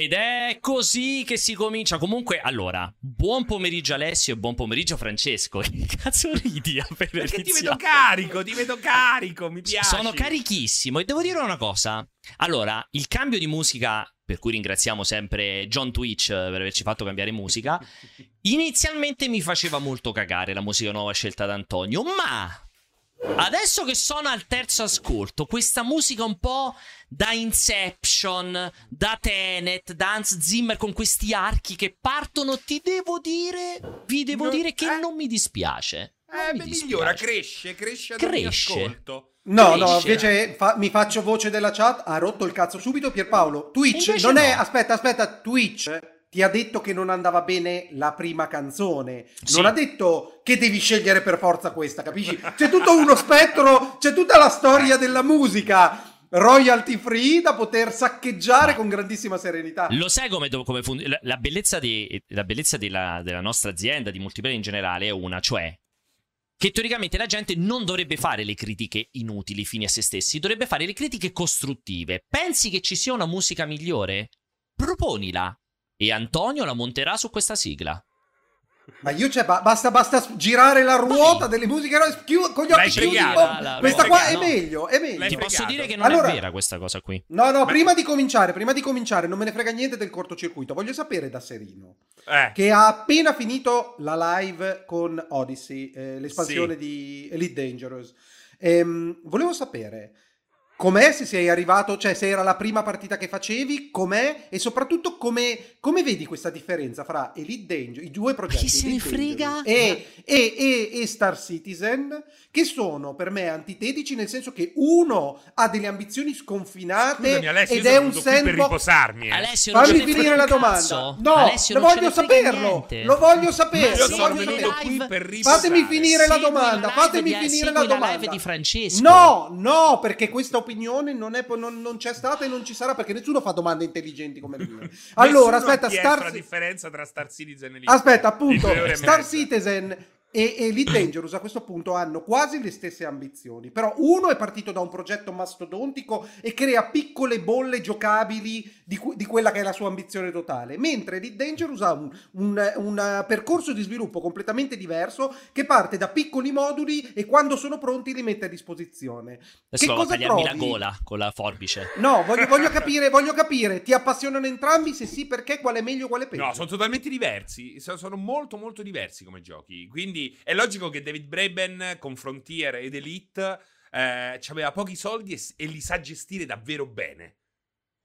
Ed è così che si comincia. Comunque, allora, buon pomeriggio Alessio e buon pomeriggio Francesco. Che cazzo ridi per Perché ti vedo carico, ti vedo carico, mi piace. Sono carichissimo e devo dire una cosa. Allora, il cambio di musica, per cui ringraziamo sempre John Twitch per averci fatto cambiare musica, inizialmente mi faceva molto cagare la musica nuova scelta da Antonio, ma Adesso che sono al terzo ascolto, questa musica un po' da Inception, da Tenet, da Hans Zimmer con questi archi che partono, ti devo dire, vi devo no, dire che eh? non mi dispiace. Non eh, mi beh, dispiace. migliora, cresce, cresce cresce. ascolto. No, Cresce. no, invece fa- mi faccio voce della chat, ha rotto il cazzo subito Pierpaolo. Twitch non no. è, aspetta, aspetta, Twitch ti ha detto che non andava bene la prima canzone. Sì. Non ha detto che devi scegliere per forza questa, capisci? C'è tutto uno spettro, c'è tutta la storia della musica royalty free da poter saccheggiare con grandissima serenità. Lo sai come, come fun- la, la, bellezza, di, la bellezza della, della, nostra azienda, di multiplayer in generale, è una, cioè che teoricamente la gente non dovrebbe fare le critiche inutili fini a se stessi, dovrebbe fare le critiche costruttive. Pensi che ci sia una musica migliore? Proponila. E Antonio la monterà su questa sigla. Ma io cioè, basta, basta girare la ruota delle musiche con gli occhi chiusi. Questa qua è meglio, è meglio. Ti posso dire che non allora, è vera questa cosa qui. No, no, Ma... prima di cominciare, prima di cominciare, non me ne frega niente del cortocircuito. Voglio sapere da Serino, eh. che ha appena finito la live con Odyssey, eh, l'espansione sì. di Elite Dangerous. Ehm, volevo sapere Com'è se sei arrivato, cioè se era la prima partita che facevi, com'è e soprattutto come, come vedi questa differenza fra Elite Danger, i due progetti, chi se ne frega? E, e, e, e, Star Citizen, che sono per me antitetici nel senso che uno ha delle ambizioni sconfinate Scusami, Alessio, ed è un sandbox... per riposarmi. Eh. Alessio, Fammi finire la domanda. No, Alessio, lo voglio saperlo. Lo voglio sapere. Io sono venuto qui per riposare. Fatemi finire la domanda. Fatemi finire la domanda. di Francesco. No, no, perché questa opinione opinione non, è, non, non, c'è stata e non ci sarà perché nessuno fa domande intelligenti come lui. Allora, aspetta, Star... la differenza tra Star Citizen e Elite. Aspetta, appunto, Star Citizen e Elite Dangerous a questo punto hanno quasi le stesse ambizioni, però uno è partito da un progetto mastodontico e crea piccole bolle giocabili di, cu- di quella che è la sua ambizione totale, mentre Elite Dangerous ha un, un, un, percorso di sviluppo completamente diverso che parte da piccoli moduli e quando sono pronti li mette a disposizione. Adesso che cosa trovi? la gola con la forbice. No, voglio, voglio, capire, voglio capire, ti appassionano entrambi? Se sì, perché? Qual è meglio, qual è peggio? No, sono totalmente diversi, sono molto molto diversi come giochi, quindi quindi è logico che David Braben con Frontier ed Elite eh, aveva pochi soldi e, e li sa gestire davvero bene.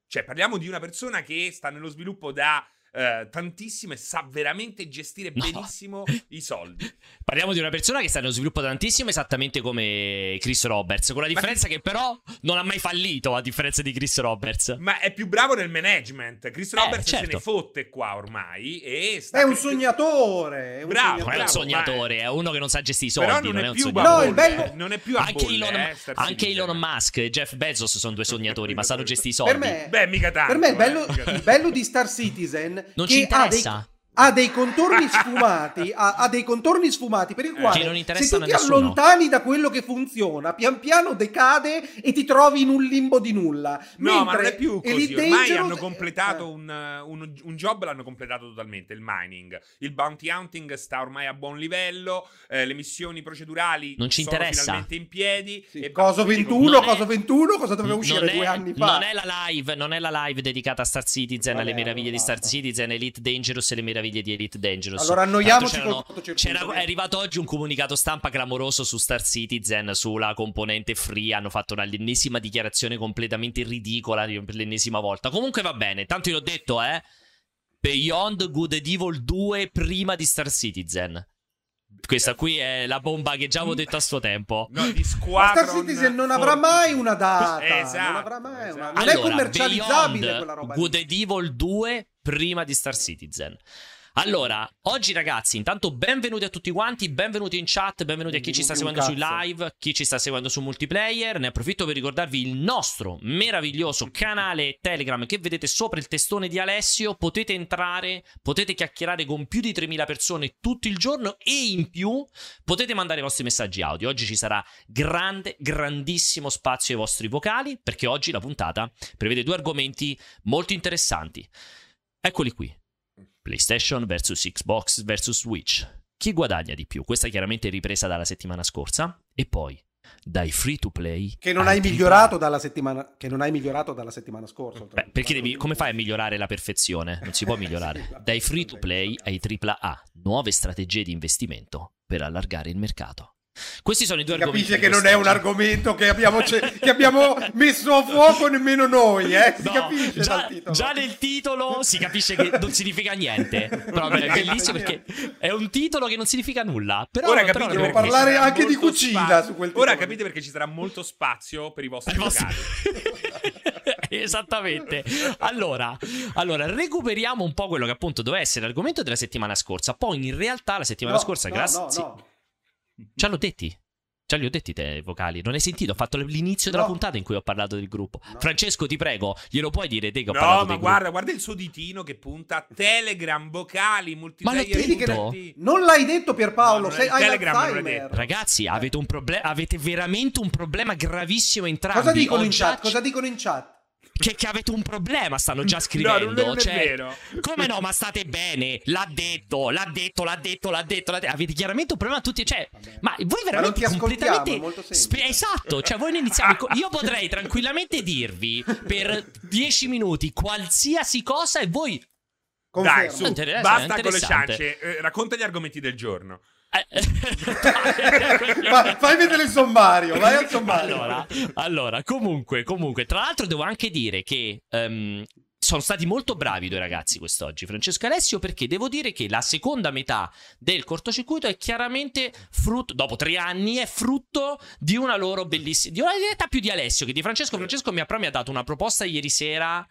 Cioè, parliamo di una persona che sta nello sviluppo da eh, tantissimo e sa veramente gestire no. benissimo i soldi. Parliamo di una persona che sta nello sviluppo tantissimo, esattamente come Chris Roberts, con la differenza che... che... però non ha mai fallito, a differenza di Chris Roberts. Ma è più bravo nel management. Chris eh, Roberts certo. se ne fotte qua ormai. E sta è un sognatore. È un bravo, sognatore. è un sognatore, è uno che non sa gestire i soldi. Però non, non è, è più no, il bello... Eh, non è più anche, bolle, Elon, eh, anche Elon Musk e Jeff Bezos sono due sognatori, ma sanno gestire i soldi. Per me, Beh, mica tanto, per me il bello, eh, il bello di Star Citizen non ci interessa ha dei contorni sfumati, ha, ha, dei contorni sfumati per il eh, quale se tu ti allontani da quello che funziona, pian piano decade e ti trovi in un limbo di nulla. No, ma non è più così. Ormai hanno completato eh. un, un, un, job, l'hanno completato totalmente, il mining. Il bounty hunting sta ormai a buon livello, eh, le missioni procedurali non ci sono interessa. finalmente in piedi. Sì, coso 21, coso 21, cosa doveva uscire è, due anni fa? Non è la live, non è la live dedicata a Star Citizen, alle meraviglie di Star Citizen, Elite Dangerous e le meraviglie meraviglie di Elite Dangerous. Allora annoiamoci col c'era, È arrivato oggi un comunicato stampa clamoroso su Star Citizen sulla componente free. Hanno fatto l'ennesima dichiarazione completamente ridicola per l'ennesima volta. Comunque va bene, tanto io l'ho detto, eh. Beyond Good and Evil 2 prima di Star Citizen. Questa qui è la bomba che già avevo detto a suo tempo. No, di Squadron Star Citizen non avrà mai una data. Esatto, non avrà mai esatto. una Non allora, è commercializzabile quella roba. Good and Evil 2 prima di Star Citizen. Allora, oggi ragazzi, intanto benvenuti a tutti quanti, benvenuti in chat, benvenuti a chi ci sta seguendo sui live, chi ci sta seguendo su multiplayer. Ne approfitto per ricordarvi il nostro meraviglioso canale Telegram che vedete sopra il testone di Alessio. Potete entrare, potete chiacchierare con più di 3000 persone tutto il giorno e in più potete mandare i vostri messaggi audio. Oggi ci sarà grande, grandissimo spazio ai vostri vocali perché oggi la puntata prevede due argomenti molto interessanti. Eccoli qui. PlayStation vs Xbox vs Switch. Chi guadagna di più? Questa chiaramente è ripresa dalla settimana scorsa. E poi, dai free to play. Che non ai hai migliorato dalla settimana, che non hai migliorato dalla settimana scorsa. Beh, perché devi, come fai a migliorare la perfezione? Non si può migliorare. Dai free to play ai AAA. Nuove strategie di investimento per allargare il mercato. Questi sono i due Si argomenti. capisce che non è un argomento che abbiamo, ce- che abbiamo messo a fuoco nemmeno noi, eh? Si No, capisce già, dal titolo. già nel titolo si capisce che non significa niente. Però è bellissimo perché è un titolo che non significa nulla. Però, Ora però capite Devo è perché parlare ci sarà anche di molto cucina spazio. su quel Ora titolo. capite perché ci sarà molto spazio per i vostri vocali. Esattamente. Allora, allora, recuperiamo un po' quello che appunto doveva essere l'argomento della settimana scorsa. Poi in realtà la settimana No, scorsa, no, grazie. no, no. Già l'ho detti. Già li ho detti te i vocali. Non hai sentito? Ho fatto l'inizio della No. puntata in cui ho parlato del gruppo. No. Francesco, ti prego, glielo puoi dire te che ho parlato No, del ma gruppo? guarda, guarda il suo ditino che punta Telegram, vocali, multiplayer. detto? Vedi che non l'hai detto Pierpaolo, No, sei, hai Telegram non l'hai detto. Ragazzi, avete, un proble- avete veramente un problema gravissimo entrambi. Cosa dicono in chat? Cosa dicono in chat? Che, che avete un problema, stanno già No, scrivendo. non è, non è cioè, vero. Come no, ma state bene? L'ha detto, l'ha detto, l'ha detto, l'ha detto. L'ha detto. Avete chiaramente un problema tutti. Cioè, ma voi Ma veramente ascoltiamo, completamente. spe- esatto, cioè voi non iniziamo. co- Io potrei tranquillamente dirvi per 10 minuti qualsiasi cosa e voi. Confermo. Dai, su, basta con le ciance. Eh, racconta gli argomenti del giorno. Eh, Fa- fai vedere il sommario, vai al sommario. allora, allora, comunque, comunque, tra l'altro devo anche dire che ehm, sono stati molto bravi i due ragazzi quest'oggi, Francesco e Alessio, perché devo dire che la seconda metà del cortocircuito è chiaramente frutto, dopo tre anni, è frutto di una loro bellissima, di una realtà più di Alessio che di Francesco. Francesco mi ha, però mi ha dato una proposta ieri sera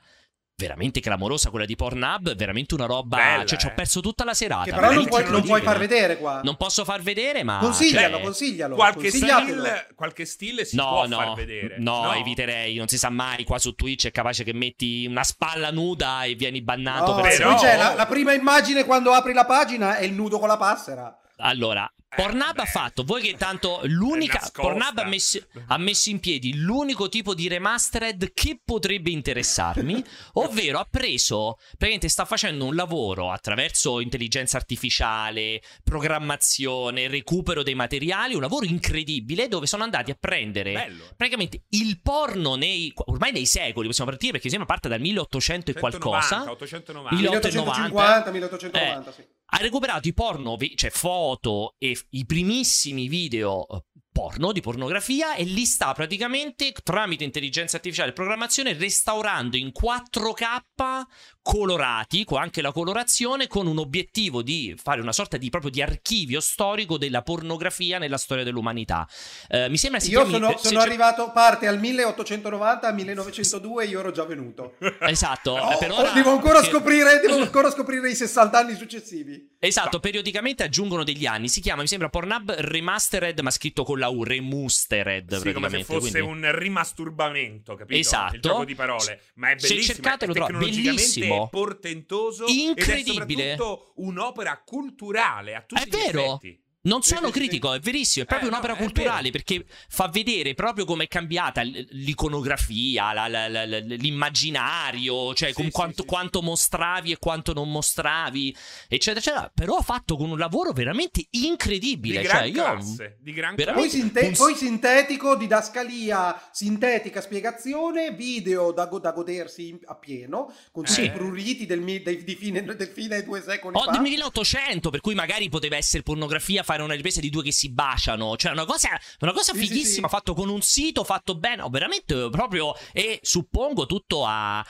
veramente clamorosa, quella di Pornhub, veramente una roba, Bella, cioè ci ho eh. perso tutta la serata. Che però non puoi, non puoi far vedere qua. Non posso far vedere, ma... Consiglialo, cioè, consiglialo. Qualche still, qualche still si No, può no, far vedere. no, eviterei, non si sa mai, qua su Twitch è capace che metti una spalla nuda e vieni bannato No, per però- c'è la, la prima immagine quando apri la pagina è il nudo con la passera. Allora, Pornhub beh. ha fatto, voi che tanto l'unica. Pornhub ha messo, ha messo in piedi l'unico tipo di remastered che potrebbe interessarmi, ovvero ha preso, praticamente sta facendo un lavoro attraverso intelligenza artificiale, programmazione, recupero dei materiali, un lavoro incredibile dove sono andati a prendere Bello. praticamente il porno nei ormai nei secoli, possiamo partire perché sembra parte dal 1800 e 190, qualcosa. 890. Il- 1850, 1890, sì. Ha recuperato i porno, cioè foto e i primissimi video porno di pornografia e li sta praticamente tramite intelligenza artificiale e programmazione restaurando in 4K colorati, con anche la colorazione, con un obiettivo di fare una sorta di proprio di archivio storico della pornografia nella storia dell'umanità. Eh, mi sembra si Io chiami- sono, sono arrivato, parte al 1890, al 1902, io ero già venuto. Esatto, Oh, eh, per ora- devo, ancora perché- scoprire, devo ancora scoprire i 60 anni successivi. Esatto, periodicamente aggiungono degli anni. Si chiama, mi sembra, Pornhub Remastered, ma scritto con la U, Remustered. Sì, come se fosse quindi- un rimasturbamento, capito? Esatto. Il gioco di parole. Ma è Se bellissimo, cercate è lo trovate. tecnologicamente Bellissimo. portentoso Incredibile. ed è soprattutto un'opera culturale a tutti È gli vero. effetti. Non sono critico, è verissimo, è proprio Eh, no, un'opera è culturale perché fa vedere proprio come è cambiata l'iconografia, la- la- la- la- l'immaginario, cioè Sì, con sì, quanto, sì. quanto mostravi e quanto non mostravi, eccetera, eccetera. Però ha fatto con un lavoro veramente Di incredibile. gran Cioè, io classe. Di gran veramente- Poi, sinte- un- poi sintetico, didascalia sintetica, spiegazione, video da, go- da godersi in- a pieno, con tutti Sì. i pruriti del, mi- dei- di, fine, del fine due secoli O fa. del 1800, per cui magari poteva essere pornografia fare una ripresa di due che si baciano. Cioè, una cosa, una cosa Sì, sì, fighissima, sì. fatto con un sito, fatto bene. No, veramente proprio. E suppongo tutto a.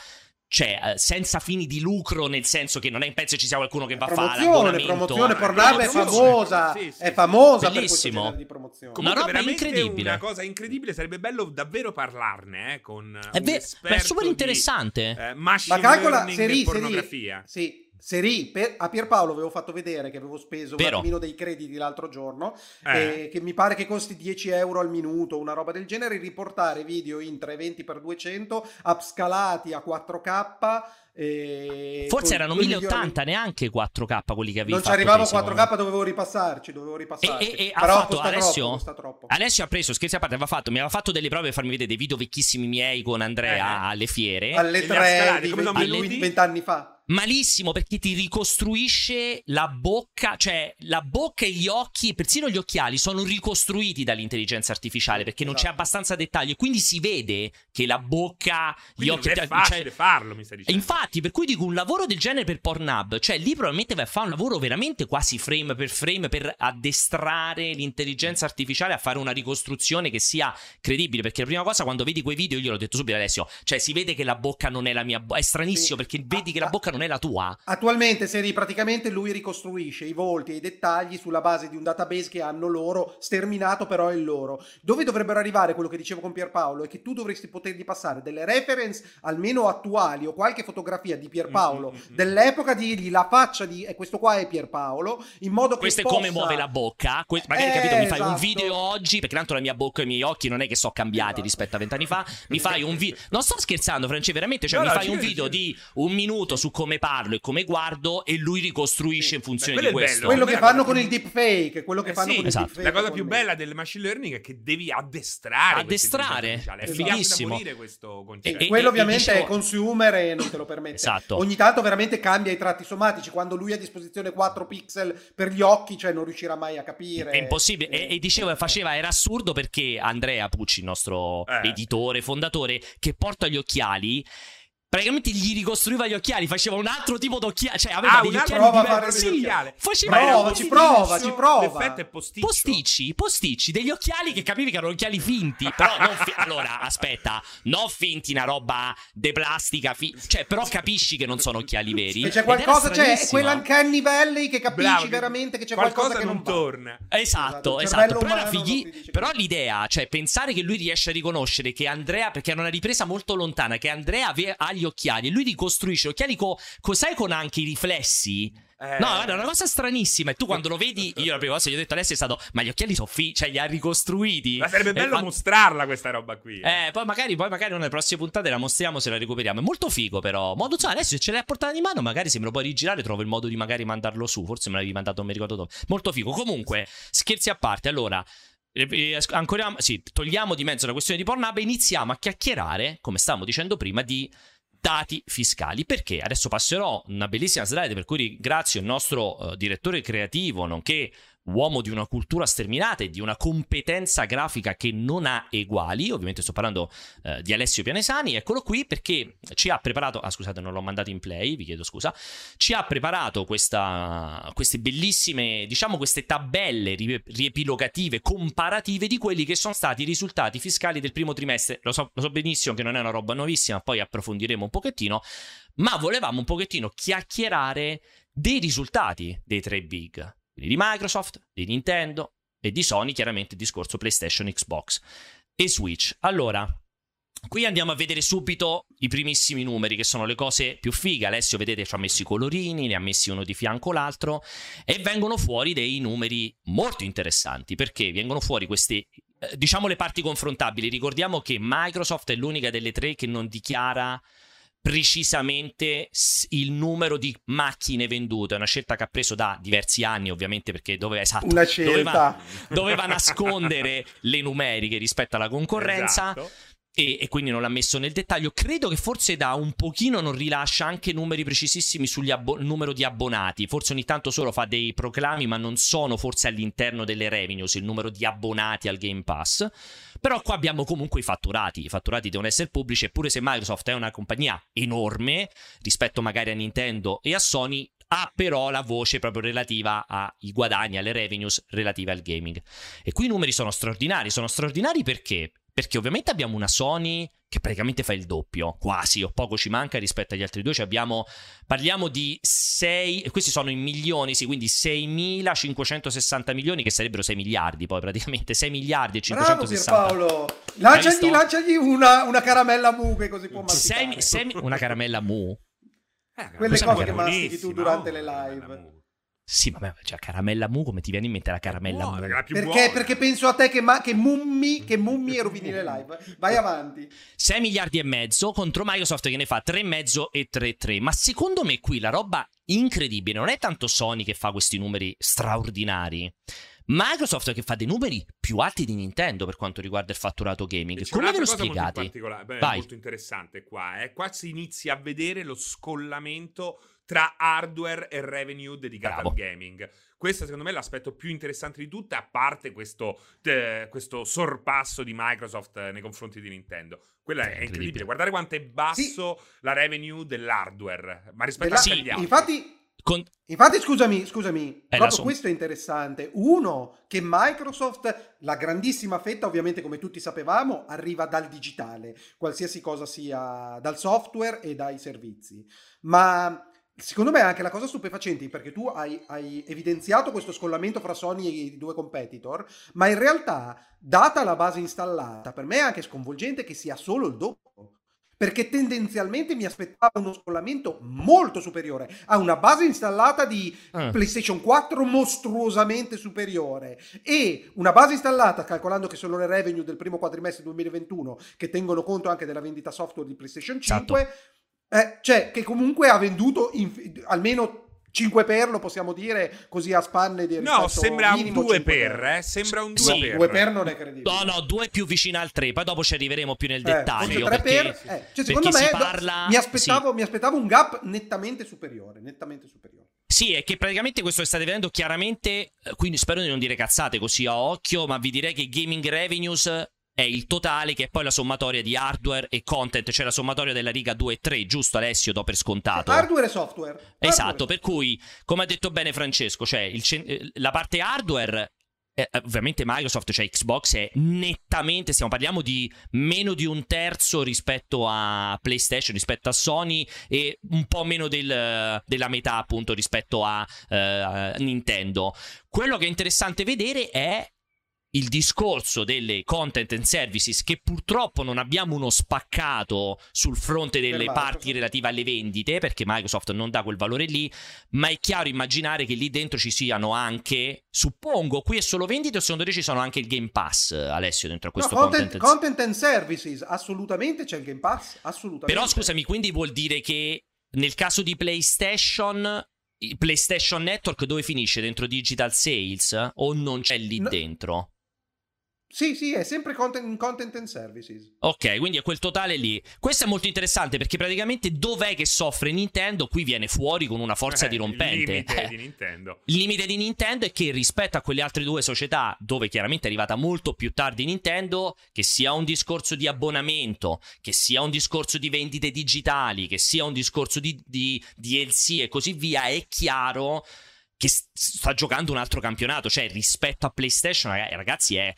Cioè, eh, senza fini di lucro, nel senso che non è in pezzo ci sia qualcuno che va a fare promozione, l'abbonamento. promozione, Eh, Pornhub è famosa, Sì, sì, è sì. famosa per Bellissimo. questo genere di promozione. Una Comunque, roba incredibile. Una cosa incredibile, sarebbe bello davvero parlarne eh, con È, un ve- esperto è super di, interessante. eh, machine Ma calcola, learning Seri, e pornografia. Seri, sì, Seri, per- a Pierpaolo avevo fatto vedere che avevo speso Vero. un attimino dei crediti l'altro giorno, Eh. eh, che mi pare che costi 10 euro al minuto, una roba del genere, riportare video in 320x200, upscalati a 4K. eh, Forse con erano due 1080, neanche 4K quelli che avevi Non ci arrivavo a te, secondo 4K, dovevo ripassarci, dovevo ripassarci. E- e- e ha Però fatto Alessio? troppo. Alessio ha preso, scherzi a parte, aveva fatto, mi aveva fatto delle prove per farmi vedere dei video vecchissimi miei con Andrea Eh. alle fiere. Alle E li ha 3 scalati, di come sono 20 venuti? 20 anni fa. Malissimo perché ti ricostruisce la bocca, cioè la bocca e gli occhi, persino gli occhiali sono ricostruiti dall'intelligenza artificiale perché non c'è Esatto. abbastanza dettaglio e quindi si vede che la bocca, gli Quindi occhi... non è cioè- facile farlo, mi stai dicendo. Infatti, per cui dico un lavoro del genere per Pornhub, cioè lì probabilmente vai a fare un lavoro veramente quasi frame per frame per addestrare l'intelligenza artificiale a fare una ricostruzione che sia credibile. Perché la prima cosa, quando vedi quei video, io l'ho detto subito, Alessio, cioè si vede che la bocca non è la mia bocca. È stranissimo Sì. perché vedi che Ah, la bocca non è la tua. Attualmente, Seri, praticamente lui ricostruisce i volti e i dettagli sulla base di un database che hanno loro, sterminato però è il loro. Dove dovrebbero arrivare, quello che dicevo con Pierpaolo, è che tu dovresti potergli passare delle reference almeno attuali o qualche fotografia di Pierpaolo Mm, mm, mm, mm. dell'epoca, dirgli la faccia di e questo qua è Pierpaolo, in modo che Questo è possa... come muove la bocca. Que- magari Eh, capito, mi fai un esatto. video oggi, perché tanto la mia bocca e i miei occhi non è che sono cambiati Esatto. rispetto a vent'anni fa. Mi fai un video. Non sto scherzando, Francesco, veramente. Cioè, No, mi no, fai un video ci di un minuto su come parlo e come guardo, e lui ricostruisce Sì. in funzione di questo. Quello che fanno con il deepfake, quello che Eh fanno sì, con il esatto. deepfake. La cosa più bella del machine learning è che devi addestrare. Addestrare, è fighissimo questo concetto. E- quello e ovviamente dicevo- è consumer e non te lo permette. Esatto. Ogni tanto veramente cambia i tratti somatici. Quando lui ha a disposizione 4 pixel per gli occhi, cioè non riuscirà mai a capire. È impossibile. E, e dicevo, faceva, era assurdo perché Andrea Pucci, il nostro Eh. editore, fondatore, che porta gli occhiali. Praticamente gli ricostruiva gli occhiali, faceva un altro tipo d'occhiali. Cioè, aveva Ah, degli occhiali prova diversi. fare Sì, occhiali. Faceva Prova, ci prova, ci prova. L'effetto è posticcio. posticci, posticci, degli occhiali che capivi che erano occhiali finti. Però non fi- allora, aspetta, non finti una roba de plastica, fi- cioè, però capisci che non sono occhiali veri. E c'è qualcosa, cioè, è quell'uncanny valley che capisci Bravo, veramente che c'è qualcosa qualcosa che non, va. torna. Esatto, Esatto, esatto. Però, umano fighi- non però che- l'idea, cioè pensare che lui riesce a riconoscere che Andrea, perché era una ripresa molto lontana, che Andrea ave- ha gli occhiali e lui ricostruisce gli occhiali co, co- sai con anche i riflessi. Eh. No, guarda, è una cosa stranissima. E tu quando lo vedi, io la prima cosa che gli ho detto a Alessio è stato: Ma gli occhiali sono fi, cioè li ha ricostruiti. Ma sarebbe bello fa- mostrarla questa roba qui. Eh, poi magari, poi magari nelle prossime puntate la mostriamo se la recuperiamo. È molto figo, però. Modo so, Alessio, se ce l'hai a portata di mano, magari se me lo puoi rigirare, trovo il modo di magari mandarlo su. Forse me l'avevi mandato, non mi ricordo dove. Molto figo. Comunque, scherzi a parte, allora. eh, eh, ancora, sì, togliamo di mezzo la questione di Pornhub e iniziamo a chiacchierare, come stavamo dicendo prima, di dati fiscali. Perché adesso passerò una bellissima slide per cui ringrazio il nostro eh, direttore creativo, nonché uomo di una cultura sterminata e di una competenza grafica che non ha eguali. Ovviamente sto parlando eh, di Alessio Pianesani. Eccolo qui perché ci ha preparato. Ah, scusate, non l'ho mandato in play, vi chiedo scusa. Ci ha preparato questa, queste bellissime, diciamo, queste tabelle ri- riepilogative, comparative di quelli che sono stati i risultati fiscali del primo trimestre. Lo so, lo so benissimo che non è una roba nuovissima, poi approfondiremo un pochettino. Ma volevamo un pochettino chiacchierare dei risultati dei tre big, quindi di Microsoft, di Nintendo e di Sony, chiaramente il discorso PlayStation, Xbox e Switch. Allora, qui andiamo a vedere subito i primissimi numeri, che sono le cose più fighe. Alessio, vedete, ci ha messo i colorini, ne ha messi uno di fianco l'altro, e vengono fuori dei numeri molto interessanti, perché vengono fuori queste, eh, diciamo, le parti confrontabili. Ricordiamo che Microsoft è l'unica delle tre che non dichiara precisamente il numero di macchine vendute. È una scelta che ha preso da diversi anni, ovviamente, perché doveva, esatto, doveva, doveva nascondere le numeriche rispetto alla concorrenza. Esatto. E, e quindi non l'ha messo nel dettaglio. Credo che forse da un pochino non rilascia anche numeri precisissimi sul numero di abbonati. Forse ogni tanto solo fa dei proclami, ma non sono forse all'interno delle revenues il numero di abbonati al Game Pass. Però qua abbiamo comunque i fatturati. I fatturati devono essere pubblici, eppure se Microsoft è una compagnia enorme rispetto magari a Nintendo e a Sony, ha però la voce proprio relativa ai guadagni, alle revenues relative al gaming. E qui i numeri sono straordinari. Sono straordinari perché? Perché ovviamente abbiamo una Sony che praticamente fa il doppio, quasi, o poco ci manca rispetto agli altri due. Cioè abbiamo, parliamo di 6, e questi sono in milioni, sì, quindi 6.560 milioni, che sarebbero 6 miliardi poi praticamente, 6 miliardi e Bravo 560. Pierpaolo. Hai Lanciagli, lanciagli una, una caramella mu che così può masticare. sei- una caramella mu. Eh, Quelle cose che mastichi tu durante oh, le live. Sì, vabbè, cioè caramella mu, come ti viene in mente la caramella Buona, mu? è la più Perché, buona. perché penso a te che, ma- che mummi che mummi e rovini le live. Vai avanti. 6 miliardi e mezzo contro Microsoft che ne fa 3,5 e 3,3. Ma secondo me qui la roba incredibile non è tanto Sony che fa questi numeri straordinari. Microsoft che fa dei numeri più alti di Nintendo per quanto riguarda il fatturato gaming. Come ve lo molto spiegate? particolare, beh, Vai. molto interessante qua. Eh. Qua si inizia a vedere lo scollamento tra hardware e revenue dedicato Bravo. al gaming. Questo secondo me è l'aspetto più interessante di tutte, a parte questo, eh, questo sorpasso di Microsoft eh, nei confronti di Nintendo. Quello È è, incredibile. incredibile. Guardate quanto è basso la revenue dell'hardware, ma rispetto Della- Sì. agli altri. Infatti, Con- Infatti, scusami, scusami, Eh, proprio questo è interessante. Uno, che Microsoft, la grandissima fetta, ovviamente come tutti sapevamo, arriva dal digitale, qualsiasi cosa sia dal software e dai servizi. Ma secondo me anche la cosa stupefacente, perché tu hai, hai evidenziato questo scollamento fra Sony e i due competitor, ma in realtà, data la base installata, per me è anche sconvolgente che sia solo il doppio. Perché tendenzialmente mi aspettavo uno scollamento molto superiore a una base installata di Ah. PlayStation 4 mostruosamente superiore e una base installata, calcolando che sono le revenue del primo quadrimestre 2021, che tengono conto anche della vendita software di PlayStation 5, eh, cioè che comunque ha venduto in- almeno 5 per, lo possiamo dire, così a spanne di No, sembra un minimo 2 5 per, eh? Sembra un 2 Sì. per. 2 per non è credibile. No, no, due più vicino al 3, poi dopo ci arriveremo più nel Eh, dettaglio. perché, per, eh, cioè, secondo me parla... mi, aspettavo, mi aspettavo un gap nettamente superiore, nettamente superiore. Sì, è che praticamente questo state vedendo chiaramente, eh, quindi spero di non dire cazzate così a occhio, ma vi direi che gaming revenues è il totale che è poi la sommatoria di hardware e content, cioè la sommatoria della riga 2 e 3, giusto Alessio? Do per scontato. Hardware e software. Esatto, Hardware. per cui, come ha detto bene Francesco, cioè il eh, la parte hardware, eh, ovviamente Microsoft, cioè Xbox, è nettamente, stiamo parliamo di meno di un terzo rispetto a PlayStation, rispetto a Sony e un po' meno del- della metà appunto rispetto a eh, Nintendo. Quello che è interessante vedere è il discorso delle content and services che purtroppo non abbiamo uno spaccato sul fronte delle parti relative alle vendite perché Microsoft non dà quel valore lì ma è chiaro immaginare che lì dentro ci siano anche suppongo qui è solo vendite o secondo te ci sono anche il Game Pass Alessio dentro a No, questo content, content, content and services, assolutamente c'è il Game Pass, assolutamente. però scusami quindi vuol dire che nel caso di PlayStation PlayStation Network dove finisce dentro digital sales o non c'è lì No. dentro Sì, sì, è sempre content, content and services. Ok, quindi è quel totale lì. Questo è molto interessante perché praticamente dov'è che soffre Nintendo? Qui viene fuori con una forza Eh, dirompente. Il limite Eh, di Nintendo. Il limite di Nintendo è che rispetto a quelle altre due società, dove chiaramente è arrivata molto più tardi Nintendo, che sia un discorso di abbonamento, che sia un discorso di vendite digitali, che sia un discorso di, di DLC e così via, è chiaro che sta giocando un altro campionato. Cioè, rispetto a PlayStation, raga- ragazzi, è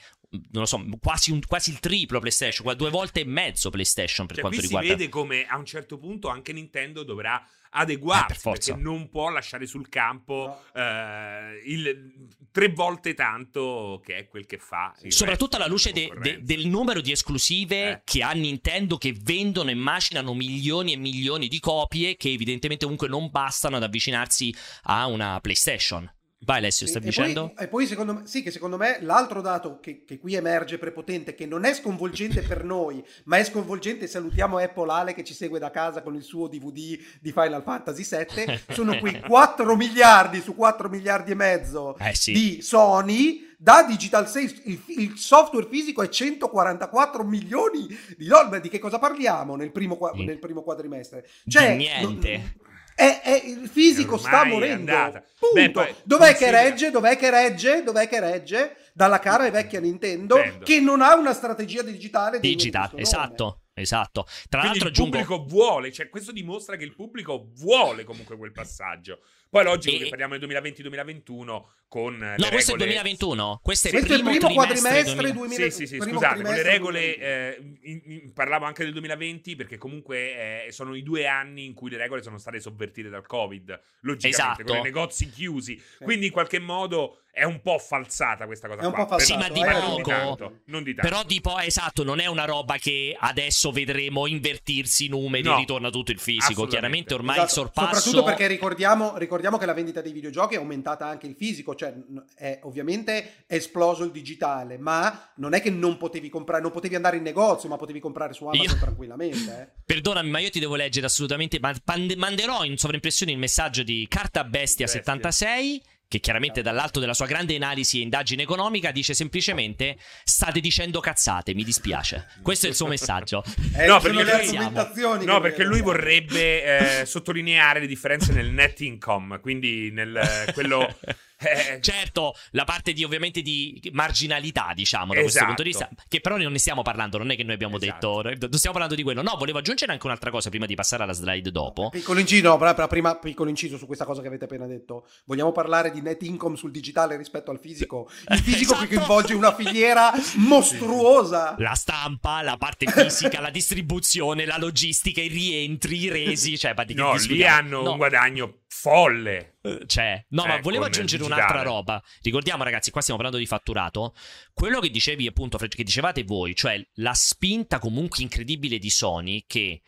non lo so, quasi, un- quasi il triplo PlayStation, due volte e mezzo PlayStation per Cioè, quanto qui riguarda. si vede come a un certo punto anche Nintendo dovrà Eh, adeguarsi per forza. perché non può lasciare sul campo eh, il tre volte tanto che è quel che fa Soprattutto alla luce de- de- del numero di esclusive Eh. che ha Nintendo che vendono e macinano milioni e milioni di copie che evidentemente comunque non bastano ad avvicinarsi a una PlayStation. Vai Alessio, stai e dicendo? Poi, e poi secondo me, sì, che secondo me l'altro dato che, che qui emerge prepotente, che non è sconvolgente per noi, ma è sconvolgente, salutiamo Apple Ale che ci segue da casa con il suo DVD di Final Fantasy VII, sono qui 4 miliardi su 4 miliardi e mezzo Eh sì. di Sony, da Digital Sales il, il software fisico è 144 milioni di dollari, di che cosa parliamo nel primo, nel primo quadrimestre? Di Cioè, niente. non- è- è- il fisico sta morendo. Beh, poi Dov'è che regge? Dov'è che regge? Dov'è che regge? Dalla cara e vecchia Nintendo, Nintendo. che non ha una strategia digitale. degna di Digital, questo nome. esatto, esatto. Tra Quindi l'altro il aggiungo pubblico vuole, cioè questo dimostra che il pubblico vuole comunque quel passaggio. Poi è logico E- che parliamo del 2020-2021 con No, questo è il regole 2021. Questo è il Questo è il primo, primo quadrimestre 2000. 2000 Sì, sì, sì, scusate, con le regole 2020. eh, in- in- parlavo anche del 2020 perché comunque eh, sono i due anni in cui le regole sono state sovvertite dal Covid, logicamente, Esatto. con i negozi chiusi. Quindi in qualche modo è un po' falsata questa cosa È un qua. po' però- Sì, ma di poco. Non di tanto. Non di tanto. Però tipo, esatto, non è una roba che adesso vedremo invertirsi i numeri No. ritorna tutto il fisico. Chiaramente ormai Esatto, il sorpasso... Soprattutto perché ricordiamo, ricordiamo che la vendita dei videogiochi è aumentata anche il fisico, cioè è, ovviamente è esploso il digitale, ma non è che non potevi comprare, non potevi andare in negozio, ma potevi comprare su Amazon Io- tranquillamente. eh. Perdonami, ma io ti devo leggere assolutamente. Ma pande- manderò in sovraimpressione il messaggio di Carta Bestia, Bestia. 76 che chiaramente dall'alto della sua grande analisi e indagine economica dice semplicemente state dicendo cazzate, mi dispiace. Questo è il suo messaggio. Eh, No, perché lui- No, perché lui vorrebbe eh, sottolineare le differenze nel net income, quindi nel eh, quello eh, Certo, la parte di ovviamente di marginalità, diciamo, da questo Esatto. punto di vista, che però non ne stiamo parlando, non è che noi abbiamo Esatto. detto, non stiamo parlando di quello. No, volevo aggiungere anche un'altra cosa prima di passare alla slide dopo. Piccolo inciso, no, prima piccolo inciso su questa cosa che avete appena detto. Vogliamo parlare di net income sul digitale rispetto al fisico? Il fisico Esatto. che coinvolge una filiera mostruosa. La stampa, la parte fisica, la distribuzione, la logistica, i rientri, i resi, cioè, che no, lì hanno No. un guadagno folle. Eh, Cioè, no, Cioè, ma volevo aggiungere un'altra roba. Ricordiamo, ragazzi, qua stiamo parlando di fatturato. Quello che dicevi, appunto, che dicevate voi, cioè la spinta comunque incredibile di Sony, che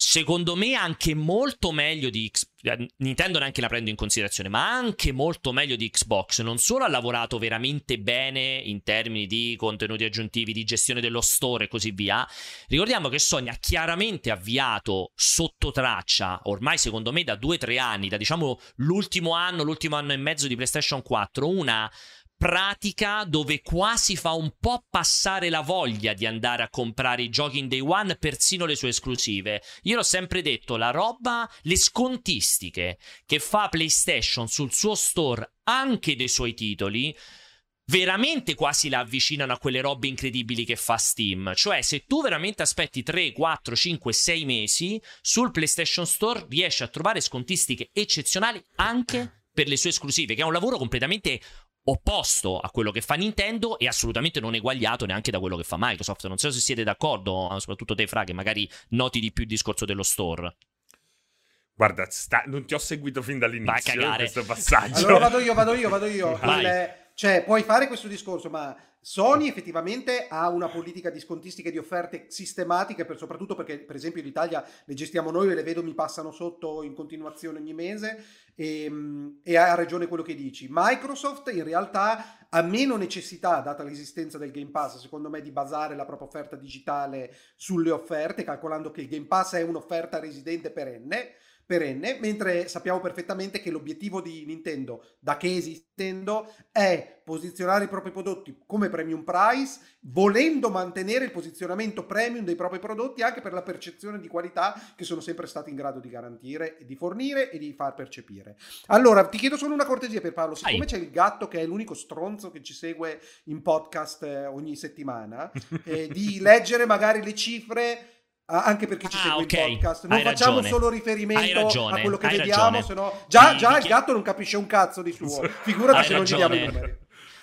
secondo me anche molto meglio di X- eh, Nintendo neanche la prendo in considerazione, ma anche molto meglio di Xbox. Non solo ha lavorato veramente bene in termini di contenuti aggiuntivi, di gestione dello store e così via. Ricordiamo che Sony ha chiaramente avviato sotto traccia, ormai secondo me da due o tre anni, da diciamo l'ultimo anno, l'ultimo anno e mezzo di PlayStation 4, una pratica dove quasi fa un po' passare la voglia di andare a comprare i giochi in day one, persino le sue esclusive. Io l'ho sempre detto, la roba, le scontistiche che fa PlayStation sul suo store anche dei suoi titoli veramente quasi la avvicinano a quelle robe incredibili che fa Steam. Cioè, se tu veramente aspetti 3, 4, 5, 6 mesi, sul PlayStation Store riesci a trovare scontistiche eccezionali anche per le sue esclusive, che è un lavoro completamente opposto a quello che fa Nintendo e assolutamente non eguagliato neanche da quello che fa Microsoft. Non so se siete d'accordo, soprattutto te, Fra, che magari noti di più il discorso dello store. Guarda, sta- non ti ho seguito fin Vai a dall'inizio questo passaggio. Allora vado io, vado io, vado io. Il- cioè, puoi fare questo discorso, ma Sony effettivamente ha una politica di scontistiche di offerte sistematiche, per, soprattutto perché, per esempio, in Italia le gestiamo noi e le vedo mi passano sotto in continuazione ogni mese. E, e ha ragione quello che dici. Microsoft in realtà ha meno necessità, data l'esistenza del Game Pass, secondo me, di basare la propria offerta digitale sulle offerte, calcolando che il Game Pass è un'offerta residente perenne perenne, mentre sappiamo perfettamente che l'obiettivo di Nintendo, da che esistendo, è posizionare i propri prodotti come premium price, volendo mantenere il posizionamento premium dei propri prodotti anche per la percezione di qualità che sono sempre stati in grado di garantire, di fornire e di far percepire. Allora, ti chiedo solo una cortesia per Paolo, siccome Vai. c'è il gatto che è l'unico stronzo che ci segue in podcast eh, ogni settimana, eh, di leggere magari le cifre anche perché ci Ah, segue ok. in podcast. Non Hai facciamo ragione. solo riferimento ragione, a quello che hai vediamo, ragione. se no già, già il gatto non capisce un cazzo di suo. Figurati Hai se non gli diamo i ragione. numeri.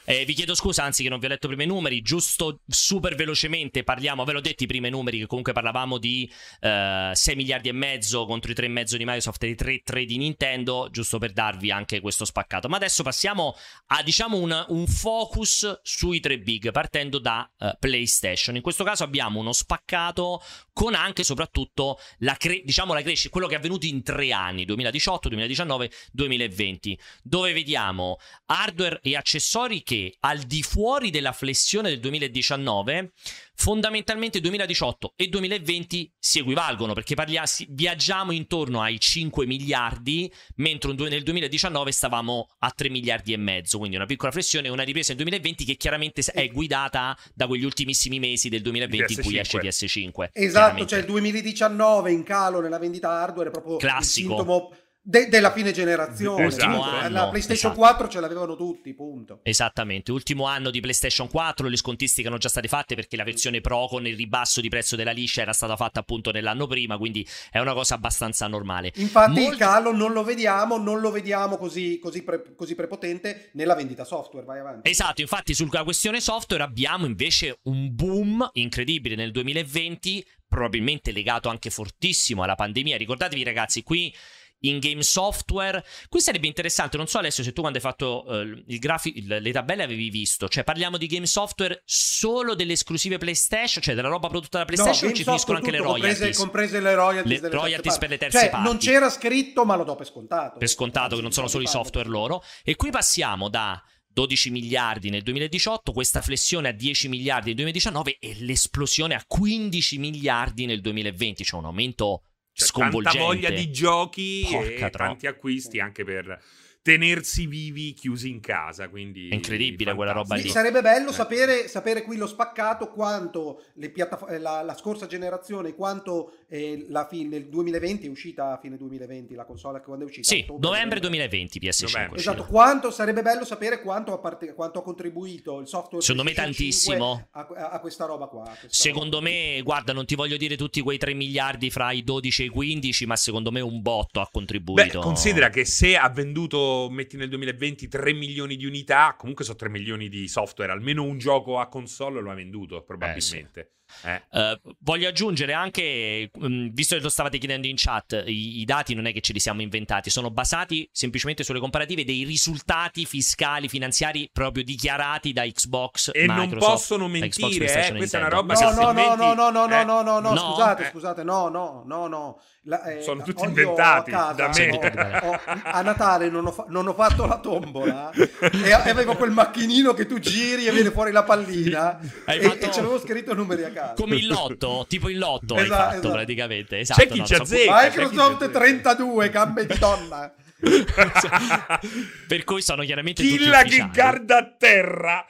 Eh, vi chiedo scusa, anzi, che non vi ho letto prima i numeri. Giusto super velocemente parliamo. Ve l'ho detto i primi numeri, che comunque parlavamo di eh, 6 miliardi e mezzo contro i 3 e mezzo di Microsoft e i 3, 3 di Nintendo. Giusto per darvi anche questo spaccato. Ma adesso passiamo a diciamo un, un focus sui tre big, partendo da eh, PlayStation. In questo caso abbiamo uno spaccato con anche e soprattutto la, cre- diciamo, la crescita, quello che è avvenuto in tre anni: 2018, 2019, 2020, dove vediamo hardware e accessori che al di fuori della flessione del 2019 fondamentalmente 2018 e 2020 si equivalgono perché parlia- si- viaggiamo intorno ai 5 miliardi mentre nel 2019 stavamo a 3 miliardi e mezzo. Quindi una piccola flessione e una ripresa nel 2020 che chiaramente è guidata da quegli ultimissimi mesi del 2020 in cui esce PS5 Esatto, cioè il 2019 in calo nella vendita hardware è proprio Classico. il sintomo de- della fine generazione. Anno, la PlayStation esatto. 4 ce l'avevano tutti, punto. Esattamente, ultimo anno di PlayStation 4, le scontistiche erano già state fatte perché la versione Pro con il ribasso di prezzo della liscia era stata fatta appunto nell'anno prima, quindi è una cosa abbastanza normale. Infatti il Molto- calo non lo vediamo, non lo vediamo così, così, pre- così prepotente nella vendita software, vai avanti. Esatto, infatti sulla questione software abbiamo invece un boom incredibile nel 2020, probabilmente legato anche fortissimo alla pandemia. Ricordatevi ragazzi, qui in game software, qui sarebbe interessante, non so Alessio se tu quando hai fatto eh, il grafi- il- le tabelle avevi visto, cioè parliamo di game software solo delle esclusive PlayStation, cioè della roba prodotta da PlayStation o Game ci finiscono anche le royalties? Comprese, comprese le royalties, Le royalties per le terze cioè, parti. non c'era scritto, ma lo do per scontato. per scontato che non sono solo i software loro. E qui passiamo da 12 miliardi nel 2018, questa flessione a 10 miliardi nel 2019 e l'esplosione a 15 miliardi nel 2020, cioè un aumento Cioè, sconvolgente. tanta voglia di giochi Porca e tro- tanti acquisti anche per tenersi vivi chiusi in casa. Quindi È incredibile quella roba lì. sarebbe bello Eh. sapere, sapere qui lo spaccato quanto le piattaf- eh, la, la scorsa generazione, quanto eh, la fi- nel 2020 è uscita a fine 2020 la console quando è uscita? Sì, Ottobre novembre 2020 PS5. Novembre. Esatto, quanto sarebbe bello sapere quanto ha, parte- quanto ha contribuito il software Secondo me PlayStation 5 tantissimo. a, a- questa roba qua. questa Secondo roba. me, guarda, non ti voglio dire tutti quei 3 miliardi fra i 12 e i 15, ma secondo me un botto ha Beh, contribuito. considera che se ha venduto, metti nel 2020, 3 milioni di unità, comunque sono 3 milioni di software, almeno un gioco a console lo ha venduto, probabilmente. Eh. Eh, voglio aggiungere anche, mh, visto che lo stavate chiedendo in chat, i, i dati non è che ce li siamo inventati, sono basati semplicemente sulle comparative dei risultati fiscali, finanziari proprio dichiarati da Xbox. E non Microsoft, possono Xbox, mentire, PlayStation eh, questa è una roba No, che no, no, inventi- no, no, no, no, eh, no, no, no, No, scusate, eh. scusate, no, no, no, no. La- eh, Sono tutti inventati a casa, da me. ho- ho- a Natale non ho, fa- non ho fatto la tombola e avevo quel macchinino che tu giri e viene fuori la pallina Hai e, fatto- e c'avevo scritto numeri a caso. Come il lotto, tipo il lotto hai Esatto, fatto esatto. praticamente. Esatto, C'è chi no, ci so- azzecca. Microsoft 32, gambe di donna. per cui sono chiaramente tutti Killa che guarda a terra.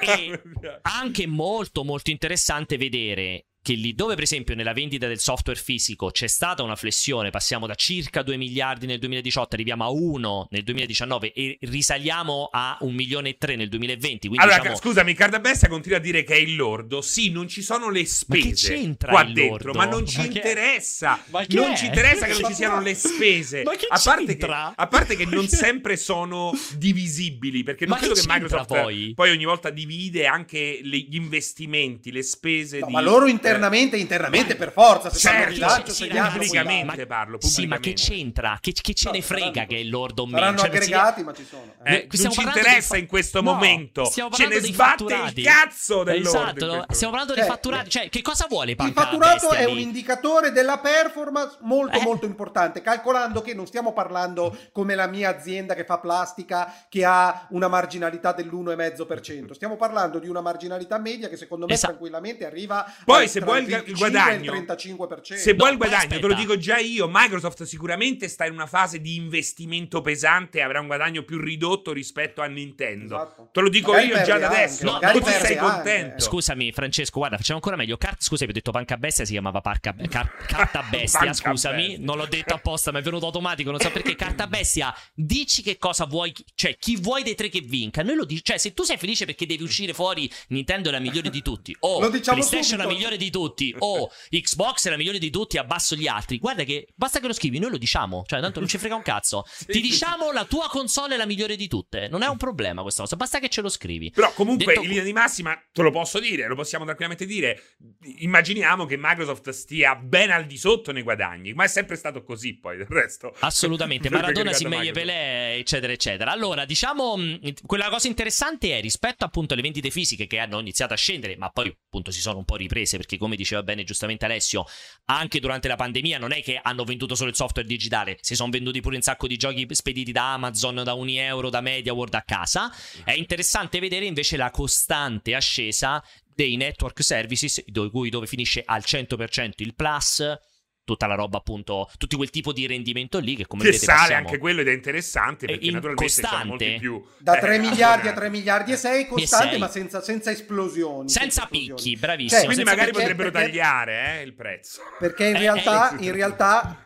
E anche molto molto interessante vedere che lì dove per esempio nella vendita del software fisico c'è stata una flessione, passiamo da circa 2 miliardi nel 2018, arriviamo a 1 nel 2019 e risaliamo a 1 milione e 3 nel 2020, quindi Allora, diciamo scusami, Cardabestia continua a dire che è il lordo. Sì, non ci sono le Ma che spese c'entra qua il dentro, lordo? ma non ci Ma che- interessa. Ma che non è? ci interessa che non ci siano le spese. Ma che a, parte che, c'entra? a parte che non sempre sono divisibili, perché non Ma credo che che Microsoft poi? ogni volta divide anche le- gli investimenti, le spese No, di ma loro internamente, internamente per forza, se Certo, rilancio, sì, pubblicamente parlo, Sì, ma che pubblicamente. c'entra? Che, che ce No, ne frega saranno- che è il lord o meno? Saranno Cioè, non si- aggregati, ma ci sono. Eh, Eh, non stiamo ci interessa fa- in questo No, momento. stiamo Ce parlando ne dei sbatte fatturati. il cazzo del Esatto, lordo stiamo parlando dei fatturati. Cioè, che cosa vuole Il fatturato è un indicatore della performance molto Eh. molto importante, calcolando che non stiamo parlando come la mia azienda che fa plastica che ha una marginalità dell'1,5%, stiamo parlando di una marginalità media che secondo me Esatto. tranquillamente arriva Poi se vuoi il il ga- il 25 guadagno, il 35%. Se vuoi il poi guadagno, te lo aspetta. dico già io, Microsoft sicuramente sta in una fase di investimento pesante e avrà un guadagno più ridotto rispetto a Nintendo. Esatto. Te lo dico Magari io già da adesso. No, tu sei anche. contento. Scusami, Francesco, guarda, facciamo ancora meglio. Car- scusa, ho detto panca bestia, si chiamava parca, car- carta bestia. Scusami, bestia. non l'ho detto apposta, ma è venuto automatico. Non so perché. Carta bestia, dici che cosa vuoi, cioè chi vuoi dei tre che vinca. Noi lo dici, cioè, se tu sei felice perché devi uscire fuori, Nintendo è la migliore di tutti, o Lo diciamo PlayStation è la migliore di tutti, o Xbox è la migliore di tutti, abbasso gli altri. Guarda che basta che lo scrivi, noi lo diciamo. Cioè, tanto non ci frega un cazzo. Ti diciamo la tua console è la migliore di tutte. Non è un problema questa cosa, basta che ce lo scrivi. Però comunque Detto- in linea di massima te lo posso dire, lo possiamo tranquillamente dire. Immaginiamo che Microsoft stia ben al di sotto nei guadagni, ma è sempre stato così poi del resto. Assolutamente, Maradona, Simeie, Microsoft. Pelé, eccetera, eccetera. Allora, diciamo, mh, quella cosa interessante è rispetto appunto alle vendite fisiche che hanno iniziato a scendere, ma poi appunto si sono un po' riprese perché come diceva bene giustamente Alessio, anche durante la pandemia non è che hanno venduto solo il software digitale, si sono venduti pure un sacco di giochi spediti da Amazon, da Uni Euro, da MediaWorld a casa. È interessante vedere invece la costante ascesa dei network services, do- cui- dove finisce al 100% il Plus, tutta la roba appunto, tutto quel tipo di rendimento lì che come Che vedete sale passiamo- anche quello ed è interessante È perché in- naturalmente sono costante. molti più Da eh, 3 miliardi a abbonati. 3 miliardi e 6 costante, sei. ma senza, senza esplosioni. senza esplosioni. picchi, bravissimo. Cioè, Quindi senza magari perché- potrebbero perché- tagliare eh, il prezzo. Perché in Eh, realtà, eh. in realtà,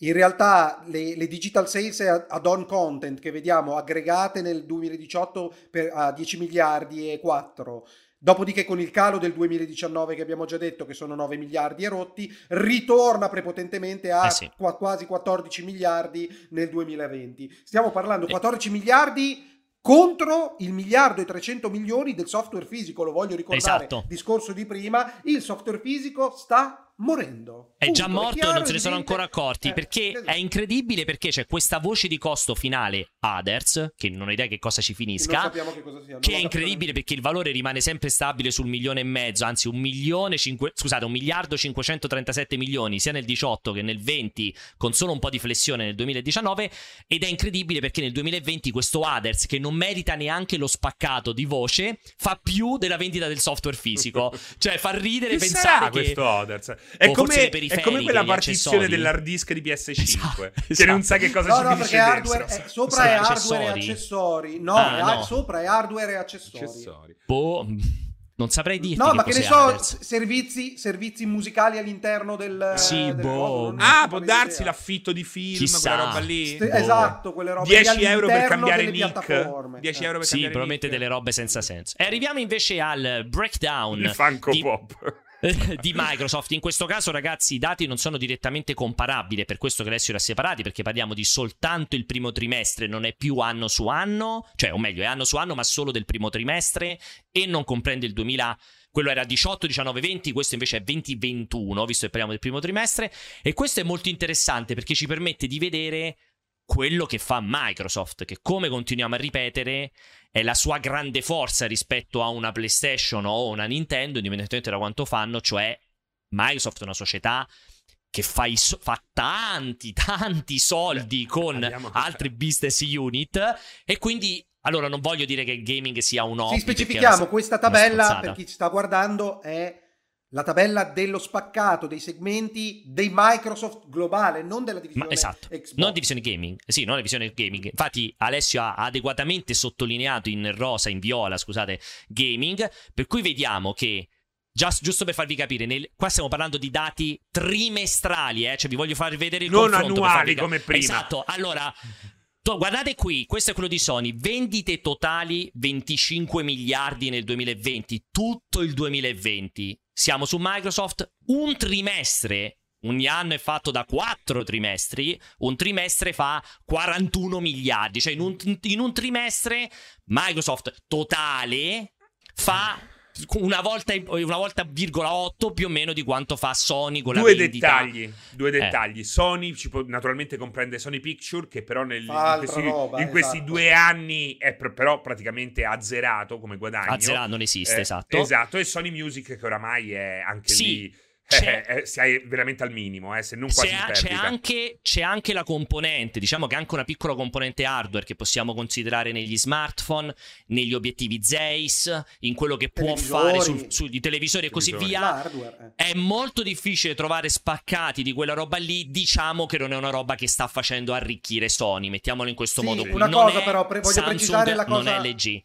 in realtà le, le digital sales ad on content che vediamo aggregate nel 2018 per, a 10 miliardi e 4. Dopodiché con il calo del 2019 che abbiamo già detto che sono 9 miliardi e rotti, ritorna prepotentemente a Eh sì. qua- quasi 14 miliardi nel 2020. Stiamo parlando Eh. 14 miliardi contro il miliardo e 300 milioni del software fisico, lo voglio ricordare, Esatto. discorso di prima, il software fisico sta morendo. È già Punto. morto e non se ne sono ancora accorti Eh, perché esatto. è incredibile perché c'è questa voce di costo finale others che non ho idea che cosa ci finisca che che lo è incredibile perché il valore rimane sempre stabile sul milione e mezzo, anzi un milione cinque, scusate, un miliardo 537 milioni sia nel 18 che nel 20 con solo un po' di flessione nel 2019 ed è incredibile perché nel 2020 questo Others che non merita neanche lo spaccato di voce fa più della vendita del software fisico, cioè fa ridere Che pensare sarà che questo Others? È come, è come quella partizione dell'hard disk di PS5 Esatto, che esatto. non sa che cosa No, ci no, finisce perché hardware dentro. è- sopra è accessori? hardware e accessori. No, Ah, è- no. sopra è hardware e accessori. Accessori. Boh, non saprei dirti No, ma che ne so, servizi, servizi musicali all'interno del Sì, del boh. Ah, può idea. darsi l'affitto di film, Chissà. quella roba lì. Ste- Boh. Esatto, quelle robe 10 lì euro per cambiare nick. piattaforme. 10 Eh. euro per Sì, cambiare probabilmente nick. delle robe senza senso. E arriviamo invece al breakdown Il Funko di, Pop. di Microsoft. In questo caso, ragazzi, i dati non sono direttamente comparabili, per questo che adesso ha separati, perché parliamo di soltanto il primo trimestre, non è più anno su anno, cioè, o meglio, è anno su anno, ma solo del primo trimestre e non comprende il 2000. Quello era 18, 19, 20, questo invece è 20, 21, visto che parliamo del primo trimestre. E questo è molto interessante perché ci permette di vedere quello che fa Microsoft, che come continuiamo a ripetere è la sua grande forza rispetto a una PlayStation o una Nintendo, indipendentemente da quanto fanno, cioè Microsoft è una società che fa, so- fa tanti, tanti soldi Beh, con altri business unit e quindi, allora non voglio dire che il gaming sia un hobby. Sì, specifichiamo, questa tabella, per chi ci sta guardando, è la tabella dello spaccato dei segmenti dei Microsoft globale, non della divisione Ma esatto, Xbox. non divisione gaming, sì, non la divisione gaming. Infatti, Alessio ha adeguatamente sottolineato in rosa, in viola, scusate, gaming. Per cui vediamo che, già- giusto per farvi capire, nel- qua stiamo parlando di dati trimestrali, eh, cioè vi voglio far vedere il Non annuali farvi ca- come prima. Esatto, allora. to- Guardate qui, questo è quello di Sony, vendite totali 25 miliardi nel 2020, tutto il 2020. Siamo su Microsoft, un trimestre Ogni anno è fatto da quattro trimestri, un trimestre fa 41 miliardi, cioè in un, in un trimestre Microsoft totale fa una volta, una volta virgola 8 più o meno di quanto fa Sony con Due la vendita. dettagli, due Eh. dettagli. Sony ci può, naturalmente comprende Sony Picture che però nel- in questi, roba, in questi esatto. due anni è pr- però praticamente azzerato come guadagno. Azzerato non esiste, Eh, esatto. Esatto, e Sony Music che oramai è anche Sì, lì c'è- eh, eh, sei veramente al minimo, eh, se non quasi C'è, in c'è anche, c'è anche la componente, diciamo che anche una piccola componente hardware che possiamo considerare negli smartphone, negli obiettivi Zeiss, in quello che può fare sul- sui televisori e così via. Eh. È molto difficile trovare spaccati di quella roba lì. Diciamo che non è una roba che sta facendo arricchire Sony. Mettiamolo in questo Sì, modo qui. una Non cosa è però, pre- voglio Samsung, precisare la cosa- Non è LG.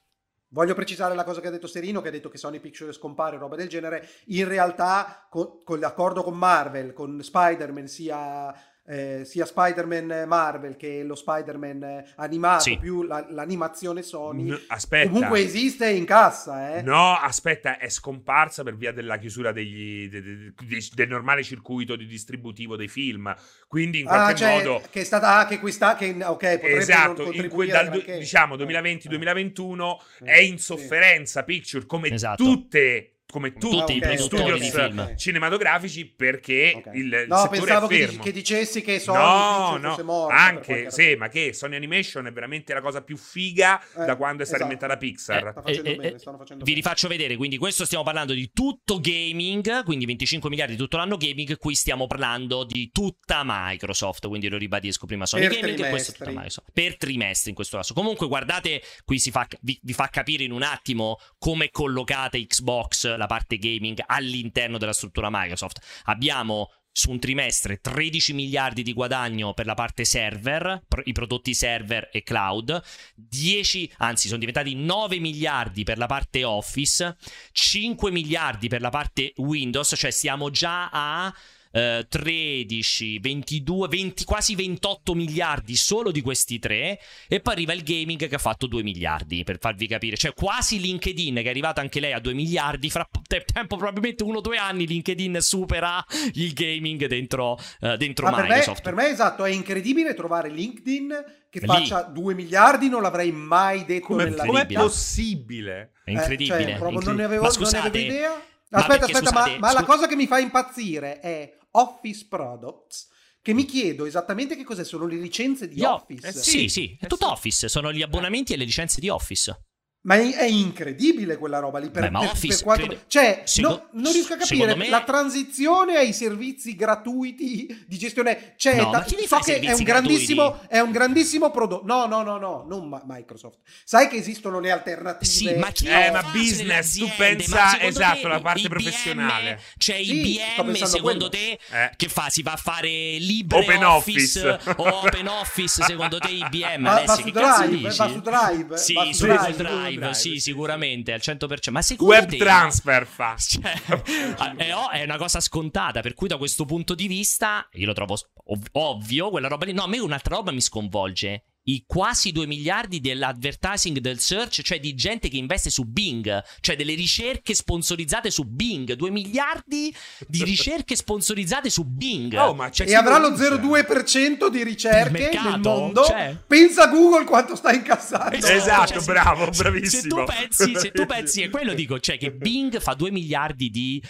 Voglio precisare la cosa che ha detto Serino, che ha detto che Sony Pictures scompare, roba del genere. In realtà, co- con l'accordo con Marvel, con Spider-Man, sia, eh, sia Spider-Man Marvel che lo Spider-Man eh, animato, Sì. più la- l'animazione Sony, N- aspetta. comunque esiste in cassa, eh. No, aspetta, è scomparsa per via della chiusura degli, de- de- de- del normale circuito di distributivo dei film. Quindi in Ah, qualche cioè, modo. che è stata ah, che questa che ok, Esatto, in cui dal diciamo Eh, 2020-2021 eh, è in sì. sofferenza Picture come Esatto. come come tutti, Tutti i gli produttori di studios film. cinematografici perché Ok. il, No, settore pensavo che, fermo. che dicessi che Sony no, no, fosse per anche sì, ma che Sony Animation è veramente la cosa più figa Eh, da quando è stata esatto. inventata Pixar. Facendo Eh, eh, bene, eh, stanno facendo Vi bene. rifaccio vedere, quindi questo stiamo parlando di tutto gaming, quindi 25 miliardi tutto l'anno gaming, qui stiamo parlando di tutta Microsoft, quindi lo ribadisco prima Sony Per Gaming e questo è tutta trimestri. Microsoft. Per trimestri in questo caso. Comunque guardate, qui si fa, vi, vi fa capire in un attimo come è collocata Xbox, la parte gaming, all'interno della struttura Microsoft. Abbiamo su un trimestre 13 miliardi di guadagno per la parte server, i prodotti server e cloud, 10, anzi sono diventati 9 miliardi per la parte Office, 5 miliardi per la parte Windows, cioè siamo già a eh, 13, 22, 20, quasi 28 miliardi solo di questi tre e poi arriva il gaming che ha fatto 2 miliardi per farvi capire, cioè quasi LinkedIn che è arrivata anche lei a 2 miliardi, fra te- tempo probabilmente uno o due anni LinkedIn supera il gaming dentro, eh, dentro Ma per me, Microsoft. per me, esatto, è incredibile trovare LinkedIn che Lì. faccia 2 miliardi, non l'avrei mai detto Come nella com'è possibile? È incredibile. Eh, cioè, proprio incredibile. non ne avevo, Ma non ne scusate, avevo idea. ma Aspetta, perché, aspetta, scusate, ma, ma la scu- cosa che mi fa impazzire è Office Products, che mi chiedo esattamente che cos'è, sono le licenze di Io- Office. eh, sì, sì, sì, è eh tutto. Office, sono gli abbonamenti e le licenze di Office. Ma è, è incredibile quella roba lì. Per, Beh, ma per- Office, per quanto- credo- cioè, seco- no- non riesco a secondo capire me- la transizione ai servizi gratuiti di gestione. Cioè, No, ta- ma so che è un grandissimo, è un grandissimo prodotto. No, no, no, no, non Ma- Microsoft. Sai che esistono le alternative. Sì, ma chi Eh, ma business, tu pensa- Ma secondo esatto, la parte IBM, professionale. Cioè Sì, IBM, secondo quello. te, Eh. che fa? Si va a fare LibreOffice Open Office. o Open Office, secondo te IBM? Va, va su Drive, va su Drive. Sì, va su Drive. Drive, sì, sicuramente al 100%. Ma secondo Web te transfer fa. Cioè, è, è una cosa scontata, per cui da questo punto di vista io lo trovo ov- ovvio, quella roba lì. No, a me un'altra roba mi sconvolge. I quasi 2 miliardi dell'advertising del search, cioè di gente che investe su Bing, cioè delle ricerche sponsorizzate su Bing. 2 miliardi di ricerche sponsorizzate su Bing. Oh, ma c'è E avrà lo lo usa. 0,2% di ricerche mercato? nel mondo. Cioè. Pensa a Google quanto sta incassando. Esatto, se- bravo, se- bravissimo. Se tu pensi, se tu pensi, e quello dico, cioè che Bing fa 2 miliardi di,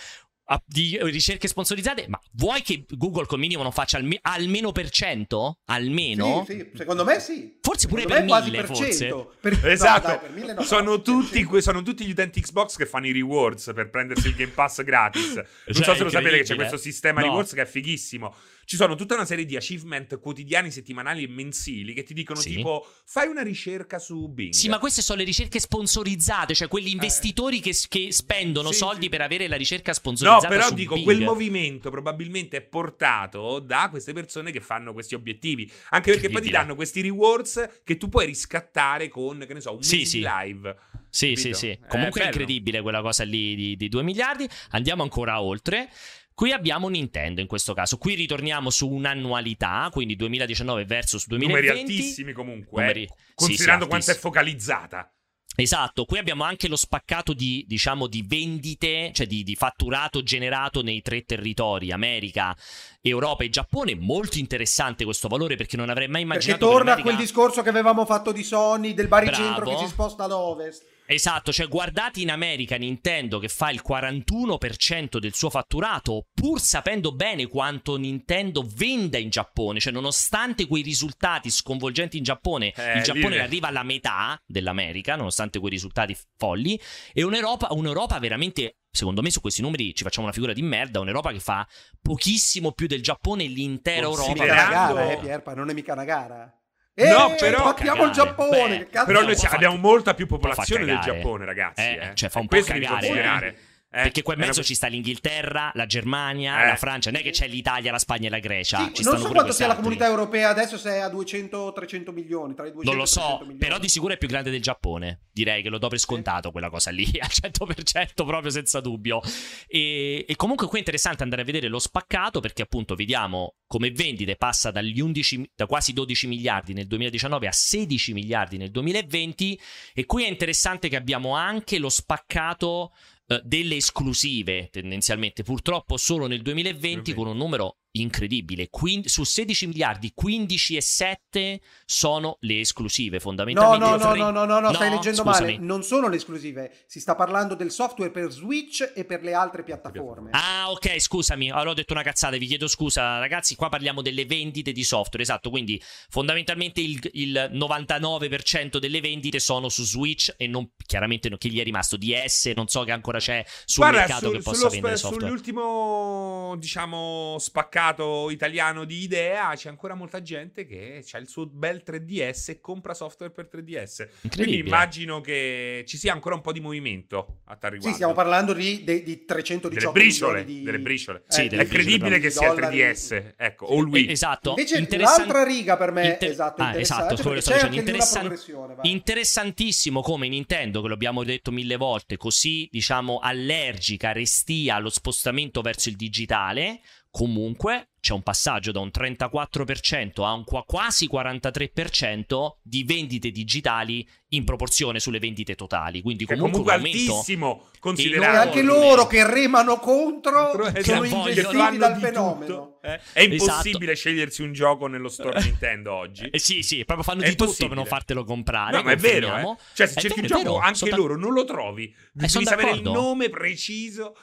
di ricerche sponsorizzate, ma vuoi che Google col minimo non faccia alme- almeno per cento? Almeno? Sì, sì, secondo me sì. Forse pure per mille, per forse. cento. Per- no, Esatto, dai, per mille no, sono, no, tutti, que- sono tutti gli utenti Xbox che fanno i rewards per prendersi il Game Pass gratis. Non Cioè, so se lo sapete che c'è questo sistema No. rewards che è fighissimo. Ci sono tutta una serie di achievement quotidiani, settimanali e mensili che ti dicono Sì. tipo fai una ricerca su Bing. Sì, ma queste sono le ricerche sponsorizzate, cioè quegli investitori che, che spendono Eh. Sì, soldi sì. per avere la ricerca No, sponsorizzata. però su dico, Bing. quel movimento probabilmente è portato da queste persone che fanno questi obiettivi. Anche perché poi ti danno questi rewards che tu puoi riscattare con, che ne so, un Sì, mese live. Sì, Capito? sì, sì. Eh, Comunque è bello. incredibile quella cosa lì di, di 2 miliardi. Andiamo ancora oltre. Qui abbiamo Nintendo in questo caso. Qui ritorniamo su un'annualità, quindi 2019 versus 2020. Numeri altissimi comunque, Numeri- eh, sì, considerando sì, quanto è focalizzata. Esatto, qui abbiamo anche lo spaccato di, diciamo, di vendite, cioè di, di fatturato generato nei tre territori, America, Europa e Giappone. Molto interessante questo valore perché non avrei mai Perché immaginato che torna a l'America- quel discorso che avevamo fatto di Sony, del baricentro Bravo. che si sposta ad ovest. Esatto, cioè guardate in America Nintendo che fa il 41% del suo fatturato, pur sapendo bene quanto Nintendo venda in Giappone, cioè nonostante quei risultati sconvolgenti in Giappone, Eh, il Giappone dire. arriva alla metà dell'America, nonostante quei risultati folli, e un'Europa, un'Europa veramente... Secondo me su questi numeri ci facciamo una figura di merda, un'Europa che fa pochissimo più del Giappone e l'intera Non è Europa. mica una gara, eh, Pierpa, non è mica una gara. No, Eh, però- battiamo il. Giappone. Beh, che cazzo Però no, noi abbiamo molta più popolazione del. Giappone, ragazzi. Eh, eh. cioè, fa un po' questo cagare. Eh, Perché qua in mezzo una- ci sta l'Inghilterra, la Germania, Eh. la Francia, non è che c'è l'Italia, la Spagna e la Grecia. Sì, ci non so pure quanto sia la quest'altri. comunità europea adesso, se è a 200-300 milioni. Tra i 200 Non lo i 300 so, milioni. però di sicuro è più grande del Giappone. Direi che lo do per scontato quella cosa lì, al 100% proprio senza dubbio. E, e comunque qui è interessante andare a vedere lo spaccato perché appunto vediamo come vendite passa dagli 11, da quasi 12 miliardi nel 2019 a 16 miliardi nel 2020 e qui è interessante che abbiamo anche lo spaccato eh, delle esclusive tendenzialmente, purtroppo solo nel 2020 con un numero incredibile, Quin- su 16 miliardi 15 e 7 sono le esclusive No, fondamentalmente. no, no, tre- no, no, no, no, stai No, leggendo scusami. male. Non sono le esclusive. Si sta parlando del software per Switch e per le altre piattaforme. Ah, ok, scusami, allora ho detto una cazzata, vi chiedo scusa, ragazzi. Qua parliamo delle vendite di software, esatto. Quindi, fondamentalmente, il, il 99% delle vendite sono su Switch e non chiaramente no- che gli è rimasto DS. Non so che ancora c'è sul Guarda, mercato sul- che possa vendere spe- software. sull'ultimo, diciamo, spaccato italiano di idea, c'è ancora molta gente che ha il suo bel 3DS e compra software per 3DS. Quindi immagino che ci sia ancora un po' di movimento a tal riguardo. Sì, stiamo parlando di, di, di 318 delle briciole, di... delle briciole. Sì, eh, delle È di credibile che sia il dollari. 3DS. Ecco, we. Eh, esatto. Invece Interessan- l'altra riga per me Inter- esatto, ah, interessante, esatto, quello sto c'è dicendo. anche lì una Interessan- progressione. vai. Interessantissimo come Nintendo, che lo abbiamo detto mille volte, così diciamo allergica, restia allo spostamento verso il digitale. Comunque c'è un passaggio da un 34% a un qua- quasi 43% di vendite digitali in proporzione sulle vendite totali. Quindi comunque, comunque un aumento. altissimo, considerato. anche loro che remano contro Esatto, sono investiti dal fenomeno. tutto, eh. È impossibile scegliersi un gioco nello store Nintendo oggi. Eh sì, sì, proprio fanno È di tutto per non fartelo comprare. No, ma è vero, eh. Cioè, se È cerchi vero, un gioco, vero, anche sono loro non lo trovi. Devi son sapere il nome preciso.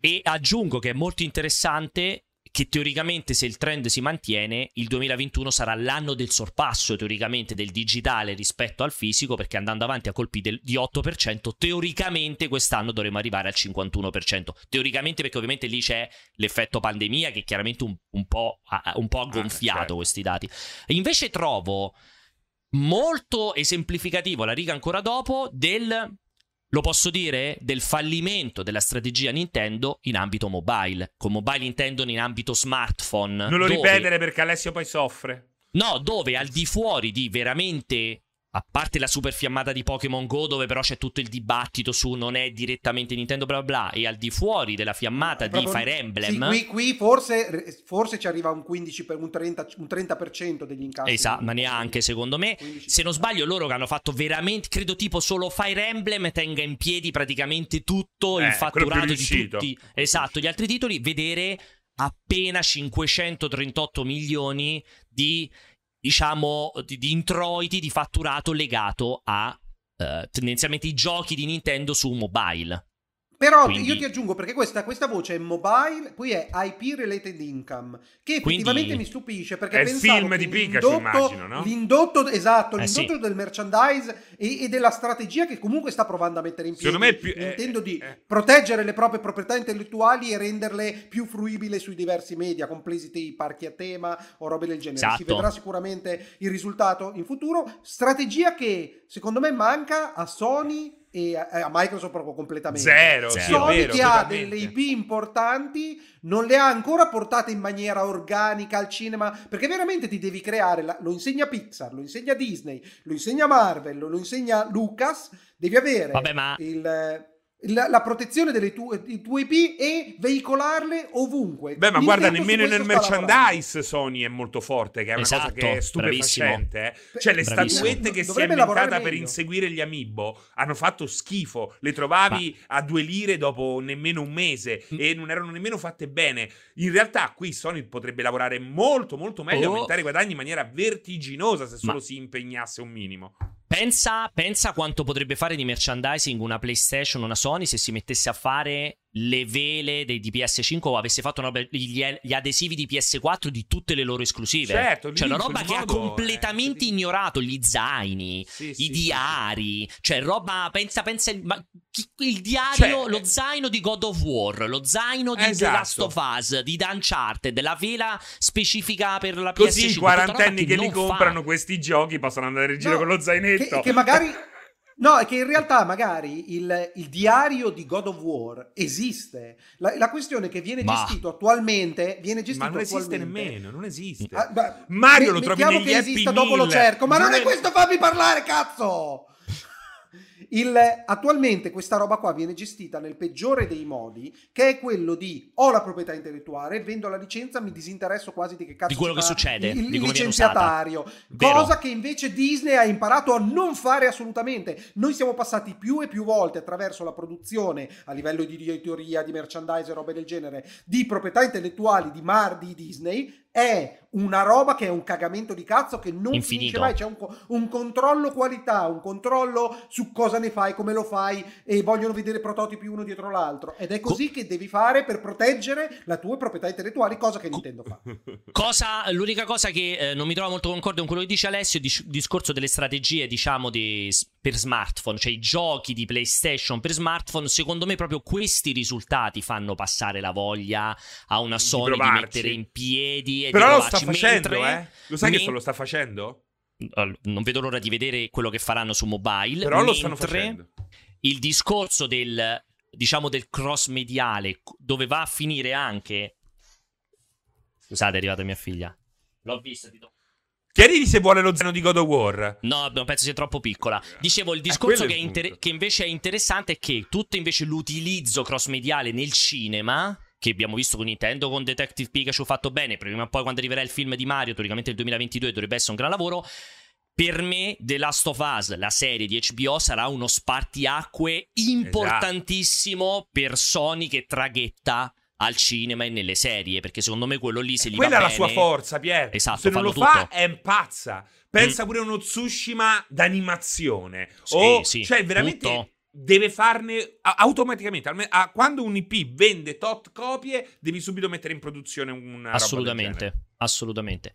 E aggiungo che è molto interessante che teoricamente se il trend si mantiene, il 2021 sarà l'anno del sorpasso teoricamente del digitale rispetto al fisico, perché andando avanti a colpi del, di 8%, teoricamente quest'anno dovremo arrivare al 51%. Teoricamente perché ovviamente lì c'è l'effetto pandemia che chiaramente un, un po', ha, un po' ha gonfiato ah, certo. questi dati. invece trovo molto esemplificativo la riga ancora dopo del lo posso dire del fallimento della strategia Nintendo in ambito mobile. Con mobile intendono in ambito smartphone. Non lo dove... ripetere perché Alessio poi soffre. No, dove al di fuori di veramente a parte la super fiammata di Pokémon Go, dove però c'è tutto il dibattito su non è direttamente Nintendo, bla bla bla, e al di fuori della fiammata di Fire Emblem. Sì, qui, qui forse, forse, ci arriva un 15 per un 30, un 30% degli incassi. Esatto, ma neanche secondo me. 15%. Se non sbaglio, loro che hanno fatto veramente, credo tipo solo Fire Emblem tenga in piedi praticamente tutto eh, il fatturato di tutti. Esatto, gli altri titoli, vedere appena 538 milioni di diciamo, di, di introiti di fatturato legato a uh, tendenzialmente i giochi di Nintendo su mobile. Però Quindi... io ti aggiungo perché questa, questa, voce è mobile, poi è IP related income, che effettivamente Quindi... mi stupisce perché è il film di Pikachu, immagino, no? L'indotto, esatto, eh, l'indotto sì. del merchandise e, e, della strategia che comunque sta provando a mettere in piedi. Secondo me più, eh, di eh. proteggere le proprie proprietà intellettuali e renderle più fruibili sui diversi media, compresi i parchi a tema o robe del genere. Esatto. Si vedrà sicuramente il risultato in futuro. Strategia che secondo me manca a Sony e a, Microsoft proprio completamente. Zero. Zero. Sony vero, che ha delle IP importanti non le ha ancora portate in maniera organica al cinema perché veramente ti devi creare, la, lo insegna Pixar, lo insegna Disney, lo insegna Marvel, lo insegna Lucas, devi avere Vabbè, ma... il la, la, protezione delle tue, tue, IP e veicolarle ovunque. Beh, ma guarda, nemmeno nel merchandise Sony è molto forte, che è una esatto, cosa che è stupefacente. Eh. Cioè, le bravissimo. statuette che Dovrebbe si è inventata per inseguire gli amiibo hanno fatto schifo. Le trovavi ma... a due lire dopo nemmeno un mese mm. e non erano nemmeno fatte bene. In realtà, qui Sony potrebbe lavorare molto, molto meglio, oh. aumentare i guadagni in maniera vertiginosa se solo ma... si impegnasse un minimo. Pensa, pensa quanto potrebbe fare di merchandising una PlayStation, una Sony se si mettesse a fare le vele dei, di PS5 o avesse fatto una, gli, gli, adesivi di PS4 di tutte le loro esclusive. Certo, cioè una roba che modo, ha completamente eh, ignorato gli zaini, sì, i sì, diari, sì. cioè roba pensa pensa il, ma, il diario, cioè, lo zaino di God of War, lo zaino di esatto. The Last of Us, di Uncharted, la vela specifica per la PS5. Così i quarantenni che, che li comprano fa. questi giochi possono andare in giro no, con lo zainetto. Che, che magari No, è che in realtà magari il, il, diario di God of War esiste. La, la questione è che viene ma... gestito attualmente. Viene gestito ma non esiste nemmeno, non esiste. Ah, beh, Mario lo trovi negli che esista, dopo lo cerco. Ma non, non è questo, fammi parlare, cazzo! Il, attualmente questa roba qua viene gestita nel peggiore dei modi, che è quello di ho la proprietà intellettuale, vendo la licenza, mi disinteresso quasi di che cazzo di quello che succede, il, il licenziatario, cosa che invece Disney ha imparato a non fare assolutamente. Noi siamo passati più e più volte attraverso la produzione a livello di editoria, di merchandise e robe del genere, di proprietà intellettuali di Mar di Disney è una roba che è un cagamento di cazzo che non Infinito. finisce mai. C'è un, un, controllo qualità, un controllo su cosa ne fai, come lo fai e vogliono vedere prototipi uno dietro l'altro. Ed è così Co- che devi fare per proteggere la tua proprietà intellettuale, cosa che Nintendo fa. Cosa, l'unica cosa che eh, non mi trovo molto concorde con quello che dice Alessio è il discorso delle strategie, diciamo, di, per smartphone, cioè i giochi di PlayStation per smartphone. Secondo me proprio questi risultati fanno passare la voglia a una Sony di, di mettere in piedi e Però lo sta facendo, mentre, eh? Lo sai me... che lo sta facendo? Non vedo l'ora di vedere quello che faranno su mobile. Però lo stanno facendo. Il discorso del, diciamo, del cross mediale, dove va a finire anche... Scusate, è arrivata mia figlia. L'ho vista, ti do. Chiariti se vuole lo zaino di God of War. No, penso sia troppo piccola. Dicevo, il eh, discorso eh, che, inter- che, invece è interessante è che tutto invece l'utilizzo cross mediale nel cinema che abbiamo visto con Nintendo con Detective Pikachu fatto bene, prima o poi quando arriverà il film di Mario, teoricamente il 2022 dovrebbe essere un gran lavoro. Per me, The Last of Us, la serie di HBO, sarà uno spartiacque importantissimo esatto. per Sony che traghetta al cinema e nelle serie, perché secondo me quello lì se gli Quella va è la sua forza, Pier. Esatto, se non lo tutto. fa è pazza. Pensa mm. pure a uno Tsushima d'animazione. Sì, o, sì, cioè veramente... Tutto deve farne automaticamente. a- quando un IP vende tot copie, devi subito mettere in produzione una. Assolutamente, assolutamente.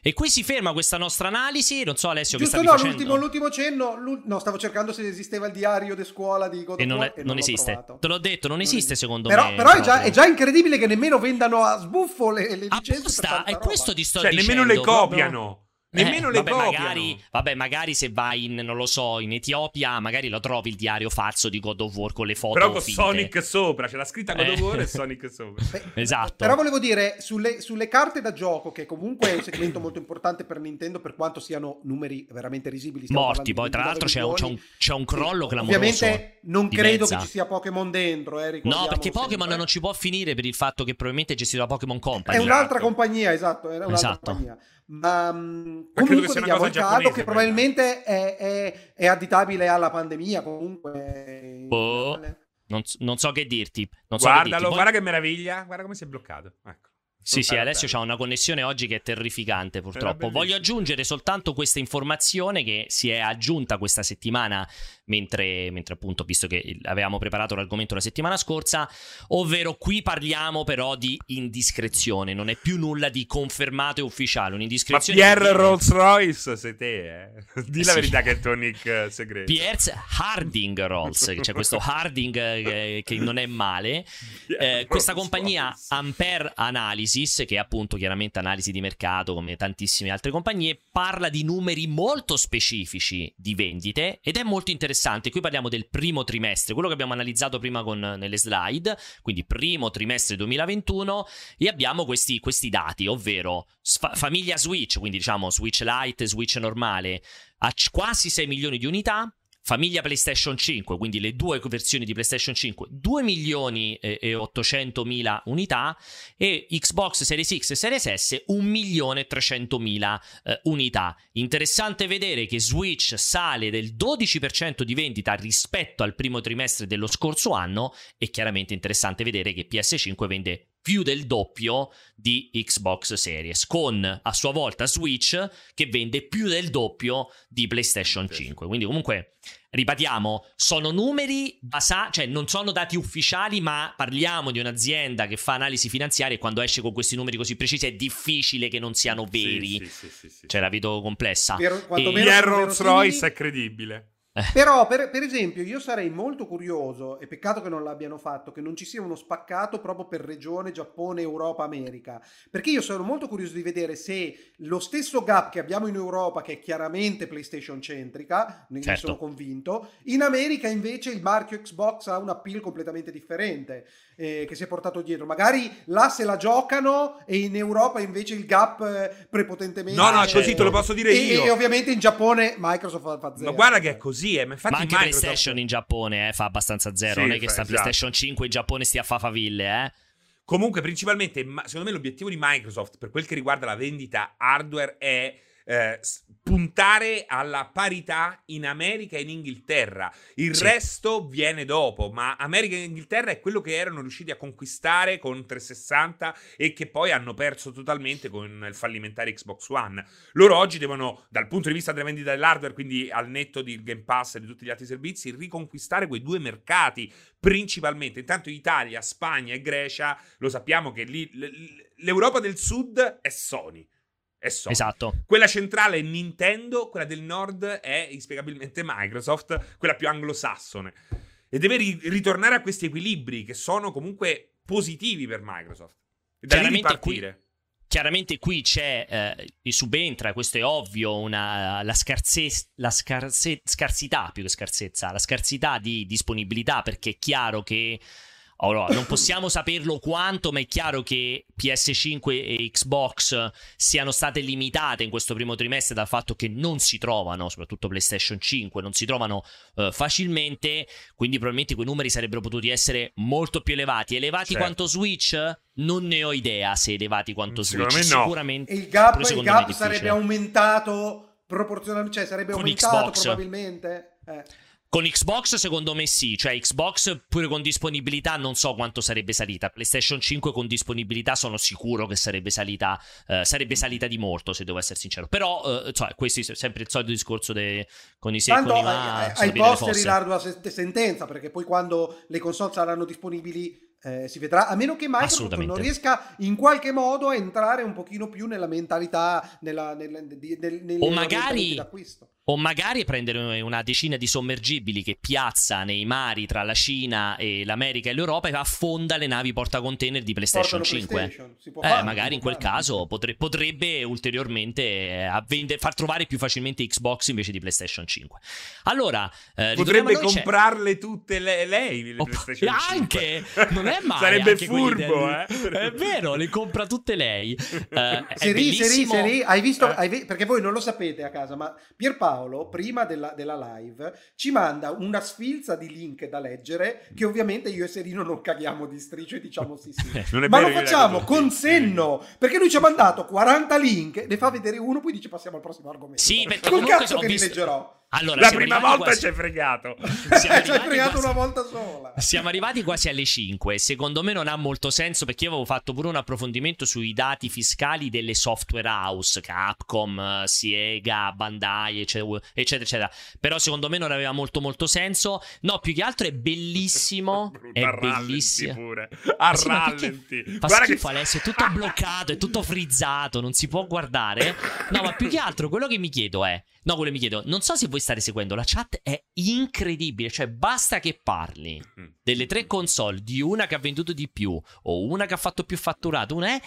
E qui si ferma questa nostra analisi. Non so, Alessio, Giusto, che no, stavi facendo. l'ultimo, l'ultimo cenno. l'ul- no, stavo cercando se esisteva il diario di scuola di God E of non, è- e non l'ho esiste. trovato. Te l'ho detto, non esiste secondo però, me. Però è già, è già incredibile che nemmeno vendano a sbuffo le, le licenze. per Apposta, tanta è roba. questo ti sto Cioè, dicendo. nemmeno le copiano. Nemmeno Eh, le vabbè, copiano. magari, vabbè, magari se vai in, non lo so, in Etiopia, magari lo trovi il diario falso di God of War con le foto Però con finte. Sonic sopra, c'è la scritta God of Eh. War e Sonic sopra. Beh, Esatto. Però volevo dire, sulle, sulle carte da gioco, che comunque è un segmento molto importante per Nintendo, per quanto siano numeri veramente risibili. Morti, poi tra l'altro c'è un, 29 c'è un- c'è un crollo Sì, clamoroso. Ovviamente non credo che ci sia Pokémon dentro, eh, No, perché Pokémon non ci può finire per il fatto che probabilmente è gestito da Pokémon Company. È un'altra Esatto. compagnia, esatto, è un'altra Esatto. compagnia. Ma mh, credo che comunque sia una vediamo cosa il giapponese, che probabilmente è, è- è additabile alla pandemia, comunque... Boh. Non, non so che dirti. Non so che Guardalo, dirti. Poi- guarda che meraviglia. Guarda come si è bloccato. Ecco. Sì, sì, Alessio ha una connessione oggi che è terrificante, purtroppo. Voglio aggiungere soltanto questa informazione che si è aggiunta questa settimana, mentre, mentre appunto, visto che avevamo preparato l'argomento la settimana scorsa, ovvero qui parliamo però di indiscrezione, non è più nulla di confermato e ufficiale, Ma un'indiscrezione... Pierre che viene- Rolls Royce sei te, eh. Di la Sì. verità che è il tuo nick eh, segreto. Piers Harding Rolls, c'è questo Harding eh, che non è male. Pierre Eh, questa compagnia. Ampere Analysis, che è appunto chiaramente analisi di mercato come tantissime altre compagnie, parla di numeri molto specifici di vendite ed è molto interessante. Qui parliamo del primo trimestre, quello che abbiamo analizzato prima con, nelle slide, quindi primo trimestre 2021 e abbiamo questi, questi dati, ovvero sfa- famiglia Switch, quindi diciamo Switch Lite, Switch normale, a c- quasi 6 milioni di unità. Famiglia PlayStation 5, quindi le due versioni di PlayStation 5, 2 milioni e e 800 mila unità e Xbox Series X e Series S 1 milione e 300 mila eh, unità. Interessante vedere che Switch sale del 12% di vendita rispetto al primo trimestre dello scorso anno e chiaramente interessante vedere che PS5 vende più del doppio di Xbox Series, con a sua volta Switch che vende più del doppio di PlayStation Sì. 5. Quindi comunque, ripetiamo, sono numeri basati, cioè non sono dati ufficiali, ma parliamo di un'azienda che fa analisi finanziaria e quando esce con questi numeri così precisi è difficile che non siano veri. Sì, sì, sì, sì, Cioè la vedo complessa. Per- Pierre sono Rolls. Royce è credibile. Però, per, per esempio, io sarei molto curioso, e peccato che non l'abbiano fatto, che non ci sia uno spaccato proprio per regione Giappone, Europa, America. Perché io sono molto curioso di vedere se lo stesso gap che abbiamo in Europa, che è chiaramente PlayStation centrica, ne Certo. sono convinto, in America invece il marchio Xbox ha un appeal completamente differente. Eh, che si è portato dietro, magari là se la giocano e in Europa invece il gap eh, prepotentemente No, no, è certo. così te lo posso dire e, io. e ovviamente in Giappone Microsoft fa, zero. Ma guarda che è così, eh. Ma infatti ma anche Microsoft- PlayStation in Giappone eh, fa abbastanza zero. Sì, non è che sta esatto. PlayStation 5 in Giappone stia a fa faville, eh. Comunque, principalmente, secondo me l'obiettivo di Microsoft per quel che riguarda la vendita hardware è eh, puntare alla parità in America e in Inghilterra. Il Sì. resto viene dopo, ma America e Inghilterra è quello che erano riusciti a conquistare con 360 e che poi hanno perso totalmente con il fallimentare Xbox One. Loro oggi devono, dal punto di vista della vendita dell'hardware, quindi al netto di Game Pass e di tutti gli altri servizi, riconquistare quei due mercati principalmente. Intanto Italia, Spagna e Grecia, lo sappiamo che lì l'Europa del Sud è Sony. È Sony. Esatto. Quella centrale è Nintendo, quella del nord è inspiegabilmente Microsoft, quella più anglosassone. E deve ri- ritornare a questi equilibri che sono comunque positivi per Microsoft. E da lì Chiaramente qui- ripartire. Chiaramente qui c'è, eh, subentra, questo è ovvio, una, la, scarse- la scarse- scarsità, più che scarsezza, la scarsità di disponibilità, perché è chiaro che, allora, non possiamo saperlo quanto, ma è chiaro che PS5 e Xbox siano state limitate in questo primo trimestre dal fatto che non si trovano, soprattutto PlayStation 5, non si trovano eh, facilmente, quindi probabilmente quei numeri sarebbero potuti essere molto più elevati. Elevati Certo. quanto Switch? Non ne ho idea se elevati quanto Secondo Switch. me no. Sicuramente. E il gap, il gap sarebbe aumentato proporzionalmente, cioè sarebbe Con aumentato Xbox. probabilmente. Eh. Con Xbox secondo me sì, cioè Xbox pure con disponibilità non so quanto sarebbe salita. PlayStation 5 con disponibilità sono sicuro che sarebbe salita, eh, sarebbe salita di molto se devo essere sincero. Però, eh, cioè, questo è sempre il solito discorso de, con i se Tanto ma, ai- ai posteri l'ardua se- sentenza, perché poi quando le console saranno disponibili eh, si vedrà, a meno che Microsoft non riesca in qualche modo a entrare un pochino più nella mentalità, nella, di- nel- nelle O magari-. O magari prendere una decina di sommergibili che piazza nei mari tra la Cina e l'America e l'Europa e affonda le navi portacontainer di PlayStation Portano 5. PlayStation, si può Eh, fare, si magari in quel fare. caso potre- potrebbe ulteriormente eh, avvende- far trovare più facilmente Xbox invece di PlayStation 5. Allora, eh, Potrebbe noi, c'è- comprarle tutte le- lei le Oh, PlayStation 5. anche non è male Sarebbe furbo, eh. è vero le compra tutte lei Eh, è Seri, Seri, bellissimo Seri, hai visto, Eh. hai vi- perché voi non lo sapete a casa, ma Pierpaolo, prima della, della live, ci manda una sfilza di link da leggere che ovviamente io e Serino non caghiamo di striscio e diciamo sì sì. Non è ma lo facciamo con senno, perché lui ci ha mandato 40 link, ne fa vedere uno, poi dice passiamo al prossimo argomento. Sì, perché comunque cazzo che visto- li leggerò. Allora La prima volta quasi- ci hai fregato. Siamo ci hai arrivati fregato quasi- una volta sola. Siamo arrivati quasi alle 5. Secondo me non ha molto senso perché io avevo fatto pure un approfondimento sui dati fiscali delle software house, Capcom, Sega, Bandai, eccetera, eccetera, eccetera. Però secondo me non aveva molto molto senso. No, più che altro è bellissimo. È bellissimo. pure. A Eh sì, perché rallenti. Fa Guarda schifo che- Alessio, è tutto bloccato, è tutto frizzato, non si può guardare. No, ma più che altro quello che mi chiedo è, no, quello mi chiedo, non so se voi state seguendo, la chat è incredibile, cioè basta che parli Mm. delle tre console, di una che ha venduto di più o una che ha fatto più fatturato, una è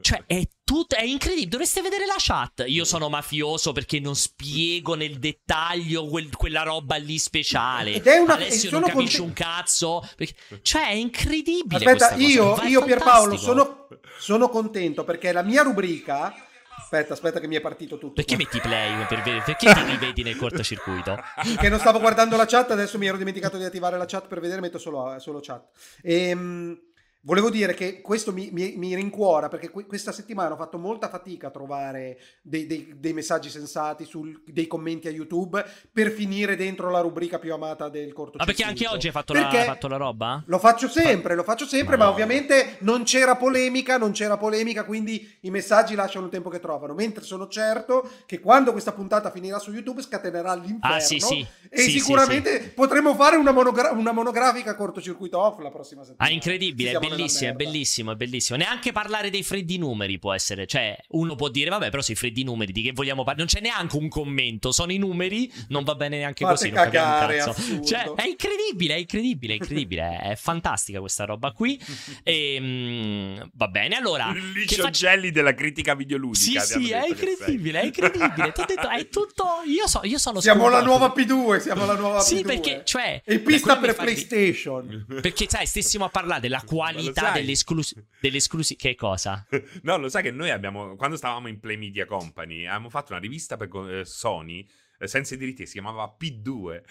cioè è tutto è incredibile, dovreste vedere la chat. Io sono mafioso perché non spiego nel dettaglio quel- quella roba lì speciale. Ed è una- Alessio non sono capisce conte- un cazzo, perché- cioè è incredibile Aspetta, questa cosa, io, io Pierpaolo sono, sono contento perché la mia rubrica... Aspetta, aspetta che mi è partito tutto. Perché metti play per vedere? Perché ti rivedi nel cortocircuito? che non stavo guardando la chat, adesso mi ero dimenticato di attivare la chat per vedere, metto solo, solo chat. Ehm, volevo dire che questo mi, mi- mi rincuora perché que- questa settimana ho fatto molta fatica a trovare dei, dei- dei messaggi sensati, sul- dei commenti a YouTube per finire dentro la rubrica più amata del cortocircuito. Ma perché anche oggi hai fatto, la, fatto la roba? Lo faccio sempre, lo faccio sempre, ma Madonna. ovviamente non c'era polemica, non c'era polemica, quindi i messaggi lasciano il tempo che trovano. Mentre sono certo che quando questa puntata finirà su YouTube scatenerà l'inferno. Ah, sì, sì. E sì, sicuramente potremo fare una, monogra- una monografica cortocircuito off la prossima settimana. Ah, incredibile, È bellissimo, è bellissimo, è bellissimo. Neanche parlare dei freddi numeri può essere. Cioè, uno può dire, vabbè, però sui freddi numeri di che vogliamo parlare? Non c'è neanche un commento, sono i numeri, non va bene neanche Fate così. Non un cagare, cazzo. assurdo. Cioè, è incredibile, è incredibile, è incredibile. è, fantastica questa roba qui. E, mm, va bene, allora. Licio faccio- Gelli della critica Sì, videoludica. hanno sì, è incredibile, è incredibile. Ti ho detto, è tutto. Io, so, io sono Siamo la sconvolto. nuova P2, siamo la nuova Sì, P2. perché, cioè. E pista per fa ri- PlayStation. Perché, sai, stessimo a parlare della qualità sai? dell'esclusiva. Dell'esclusi- che cosa? No, lo sai che noi abbiamo, quando stavamo in Play Media Company, abbiamo fatto una rivista per eh, Sony, eh, senza diritti, si chiamava P2.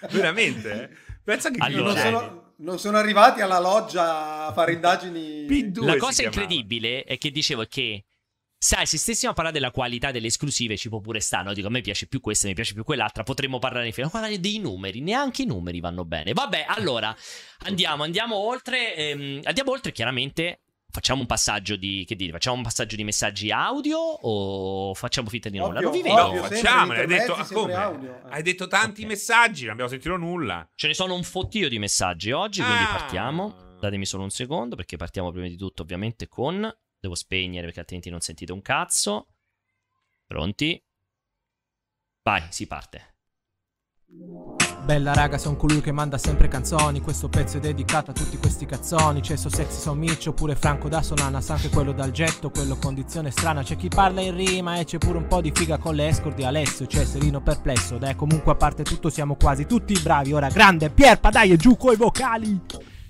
Veramente? Pensa che Allora- non, sono, non sono arrivati alla loggia a fare indagini. P2 La cosa incredibile è che dicevo che. Sai, se stessimo a parlare della qualità delle esclusive, ci può pure stare. No? Dico, a me piace più questa, mi piace più quell'altra. Potremmo parlare di guardare dei numeri, neanche i numeri vanno bene. Vabbè, allora andiamo, andiamo oltre. ehm, andiamo oltre, chiaramente. Facciamo un passaggio di. Che dire? Facciamo un passaggio di messaggi audio o facciamo finta di nulla? Ovvio, Non vi ovvio, vedo. No, sempre facciamole. Hai detto, ah, come? audio. Eh. Hai detto tanti Ok. messaggi, non abbiamo sentito nulla. Ce ne sono un fottio di messaggi oggi, quindi Ah. partiamo. Datemi solo un secondo, perché partiamo prima di tutto, ovviamente, con. Devo spegnere perché altrimenti non sentite un cazzo. Pronti? Vai, si parte. Bella raga, son colui che manda sempre canzoni. Questo pezzo è dedicato a tutti questi cazzoni. C'è So Sexy Son Miccio, pure Franco da Solana. Sa anche quello dal getto, quello condizione strana. C'è chi parla in rima e c'è pure un po' di figa con le escort di Alessio. C'è Serino perplesso. Dai, comunque a parte tutto, siamo quasi tutti bravi. Ora grande Pierpa, dai, e giù coi vocali.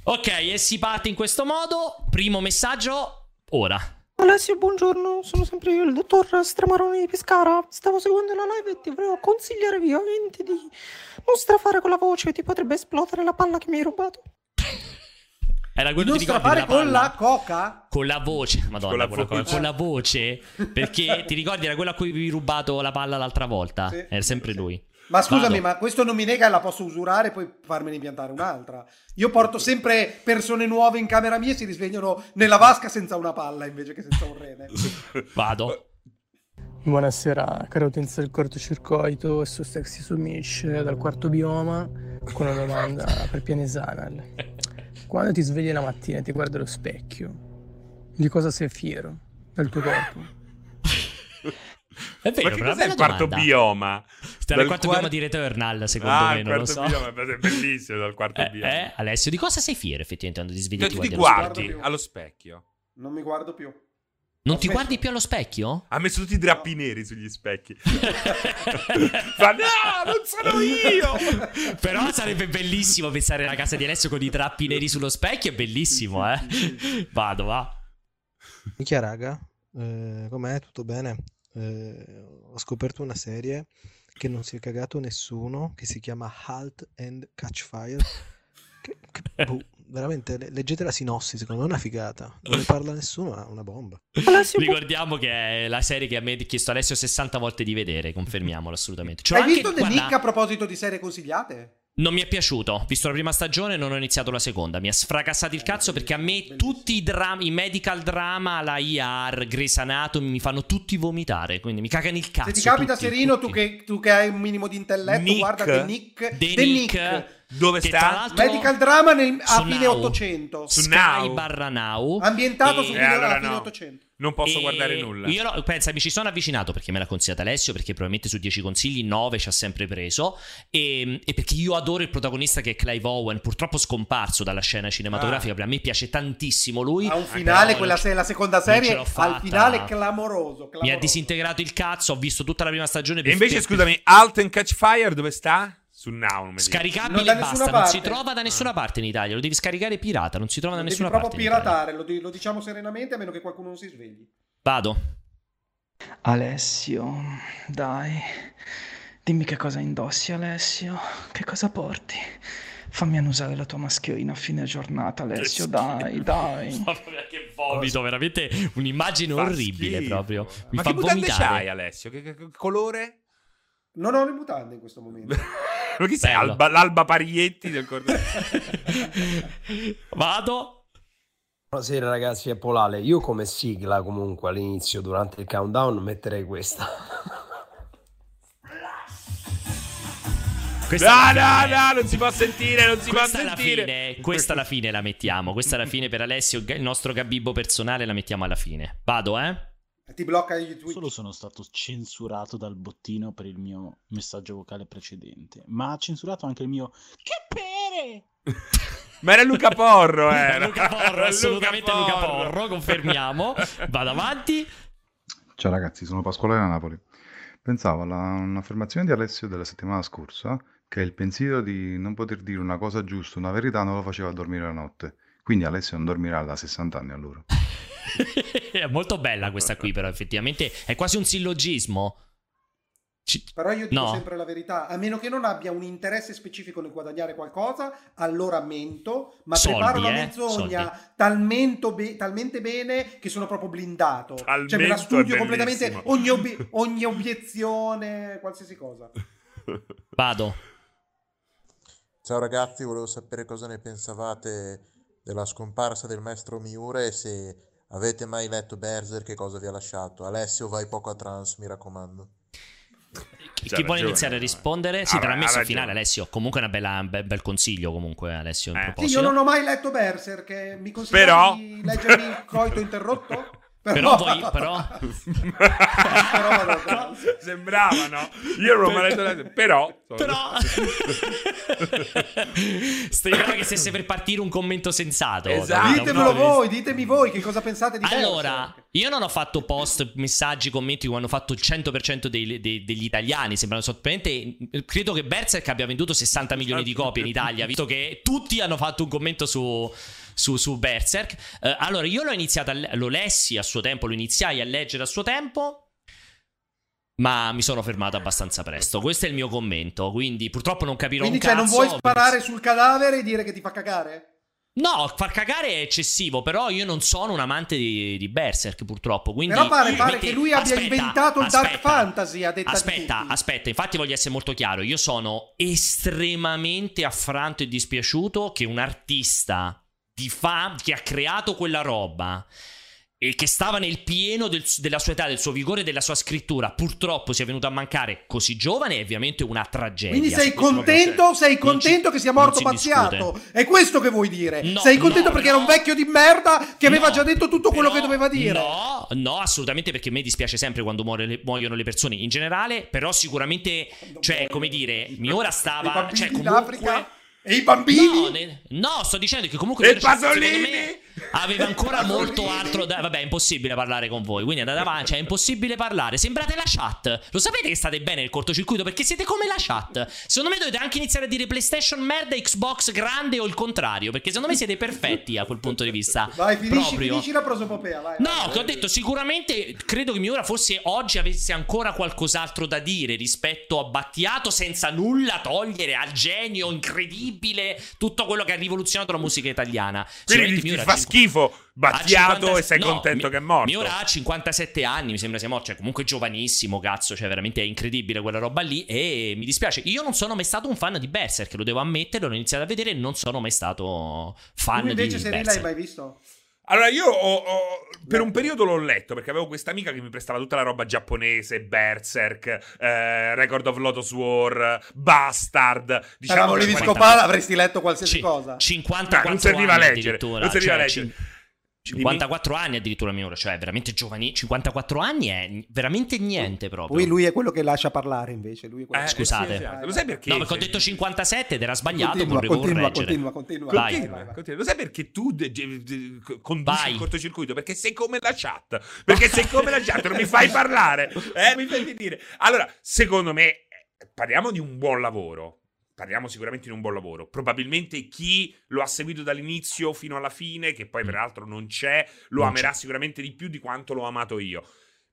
Ok, e si parte in questo modo. Primo messaggio, ora. Alessio, buongiorno, sono sempre io, il dottor Stramaroni di Pescara. Stavo seguendo la live e ti volevo consigliare vivamente di non strafare con la voce, ti potrebbe esplodere la palla che mi hai rubato. Era Di quello non strafare della con palla? la coca? Con la voce, madonna, Con la con la- voce. con la voce. Perché ti ricordi, era quello a cui avevi rubato la palla l'altra volta. Sì. Era sempre Sì. lui. Ma scusami, Vado. ma questo non mi nega, la posso usurare e poi farmene impiantare un'altra. Io porto sempre persone nuove in camera mia e si risvegliano nella vasca senza una palla invece che senza un rene. Vado. Buonasera, caro utenza del cortocircuito e su Sexy Sumish dal quarto bioma con una domanda per Pianesanal. Quando ti svegli la mattina e ti guardi allo specchio, di cosa sei fiero del tuo corpo? È vero, Ma cos'è il quarto domanda. bioma? Sta Dal nel quarto quar- bioma di Returnal, secondo ah, me, il non lo quarto so. bioma è bellissimo dal quarto Eh, bioma. eh, Alessio, di cosa sei fiero effettivamente quando ti svegli tu ti ti guardi allo specchio. Non mi guardo più. Non Ho ti guardi più allo specchio? Ha messo tutti i drappi neri sugli specchi. Fa, no, non sono io! Però sarebbe bellissimo pensare alla casa di Alessio con i trappi neri sullo specchio, è bellissimo, eh. Vado, va. Minchia raga, eh, com'è? Tutto bene? Eh, ho scoperto una serie che non si è cagato nessuno, che si chiama Halt and Catch Fire. Che, che- boh, veramente, le- leggete la sinossi, secondo me è una figata. Non ne parla nessuno, è una bomba. Ricordiamo che è la serie che a me ha chiesto Alessio 60 volte di vedere, confermiamolo assolutamente. L'ho Hai anche- visto The guarda, Nick a proposito di serie consigliate? Non mi è piaciuto. Visto la prima stagione non ho iniziato la seconda. Mi ha sfracassato il cazzo perché a me tutti i drama, i medical drama, la IR, Grey's Anatomy mi fanno tutti vomitare. Quindi mi cagano il cazzo. Se ti capita, tutti, Serino, tutti. tu che, tu che hai un minimo di intelletto, Nick. guarda The Nick. The The Nick, Nick. Dove che sta? Medical drama nel- a su fine Now. 800. Su Sky Now. barra Now. Ambientato E- su Eh, fine, allora a fine no. 800. Non posso E guardare nulla. Io no, pensa, mi ci sono avvicinato perché me l'ha consigliata Alessio, perché probabilmente su 10 consigli 9 ci ha sempre preso. E, e perché io adoro il protagonista che è Clive Owen, purtroppo scomparso dalla scena cinematografica. Ah. Per me piace tantissimo lui. Ha un Però finale, non quella se- la seconda serie, al finale clamoroso. Mi ha clamoroso. disintegrato il cazzo. Ho visto tutta la prima stagione. E per- invece, per- scusami, Alt and Catch Fire dove sta? Su Now. Scaricabile e basta, non si trova da nessuna parte in Italia. Lo devi scaricare pirata, non si trova da Lo devi nessuna proprio parte. in Italia. piratare, lo, di- lo diciamo serenamente, a meno che qualcuno non si svegli. Vado. Alessio, dai, dimmi che cosa indossi, Alessio, che cosa porti? Fammi annusare la tua mascherina a fine giornata, Alessio, dai, dai. Che vomito, veramente un'immagine Fa orribile schifo. proprio. Mi Ma fa che mutande vomitare. c'hai, Alessio? Che, che- che colore? Non ho le mutande in questo momento. Ma chi sei? Alba- l'Alba Parietti del corteo. Vado. Buonasera ragazzi, è Polale. Io come sigla comunque all'inizio, durante il countdown, metterei questa. Questa No, no, no, non si può sentire, non si Questa può sentire. fine, questa alla fine la mettiamo. Questa alla fine per Alessio, il nostro gabibbo personale, la mettiamo alla fine. Vado, eh? Ti blocca tweet. Solo sono stato censurato dal bottino per il mio messaggio vocale precedente, ma ha censurato anche il mio Che pere! Ma era Luca Porro, era. Luca Porro, Era assolutamente Luca Porro, confermiamo. Vado avanti. Ciao ragazzi, sono Pasquale da Napoli. Pensavo alla un'affermazione di Alessio della settimana scorsa, che il pensiero di non poter dire una cosa giusta, una verità, non lo faceva dormire la notte. Quindi Alessio non dormirà da 60 anni allora. è molto bella questa qui, però effettivamente è quasi un sillogismo. Ci- Però io dico No. sempre la verità, a meno che non abbia un interesse specifico nel guadagnare qualcosa, allora mento, ma Soldi, preparo la eh, menzogna talmente, be- talmente bene che sono proprio blindato. cioè me Talmente la studio completamente, ogni, obi- ogni obiezione, qualsiasi cosa. Vado. Ciao ragazzi, volevo sapere cosa ne pensavate della scomparsa del maestro Miura e se avete mai letto Berserk che cosa vi ha lasciato. Alessio, vai poco a trans, mi raccomando. Chi chi vuole ragione. iniziare a rispondere? Sì, te l'ha ha messo ragione. finale, Alessio. Comunque è una bella- un bel, bel consiglio, comunque, Alessio, in Eh. Sì, io non ho mai letto Berserk, eh, mi consiglio Però- di leggermi il coito interrotto? Però voi, però... Però vado a trans. Sembrava, no? Io non l'ho mai letto. la- Però. Però... Speriamo che stesse per partire un commento sensato. Esatto. Ditemelo voi, ditemi voi che cosa pensate di Allora, Berserk. Io non ho fatto post, messaggi, commenti come hanno fatto il 100% dei- dei- degli italiani. Sembrano sorprendente. Credo che Berserk abbia venduto 60 milioni di copie in Italia, visto che tutti hanno fatto un commento su. Su, su Berserk. Eh, allora, io l'ho iniziato, a lo lessi a suo tempo, lo iniziai a leggere a suo tempo. Ma mi sono fermato abbastanza presto. Questo è il mio commento. Quindi, purtroppo non capirò Quindi un cioè, cazzo. non vuoi sparare sul cadavere e dire che ti fa cagare? No, far cagare è eccessivo, però io non sono un amante di, di Berserk, purtroppo. Quindi Però pare, pare metti- che lui abbia aspetta, inventato il dark aspetta, fantasy, a detta di Aspetta, aspetta, infatti voglio essere molto chiaro. Io sono estremamente affranto e dispiaciuto che un artista di fa- che ha creato quella roba e che stava nel pieno del- della sua età, del suo vigore e della sua scrittura, purtroppo sia venuto a mancare così giovane, è ovviamente una tragedia. Quindi sei contento, sei contento ci- che sia morto si discute. È questo che vuoi dire? No, sei contento no, perché era un no. vecchio di merda che aveva No, già detto tutto quello però- che doveva dire? No, no, assolutamente perché a me dispiace sempre quando muore muoiono le persone in generale, però sicuramente, cioè, come dire, Miura I stava, cioè, comunque... E i bambini? No, ne- no, sto dicendo che comunque E Pasolini? Aveva ancora molto altro da... Vabbè, è impossibile parlare con voi, quindi andate avanti, cioè, è impossibile parlare. Sembrate la chat. Lo sapete che state bene nel cortocircuito perché siete come la chat. Secondo me dovete anche iniziare a dire PlayStation merda, Xbox grande o il contrario, perché secondo me siete perfetti a quel punto di vista. Vai, finisci, Proprio. finisci la prosopopea, vai. No, vai. che ho detto sicuramente credo che Miura forse oggi avesse ancora qualcos'altro da dire rispetto a Battiato senza nulla togliere al genio incredibile tutto quello che ha rivoluzionato la musica italiana. Quindi Miura fa schifo Battiato 50 e sei no, contento Mi- che è morto. Miura ha 57 anni, mi sembra sia morto, cioè comunque giovanissimo, cazzo, cioè veramente è incredibile quella roba lì e mi dispiace. Io non sono mai stato un fan di Berserk, lo devo ammettere, l'ho iniziato a vedere e non sono mai stato fan Tu invece di Serena l'hai Berserk. mai visto? Allora, io ho- ho- per un periodo l'ho letto perché avevo questa amica che mi prestava tutta la roba giapponese, Berserk, eh, Record of Lotus War, Bastard. Diciamo Però volevi la qualità- scopare, avresti letto qualsiasi Ci- cosa. 54 No, non serviva a leggere, non serviva a cioè, leggere. cin- 54 anni addirittura Miura, cioè veramente giovani. 54 anni è veramente niente proprio. Poi lui è quello che lascia parlare invece. Lui è quello Eh, che- Scusate. sì, esatto. Lo sai perché? No, perché ho detto 57 ed era sbagliato, Continua, vorrei continua, correggere. continua, continua. Vai. Continua, continua. Lo sai perché tu de- de- de- conduci Vai. il cortocircuito? Perché sei come la chat. Perché sei come la chat, non mi fai parlare. Eh, mi fai dire. Allora, secondo me, eh, parliamo di un buon lavoro. Parliamo sicuramente di un buon lavoro. Probabilmente chi lo ha seguito dall'inizio fino alla fine, che poi peraltro non c'è, lo Non amerà c'è. sicuramente di più di quanto l'ho amato io.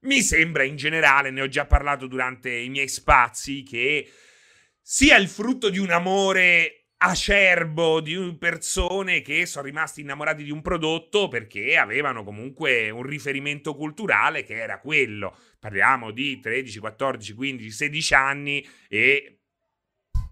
Mi sembra in generale, ne ho già parlato durante i miei spazi, che sia il frutto di un amore acerbo di persone che sono rimasti innamorati di un prodotto perché avevano comunque un riferimento culturale che era quello. Parliamo di 13, 14, 15, 16 anni e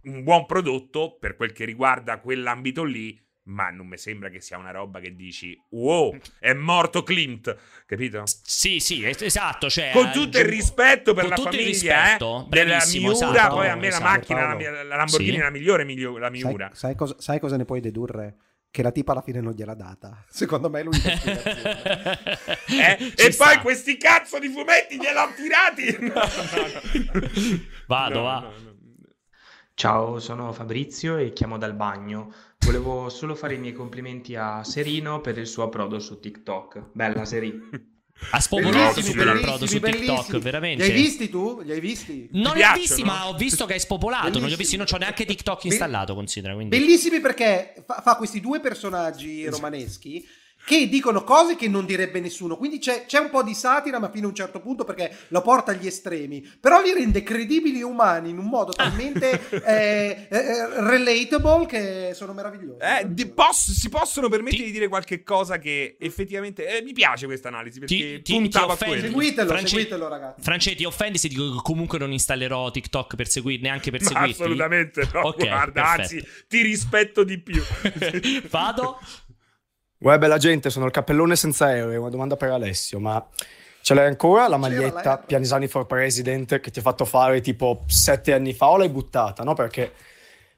un buon prodotto per quel che riguarda quell'ambito lì, ma non mi sembra che sia una roba che dici wow, è morto Klimt, capito? Sì, sì, es- esatto. Cioè, Con tutto il giù- rispetto per la famiglia rispetto, eh, della Miura, esatto, poi a me esatto. la macchina, la, Paolo. mia- la Lamborghini Sì. è la migliore, miglio- la Sai, Miura. sai cosa, sai cosa ne puoi dedurre? Che la tipa alla fine non gliel'ha data. Secondo me è l'unica spiegazione. Eh? E sta. poi questi cazzo di fumetti gliel'ho tirati! No, no, no. Vado, No, va. Ciao, sono Fabrizio e chiamo dal bagno. Volevo solo fare i miei complimenti a Serino per il suo approdo su TikTok. Bella Seri. Ha spopolato Bellissimi, quell'approdo su TikTok, veramente. Li hai visti tu? Li hai visti? Non li ho visti, ma ho visto che hai spopolato. Non li ho visti, non c'ho neanche TikTok installato, considera. Quindi. Bellissimi perché fa, fa questi due personaggi romaneschi che dicono cose che non direbbe nessuno. Quindi c'è, c'è un po' di satira, ma fino a un certo punto perché lo porta agli estremi. Però li rende credibili e umani in un modo talmente eh, eh, relatable che sono meravigliosi. Eh, di- poss- si possono permettere di dire qualche cosa che effettivamente eh, mi piace questa analisi perché Ti- ti- puntava ti quello. Seguitelo, France- seguitelo ragazzi. France, ti offendi se dico che comunque non installerò TikTok per seguirti, neanche per Ma seguirti? assolutamente no, Ok, guarda, perfetto. anzi, ti rispetto di più. Vado? Uè, bella gente, sono il cappellone senza aereo. Una domanda per Alessio, ma ce l'hai ancora la maglietta. Pianisani for President che ti ha fatto fare tipo sette anni fa o l'hai buttata, no? Perché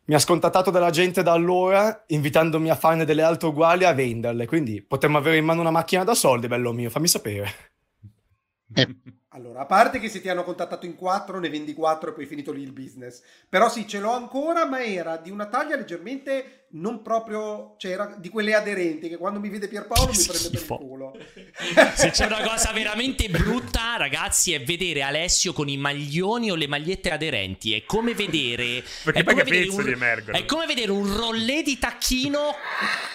mi ha scontattato della gente da allora invitandomi a farne delle altre uguali a venderle. Quindi potremmo avere in mano una macchina da soldi, bello mio, fammi sapere. Allora, a parte che se ti hanno contattato in quattro, ne vendi quattro e poi è finito lì il business. Però sì, ce l'ho ancora, ma era di una taglia leggermente non proprio... Cioè, era di quelle aderenti che quando mi vede Pierpaolo mi prende per il culo. Se c'è una cosa veramente brutta, ragazzi, è vedere Alessio con i maglioni o le magliette aderenti. È come vedere. Perché è poi come che vedere pezzo un- emergono. È come vedere un rollè di tacchino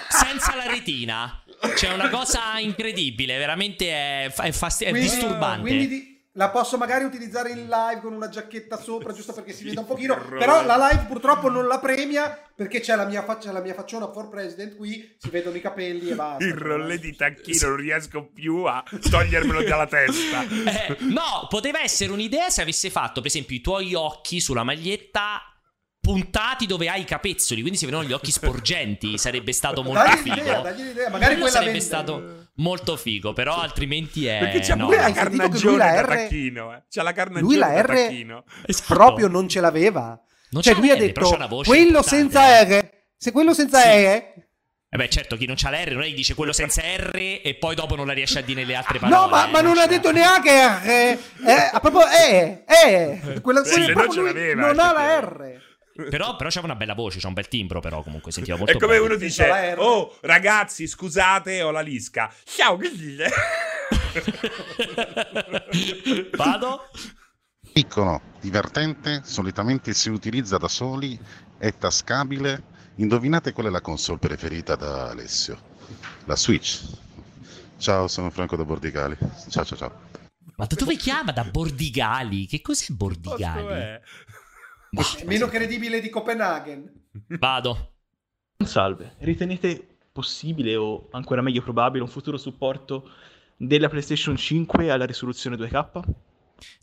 senza la retina. C'è una cosa incredibile, veramente è, è, fasti- è Quindi- disturbante. Quindi, di- la posso magari utilizzare in live con una giacchetta sopra, giusto perché si veda un pochino. Però la live purtroppo non la premia perché c'è la mia, faccia, la mia facciona for president qui, si vedono i capelli e basta. Il rollè di tacchino non riesco più a togliermelo dalla testa. Eh, no, poteva essere un'idea se avesse fatto, per esempio, i tuoi occhi sulla maglietta puntati dove hai i capezzoli, quindi si vedono gli occhi sporgenti, sarebbe stato molto Dagli figo. l'idea, dagli l'idea, magari Quello quella sarebbe vende. stato molto figo, però altrimenti è Perché c'è no. pure la carnagione la da R- tacchino. Eh. C'ha la carnagione Lui la da R tacchino. Esatto. proprio non ce l'aveva. Non cioè lui la ha detto quello senza eh." R. Se quello senza Sì. R Eh beh, certo, chi non c'ha la R non è che dice quello senza R e poi dopo non la riesce a dire nelle altre parole. No, ma, eh, ma non ha c'è. detto neanche R. Eh, ha proprio E. E. Quella, Sì, quella se no proprio ce lui non ha la effettivamente. R. Però, però c'aveva una bella voce, c'ha un bel timbro però comunque, sentiva molto È come bene. uno dice. Oh, ragazzi, scusate, ho la lisca. Ciao, che dite? Vado? Piccolo, divertente, solitamente si utilizza da soli, è tascabile. Indovinate qual è la console preferita da Alessio? La Switch. Ciao, sono Franco da Bordigali. Ciao, ciao, ciao. Ma da dove chiama? Da Bordigali? Che cos'è Bordigali? È. È meno credibile di Copenaghen. Vado. Salve, ritenete possibile o ancora meglio probabile un futuro supporto della PlayStation 5 alla risoluzione 2K?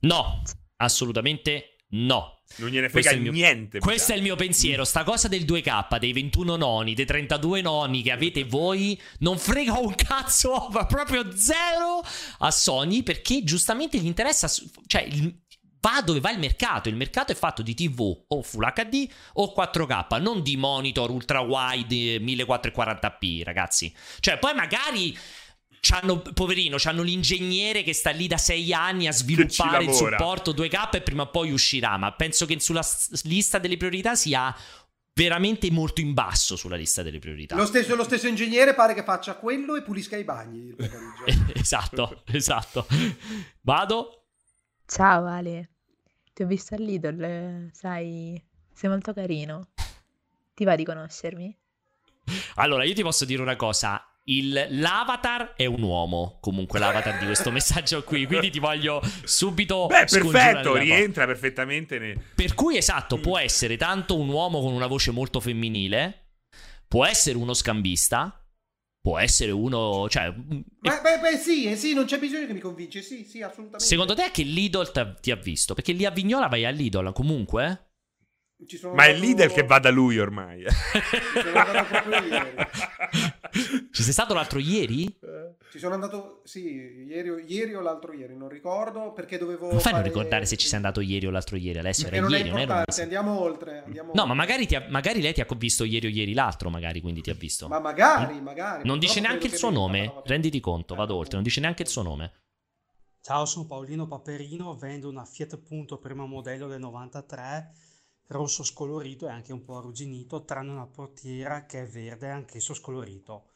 No, assolutamente no. Non gliene Questo frega è il mio- niente. Questo è il mio pensiero. Sta cosa del 2K, dei 21 noni, dei 32 noni che avete voi, non frega un cazzo, proprio zero a Sony perché giustamente gli interessa. Cioè, il- va dove va il mercato. Il mercato è fatto di TV o Full HD o 4K, non di monitor ultra wide eh, 1440p, ragazzi. Cioè, poi magari. C'hanno, poverino, c'hanno l'ingegnere che sta lì da sei anni a sviluppare il supporto 2K e prima o poi uscirà. Ma penso che sulla s- lista delle priorità sia veramente molto in basso sulla lista delle priorità. Lo stesso, lo stesso ingegnere pare che faccia quello e pulisca i bagni esatto, esatto. Vado. Ciao Ale, ti ho visto all'Idol, eh, sai, sei molto carino. Ti va di conoscermi? Allora, io ti posso dire una cosa. Il, l'avatar è un uomo, comunque l'avatar di questo messaggio qui, quindi ti voglio subito Beh, perfetto, rientra perfettamente. Ne... Per cui esatto, può essere tanto un uomo con una voce molto femminile, può essere uno scambista, può essere uno, cioè, Beh, beh, beh, sì, eh, sì, non c'è bisogno che mi convinci. Sì, sì, assolutamente. secondo te è che l'Idol t'ha- ti ha visto? Perché lì a Vignola vai all'Idol comunque? Ci sono Ma è andato- leader che va da lui ormai. Ci sono andato proprio ieri. Ci sei stato l'altro ieri? Ci sono andato, sì, ieri, o- ieri o l'altro ieri, non ricordo perché dovevo. Non fai a non fare- ricordare se ci sei andato ieri o l'altro ieri, Alessio? Era non è ieri, non era un andiamo oltre. Andiamo No, ma oltre. magari, ti ha- magari lei ti ha visto ieri o ieri l'altro, magari, quindi ti ha visto. Ma magari, magari. Non dice neanche il suo nome, vabbè. renditi conto, vado oltre, non dice neanche il suo nome. Ciao, sono Paolino Paperino, vendo una Fiat Punto primo modello del 93, rosso scolorito e anche un po' arrugginito, tranne una portiera che è verde, anch'esso scolorito.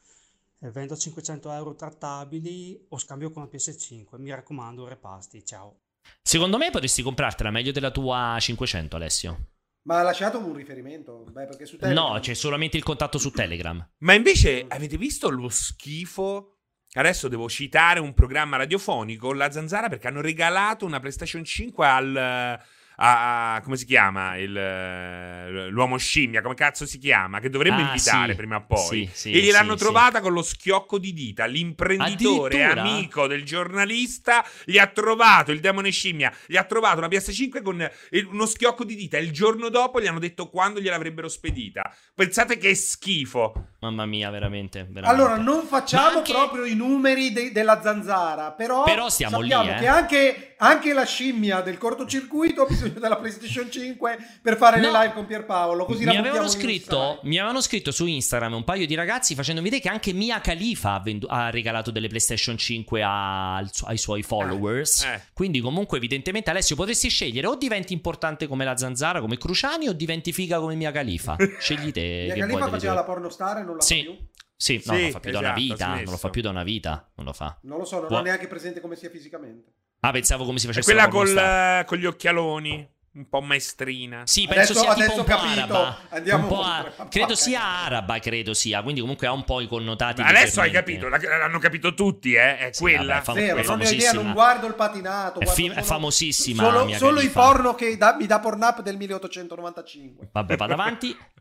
E vendo a 500 euro trattabili o scambio con la PS5. Mi raccomando, repasti. Ciao. Secondo me potresti comprartela meglio della tua 500, Alessio. Ma ha lasciato un riferimento? Beh, perché su Telegram- No, c'è solamente il contatto su Telegram. Ma invece avete visto lo schifo? Adesso devo citare un programma radiofonico, La Zanzara, perché hanno regalato una PlayStation 5 al... a- a- come si chiama? Il, eh, l'uomo scimmia, come cazzo si chiama? Che dovremmo Ah, invitare sì. prima o poi. Sì, sì, e gliel'hanno trovata con lo schiocco di dita. L'imprenditore amico del giornalista gli ha trovato, il demone scimmia, gli ha trovato una PS5 con uno schiocco di dita. E il giorno dopo gli hanno detto quando gliel'avrebbero spedita. Pensate che schifo. Mamma mia, veramente. veramente. Allora, non facciamo anche- proprio i numeri de- della zanzara, però, Però stiamo lì, sappiamo eh. che anche, anche la scimmia del cortocircuito ha bisogno della PlayStation 5 per fare le No. live con Pierpaolo. Così la mi avevano, scritto, mi avevano scritto su Instagram un paio di ragazzi facendo vedere che anche Mia Khalifa ha, vendu- ha regalato delle PlayStation 5 al su- ai suoi followers. eh. Quindi, comunque, evidentemente, Alessio, potresti scegliere o diventi importante come la zanzara, come Cruciani, o diventi figa come Mia Khalifa. Scegli te. Mia Khalifa faceva la pornostar e non la Sì. fa più. Sì, no, Sì, non lo fa più da una esatto, vita. Non lo fa più da una vita. Non lo fa. Non lo so, non Può- ho neanche presente come sia fisicamente. Ah, pensavo come si È facesse quella la col, eh, con gli occhialoni. un po' maestrina. Sì, penso Adesso- sia tipo adesso un ho po' araba. Andiamo Un po' a- credo sia araba, credo sia, quindi comunque ha un po' i connotati. Adesso hai capito, l'hanno capito tutti, eh? È quella. vabbè, fam- Zero, è non ho idea, famosissima. non guardo il patinato. È, guardo fi- è solo- famosissima. Solo, solo i porno che da- mi dà Pornhub del 1895. Vabbè, vado avanti.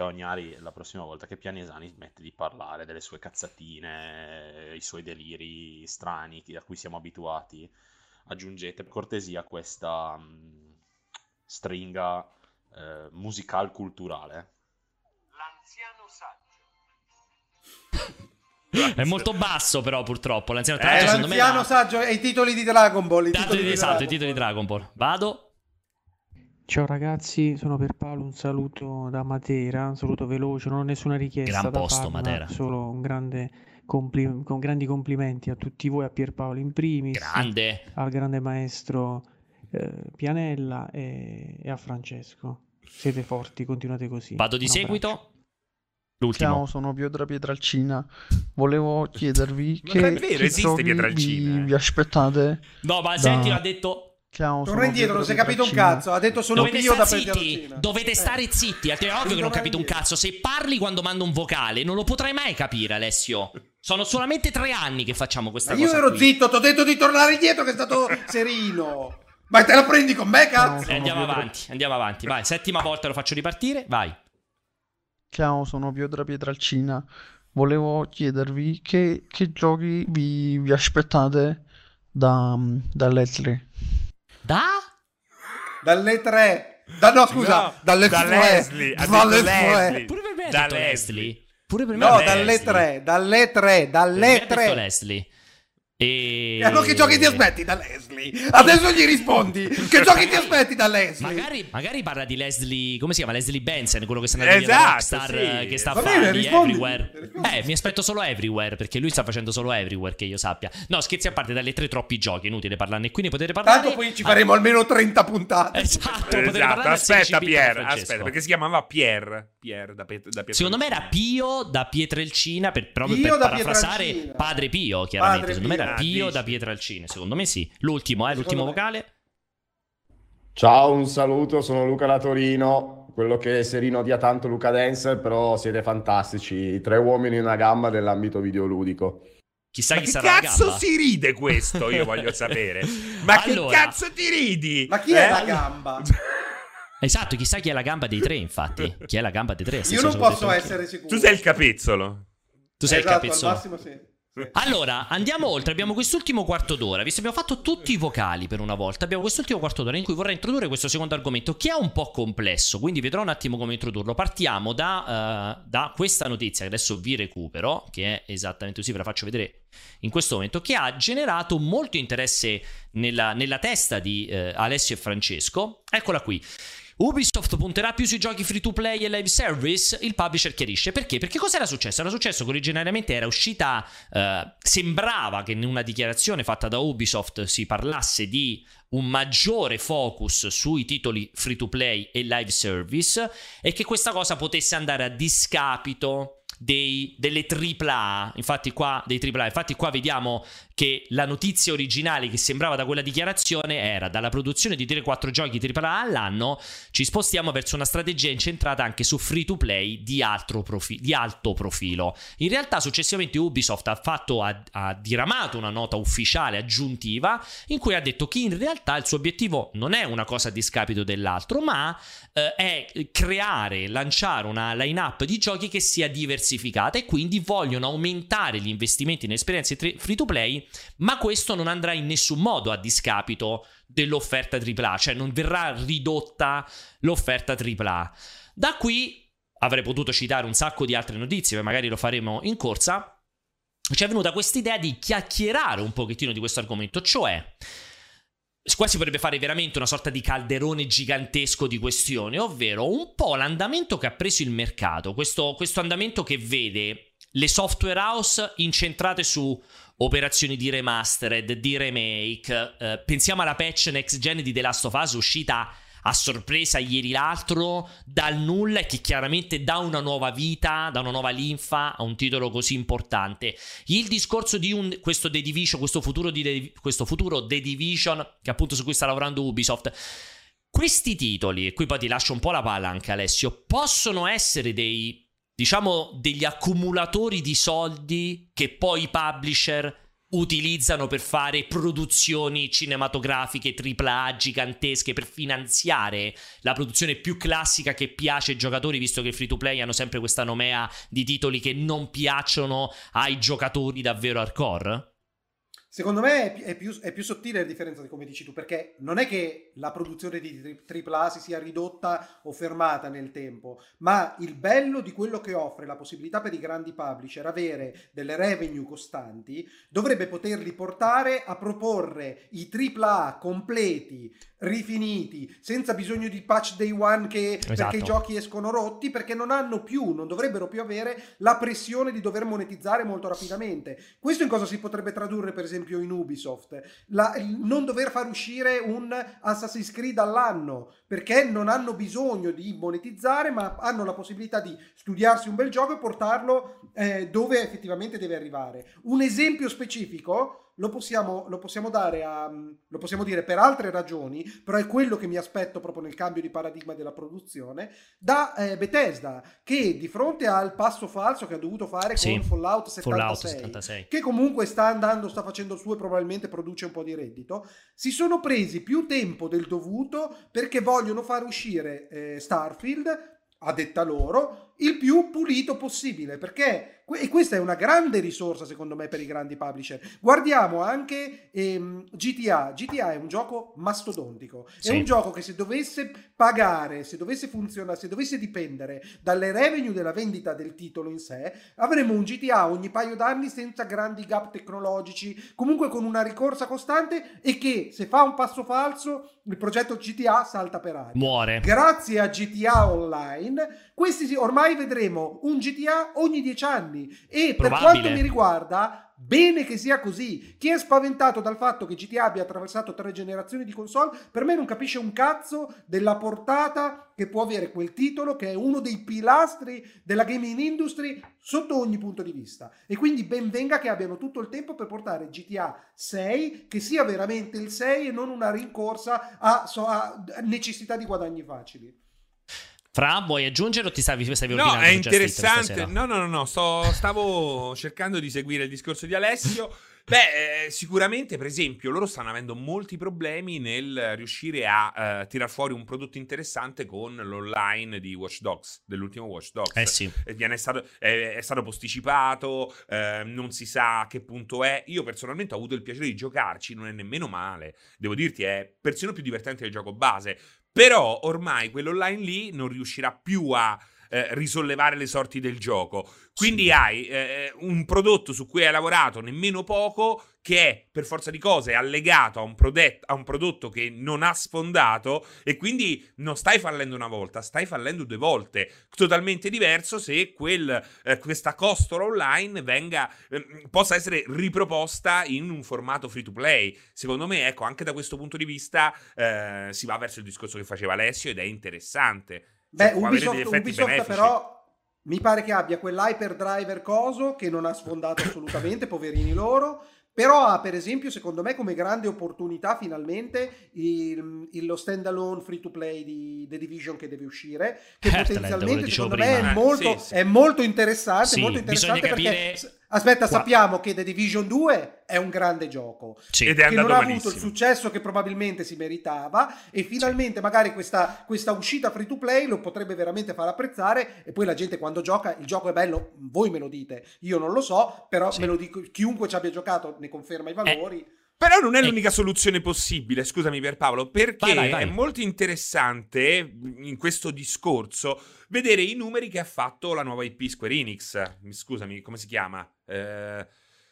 Ciao Gnari, la prossima volta che Pianesani smette di parlare delle sue cazzatine, i suoi deliri strani a cui siamo abituati, aggiungete per cortesia questa mh, stringa eh, musical culturale. È molto basso, però, purtroppo. L'anziano, Eh, me. l'anziano la- saggio e i titoli di Dragon Ball. I Dato titoli di- di esatto, i Dragon titoli di Dragon Ball. Vado. Ciao ragazzi, sono Pierpaolo, un saluto da Matera, un saluto veloce, non ho nessuna richiesta Gran da posto, farvi, ma Matera. solo un grande compli- con grandi complimenti a tutti voi, a Pierpaolo in primis, Grande. al grande maestro eh, Pianella e, e a Francesco. Siete forti, continuate così. Vado di Un abbraccio. seguito. L'ultimo. Ciao, sono Pietro Pietralcina. Volevo chiedervi Ma che, non è vero, che esiste giochi Pietralcina, vi, eh. vi aspettate. No, ma da- senti, ha detto. Ciao, Torna indietro, non si è Pietro capito un cazzo. Ha detto sono Dovete Pio da zitti, dovete stare zitti, altrimenti è ovvio che non capite un cazzo. Se parli quando mando un vocale, non lo potrai mai capire, Alessio. Sono solamente tre anni che facciamo questa Ma io cosa. ero qui. zitto, ti ho detto di tornare indietro che è stato serino. Ma te la prendi con me, cazzo? Eh, andiamo avanti, andiamo avanti. Vai, settima volta lo faccio ripartire. Vai. Ciao, sono Pietro Pietralcina. Volevo chiedervi che, che giochi vi, vi aspettate da, dall'E3. Da? Dalle tre. Da, no, scusa, No, dalle da tre. Leslie, Dalle tre. Leslie. Pure per me ha Da detto Leslie. Leslie. Pure per me No, dalle tre, dalle tre, dalle tre. E... E allora che giochi ti aspetti da Leslie? Adesso gli rispondi. Che giochi ti aspetti da Leslie? Magari, magari parla di Leslie, come si chiama? Leslie Benson, quello che sta andando via Esatto, da Rockstar, sì. eh, che sta rispondi. Everywhere. Eh, mi aspetto solo Everywhere, perché lui sta facendo solo Everywhere, che io sappia. No, scherzi a parte, dalle tre troppi giochi, inutile parlarne qui, ne potete parlare. Tanto poi ci faremo almeno 30 puntate. Esatto, Esatto, aspetta 16 bit Pier, aspetta, perché si chiamava Pier, Pier da, Piet- da Pietro. Secondo me era Pio da Pietrelcina, per, proprio Pio per da parafrasare. Padre Pio, chiaramente. Padre Secondo me era Pio dici. da Pietralcina. Secondo me sì. L'ultimo, eh, l'ultimo me. vocale. Ciao, un saluto, sono Luca da Torino, quello che Serino odia tanto Luca Dance, però siete fantastici, tre uomini in una gamba nell'ambito videoludico. Chissà Ma chi che sarà la cazzo si ride questo? Io voglio sapere. Ma Allora. che cazzo ti ridi? Ma chi è Eh? la gamba? Esatto, chissà chi è la gamba dei tre, infatti. Chi è la gamba dei tre? Io non posso essere sicuro. Tu sei il capezzolo. Tu sei esatto, il capezzolo. Al massimo sì. Allora, andiamo oltre. Abbiamo quest'ultimo quarto d'ora. Visto che abbiamo fatto tutti i vocali per una volta, abbiamo quest'ultimo quarto d'ora in cui vorrei introdurre questo secondo argomento che è un po' complesso. Quindi vedrò un attimo come introdurlo. Partiamo da, eh, da questa notizia che adesso vi recupero, che è esattamente così, ve la faccio vedere in questo momento, che ha generato molto interesse nella, nella testa di eh, Alessio e Francesco. Eccola qui. Ubisoft punterà più sui giochi free to play e live service, il publisher chiarisce. Perché? Perché cosa era successo? Era successo che originariamente era uscita, eh, sembrava che in una dichiarazione fatta da Ubisoft si parlasse di un maggiore focus sui titoli free to play e live service e che questa cosa potesse andare a discapito dei, delle AAA, infatti qua, dei AAA, infatti qua vediamo che la notizia originale che sembrava da quella dichiarazione era dalla produzione di 3-4 giochi AAA all'anno ci spostiamo verso una strategia incentrata anche su free to play di, profi- di alto profilo. In realtà successivamente Ubisoft ha, fatto, ha, ha diramato una nota ufficiale aggiuntiva in cui ha detto che in realtà il suo obiettivo non è una cosa a discapito dell'altro, ma eh, è creare, lanciare una line-up di giochi che sia diversificata e quindi vogliono aumentare gli investimenti in esperienze free to play, ma questo non andrà in nessun modo a discapito dell'offerta AAA, cioè non verrà ridotta l'offerta AAA. Da qui avrei potuto citare un sacco di altre notizie, ma magari lo faremo in corsa. Ci è venuta questa idea di chiacchierare un pochettino di questo argomento, cioè qua si potrebbe fare veramente una sorta di calderone gigantesco di questioni, ovvero un po' l'andamento che ha preso il mercato, questo, questo andamento che vede le software house incentrate su operazioni di remastered, di remake, eh, pensiamo alla patch next gen di The Last of Us uscita a sorpresa ieri l'altro dal nulla e che chiaramente dà una nuova vita, dà una nuova linfa a un titolo così importante. Il discorso di un, questo The Division, questo futuro, di The, questo futuro The Division, che appunto su cui sta lavorando Ubisoft, questi titoli, e qui poi ti lascio un po' la palla anche Alessio, possono essere dei, diciamo, degli accumulatori di soldi che poi i publisher utilizzano per fare produzioni cinematografiche AAA gigantesche per finanziare la produzione più classica che piace ai giocatori, visto che i free to play hanno sempre questa nomea di titoli che non piacciono ai giocatori davvero hardcore? Secondo me è pi- è più, è più sottile la differenza di come dici tu, perché non è che la produzione di AAA si sia ridotta o fermata nel tempo, ma il bello di quello che offre la possibilità per i grandi publisher avere delle revenue costanti dovrebbe poterli portare a proporre i AAA completi, rifiniti, senza bisogno di patch day one che, Esatto. perché i giochi escono rotti, perché non hanno più, non dovrebbero più avere la pressione di dover monetizzare molto rapidamente. Questo in cosa si potrebbe tradurre, per esempio, in Ubisoft? La- non dover far uscire un Assassin's Creed all'anno, perché non hanno bisogno di monetizzare, ma hanno la possibilità di studiarsi un bel gioco e portarlo eh, dove effettivamente deve arrivare. Un esempio specifico lo possiamo, lo possiamo dare a, lo possiamo dire per altre ragioni, però è quello che mi aspetto proprio nel cambio di paradigma della produzione, da eh, Bethesda, che di fronte al passo falso che ha dovuto fare Sì, con Fallout 76, Fallout 76. che comunque sta andando, sta facendo il suo e probabilmente produce un po' di reddito, si sono presi più tempo del dovuto perché vogliono far uscire eh, Starfield, a detta loro, il più pulito possibile, perché e questa è una grande risorsa secondo me per i grandi publisher. Guardiamo anche ehm, GTA, GTA è un gioco mastodontico, è Sì. un gioco che se dovesse pagare, se dovesse funzionare, se dovesse dipendere dalle revenue della vendita del titolo in sé, avremo un GTA ogni paio d'anni senza grandi gap tecnologici, comunque con una ricorsa costante e che se fa un passo falso il progetto GTA salta per aria. Muore. Grazie a GTA Online, questi ormai vedremo un GTA ogni dieci anni e per Probabile. quanto mi riguarda Bene che sia così. Chi è spaventato dal fatto che GTA abbia attraversato tre generazioni di console, per me non capisce un cazzo della portata che può avere quel titolo, che è uno dei pilastri della gaming industry sotto ogni punto di vista. E quindi ben venga che abbiano tutto il tempo per portare GTA 6, che sia veramente il 6 e non una rincorsa a, so- a necessità di guadagni facili. Fra, vuoi aggiungere o ti stavi, stavi No, è interessante. No, no, no, no. sto- stavo cercando di seguire il discorso di Alessio. Beh, eh, sicuramente, per esempio, loro stanno avendo molti problemi nel riuscire a eh, tirar fuori un prodotto interessante con l'online di Watch Dogs, dell'ultimo Watch Dogs. Eh sì. Viene stato, eh, è stato posticipato, eh, non si sa a che punto è. Io personalmente ho avuto il piacere di giocarci, non è nemmeno male. Devo dirti, è persino più divertente del gioco base. Però ormai quell'online lì non riuscirà più a eh, risollevare le sorti del gioco. Quindi hai eh, un prodotto su cui hai lavorato nemmeno poco che è per forza di cose allegato a un, prodet- a un prodotto che non ha sfondato e quindi non stai fallendo una volta, stai fallendo due volte. Totalmente diverso se quel, eh, questa costola online venga, eh, possa essere riproposta in un formato free to play. Secondo me, ecco, anche da questo punto di vista eh, si va verso il discorso che faceva Alessio ed è interessante. Beh, Cioè, avere Ubisoft, Ubisoft però mi pare che abbia quell'hyperdriver coso che non ha sfondato assolutamente, poverini loro. Però ha, per esempio, secondo me, come grande opportunità finalmente il, il- lo standalone free to play di The Division che deve uscire. Che Heartland, potenzialmente, secondo me, è molto, Eh, sì, sì. è molto interessante. Sì, molto interessante perché. capire- Aspetta, Qua- sappiamo che The Division 2 è un grande gioco. Sì. Ed è che non ha avuto malissimo. il successo che probabilmente si meritava e finalmente magari questa, questa uscita free to play lo potrebbe veramente far apprezzare e poi la gente quando gioca il gioco è bello voi me lo dite io non lo so però me lo dico chiunque ci abbia giocato ne conferma i valori Però non è l'unica soluzione possibile, scusami Pierpaolo, perché Vai, vai, vai. è molto interessante in questo discorso vedere i numeri che ha fatto la nuova IP Square Enix. Mi- Scusami, come si chiama? Eh,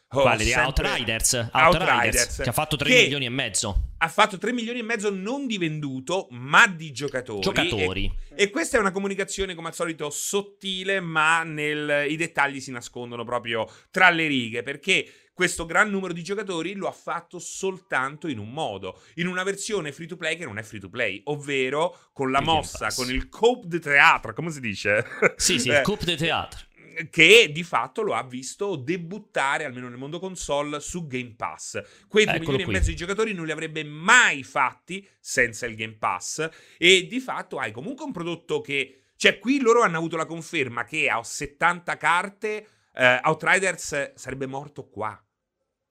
oh, Quale sempre- Outriders? Outriders, Outriders, che ha fatto 3 che milioni e mezzo. Ha fatto 3 milioni e mezzo non di venduto, ma di giocatori. Giocatori. E, e questa è una comunicazione, come al solito, sottile, ma nel- i dettagli si nascondono proprio tra le righe, perché questo gran numero di giocatori lo ha fatto soltanto in un modo, in una versione free to play che non è free to play, ovvero con la Il mossa, con il Coupe de Théâtre, come si dice? Sì, sì, Eh, il Coupe de Théâtre. che di fatto lo ha visto debuttare, almeno nel mondo console, su Game Pass. Quei 3 Eccolo milioni qui. e mezzo di giocatori non li avrebbe mai fatti senza il Game Pass. E di fatto hai comunque un prodotto che. Cioè, qui loro hanno avuto la conferma che a 70 carte eh, Outriders sarebbe morto qua.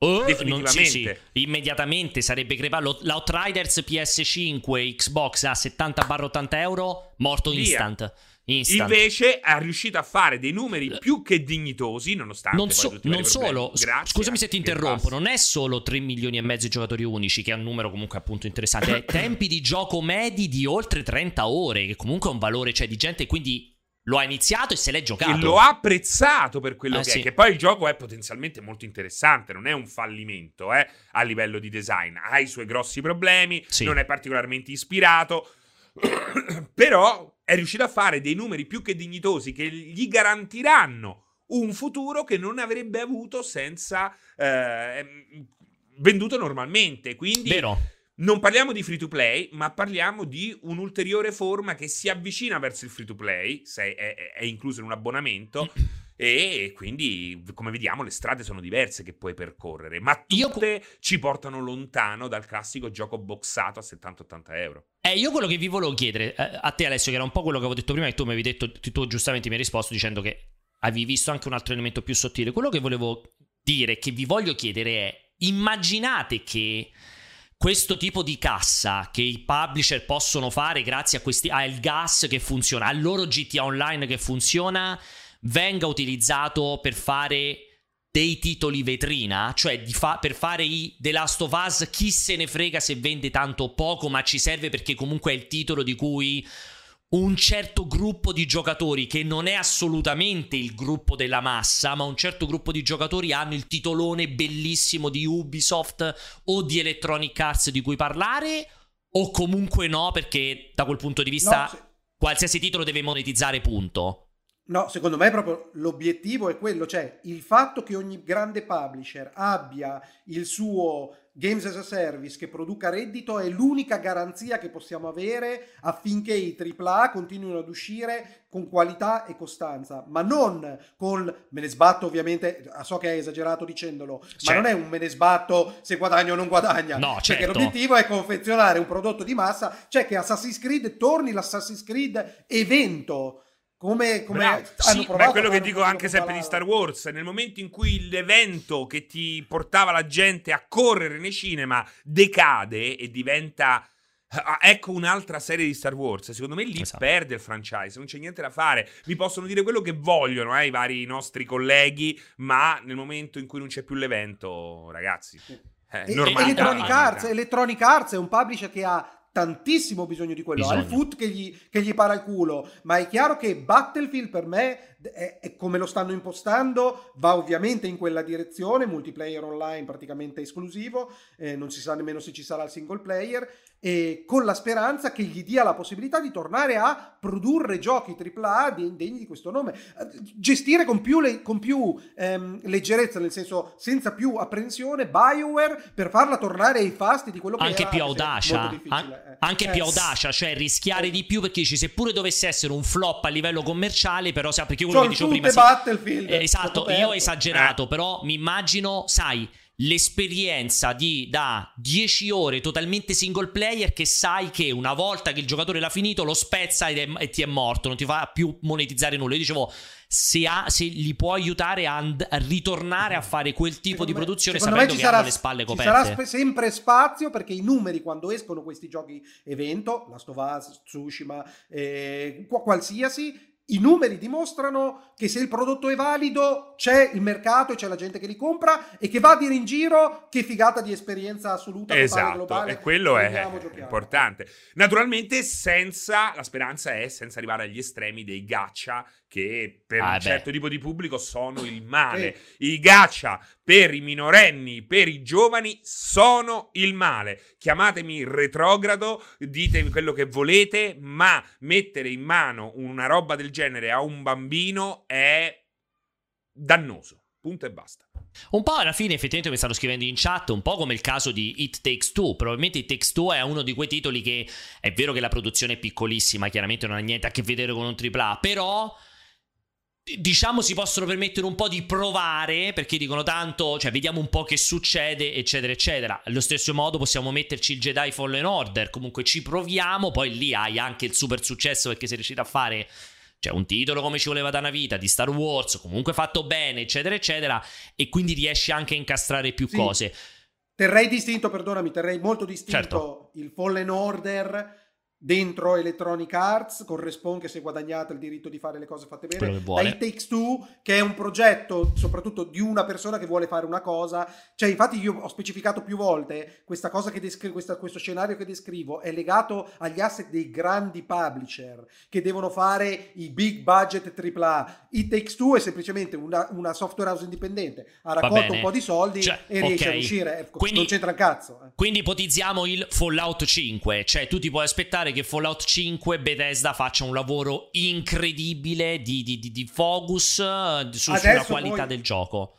Oh, non- sì, sì, immediatamente sarebbe crepato. L'Outriders PS5 Xbox a 70-80 euro, morto Via. instant. Instant. Invece è riuscito a fare dei numeri più che dignitosi, nonostante non, so- non solo, Grazie scusami se ti interrompo, non è solo 3 milioni e mezzo di giocatori unici, che è un numero comunque appunto interessante, è tempi di gioco medi di oltre 30 ore, che comunque è un valore, cioè di gente quindi lo ha iniziato e se l'è giocato. E lo ha apprezzato per quello Eh, che sì. è. Che poi il gioco è potenzialmente molto interessante, non è un fallimento eh, a livello di design. Ha i suoi grossi problemi, Sì. non è particolarmente ispirato, però è riuscito a fare dei numeri più che dignitosi che gli garantiranno un futuro che non avrebbe avuto senza eh, venduto normalmente. Quindi Vero. Non parliamo di free to play, ma parliamo di un'ulteriore forma che si avvicina verso il free to play, se è, è- è incluso in un abbonamento. E quindi, come vediamo, le strade sono diverse che puoi percorrere, ma tutte ci portano lontano dal classico gioco boxato a 70-80 euro. Eh, io quello che vi volevo chiedere eh, a te, Alessio, che era un po' quello che avevo detto prima, e tu mi avevi detto, tu giustamente mi hai risposto dicendo che avevi visto anche un altro elemento più sottile. Quello che volevo dire, che vi voglio chiedere è: immaginate che questo tipo di cassa che i publisher possono fare grazie a questi, al gas che funziona, al loro GTA Online che funziona, venga utilizzato per fare dei titoli vetrina, cioè fa- per fare i The Last of Us, chi se ne frega se vende tanto o poco, ma ci serve perché comunque è il titolo di cui un certo gruppo di giocatori, che non è assolutamente il gruppo della massa, ma un certo gruppo di giocatori hanno il titolone bellissimo di Ubisoft o di Electronic Arts di cui parlare, o comunque no, perché da quel punto di vista No, se- qualsiasi titolo deve monetizzare, punto. No, secondo me proprio l'obiettivo è quello, cioè il fatto che ogni grande publisher abbia il suo Games as a Service che produca reddito è l'unica garanzia che possiamo avere affinché i AAA continuino ad uscire con qualità e costanza, ma non con me ne sbatto ovviamente, so che hai esagerato dicendolo, ma Certo. non è un me ne sbatto se guadagna o non guadagna, No, perché certo. l'obiettivo è confezionare un prodotto di massa, cioè che Assassin's Creed torni l'Assassin's Creed evento. Come, come Bravo. hanno Sì, ma provato è quello che dico anche sempre di Star Wars. Nel momento in cui l'evento che ti portava la gente a correre nei cinema decade e diventa. ah, ecco un'altra serie di Star Wars. Secondo me lì Esatto. perde il franchise, non c'è niente da fare. Mi possono dire quello che vogliono eh, i vari nostri colleghi, ma nel momento in cui non c'è più l'evento, ragazzi, è E- normale. Electronic Arts, Electronic Arts è un publisher che ha tantissimo bisogno di quello, ha il Bisogno. foot che gli, che gli para il culo, ma è chiaro che Battlefield per me è, è come lo stanno impostando, va ovviamente in quella direzione, multiplayer online praticamente esclusivo, eh, non si sa nemmeno se ci sarà il single player, e con la speranza che gli dia la possibilità di tornare a produrre giochi AAA de- degni di questo nome, Eh, gestire con più, le- con più ehm, leggerezza, nel senso senza più apprensione, Bioware per farla tornare ai fasti di quello che anche era più audacia, molto difficile, an- eh. anche Eh, più audacia, cioè rischiare di più perché dici seppure dovesse essere un flop a livello commerciale, però sa perché quello C'ho che dicevo prima sì, Battlefield, eh, esatto, io ho esagerato, Eh. però mi immagino, sai, l'esperienza di da 10 ore totalmente single player che sai che una volta che il giocatore l'ha finito lo spezza ed è- e ti è morto, non ti fa più monetizzare nulla. Io dicevo se, ha- se li può aiutare a, and- a ritornare a fare quel tipo di produzione Secondo me sapendo ci che sarà, le spalle ci coperte. sarà spe- sempre spazio perché i numeri quando escono questi giochi evento, Last of Us, Tsushima, eh, qua- qualsiasi, i numeri dimostrano che se il prodotto è valido c'è il mercato e c'è la gente che li compra e che va a dire in giro che figata di esperienza assoluta Esatto, globale. e quello è Prendiamo, giochiamo. importante. Naturalmente, senza la speranza è senza arrivare agli estremi dei gacha, che per Ah, un beh. certo tipo di pubblico sono il male. I gacha per i minorenni, per i giovani, sono il male. Chiamatemi retrogrado, ditemi quello che volete, ma mettere in mano una roba del genere a un bambino è dannoso. Punto e basta. Un po' alla fine effettivamente mi stanno scrivendo in chat, un po' come il caso di It Takes Two. Probabilmente It Takes Two è uno di quei titoli che è vero che la produzione è piccolissima, chiaramente non ha niente a che vedere con un AAA, però diciamo si possono permettere un po' di provare perché dicono tanto, cioè vediamo un po' che succede, eccetera, eccetera. Allo stesso modo possiamo metterci il Jedi Fallen Order, comunque ci proviamo, poi lì hai anche il super successo perché sei riuscito a fare cioè un titolo come ci voleva da una vita di Star Wars, comunque fatto bene, eccetera, eccetera, e quindi riesci anche a incastrare più Sì. cose. Terrei distinto, perdonami, terrei molto distinto Certo. il Fallen Order dentro Electronic Arts con Respawn che si è guadagnato il diritto di fare le cose fatte bene. Dai Takes Two che è un progetto soprattutto di una persona che vuole fare una cosa. Cioè infatti io ho specificato più volte questa cosa che descri- questa- questo scenario che descrivo è legato agli asset dei grandi publisher che devono fare i big budget AAA It Takes Two è semplicemente una, una software house indipendente. Ha raccolto un po' di soldi Cioè, e riesce ok. a uscire. Ecco, Quindi- non c'entra un cazzo eh. Quindi ipotizziamo il Fallout 5, cioè tu ti puoi aspettare che Fallout 5 Bethesda faccia un lavoro incredibile di, di- di- di focus eh, su- sulla qualità poi- del gioco.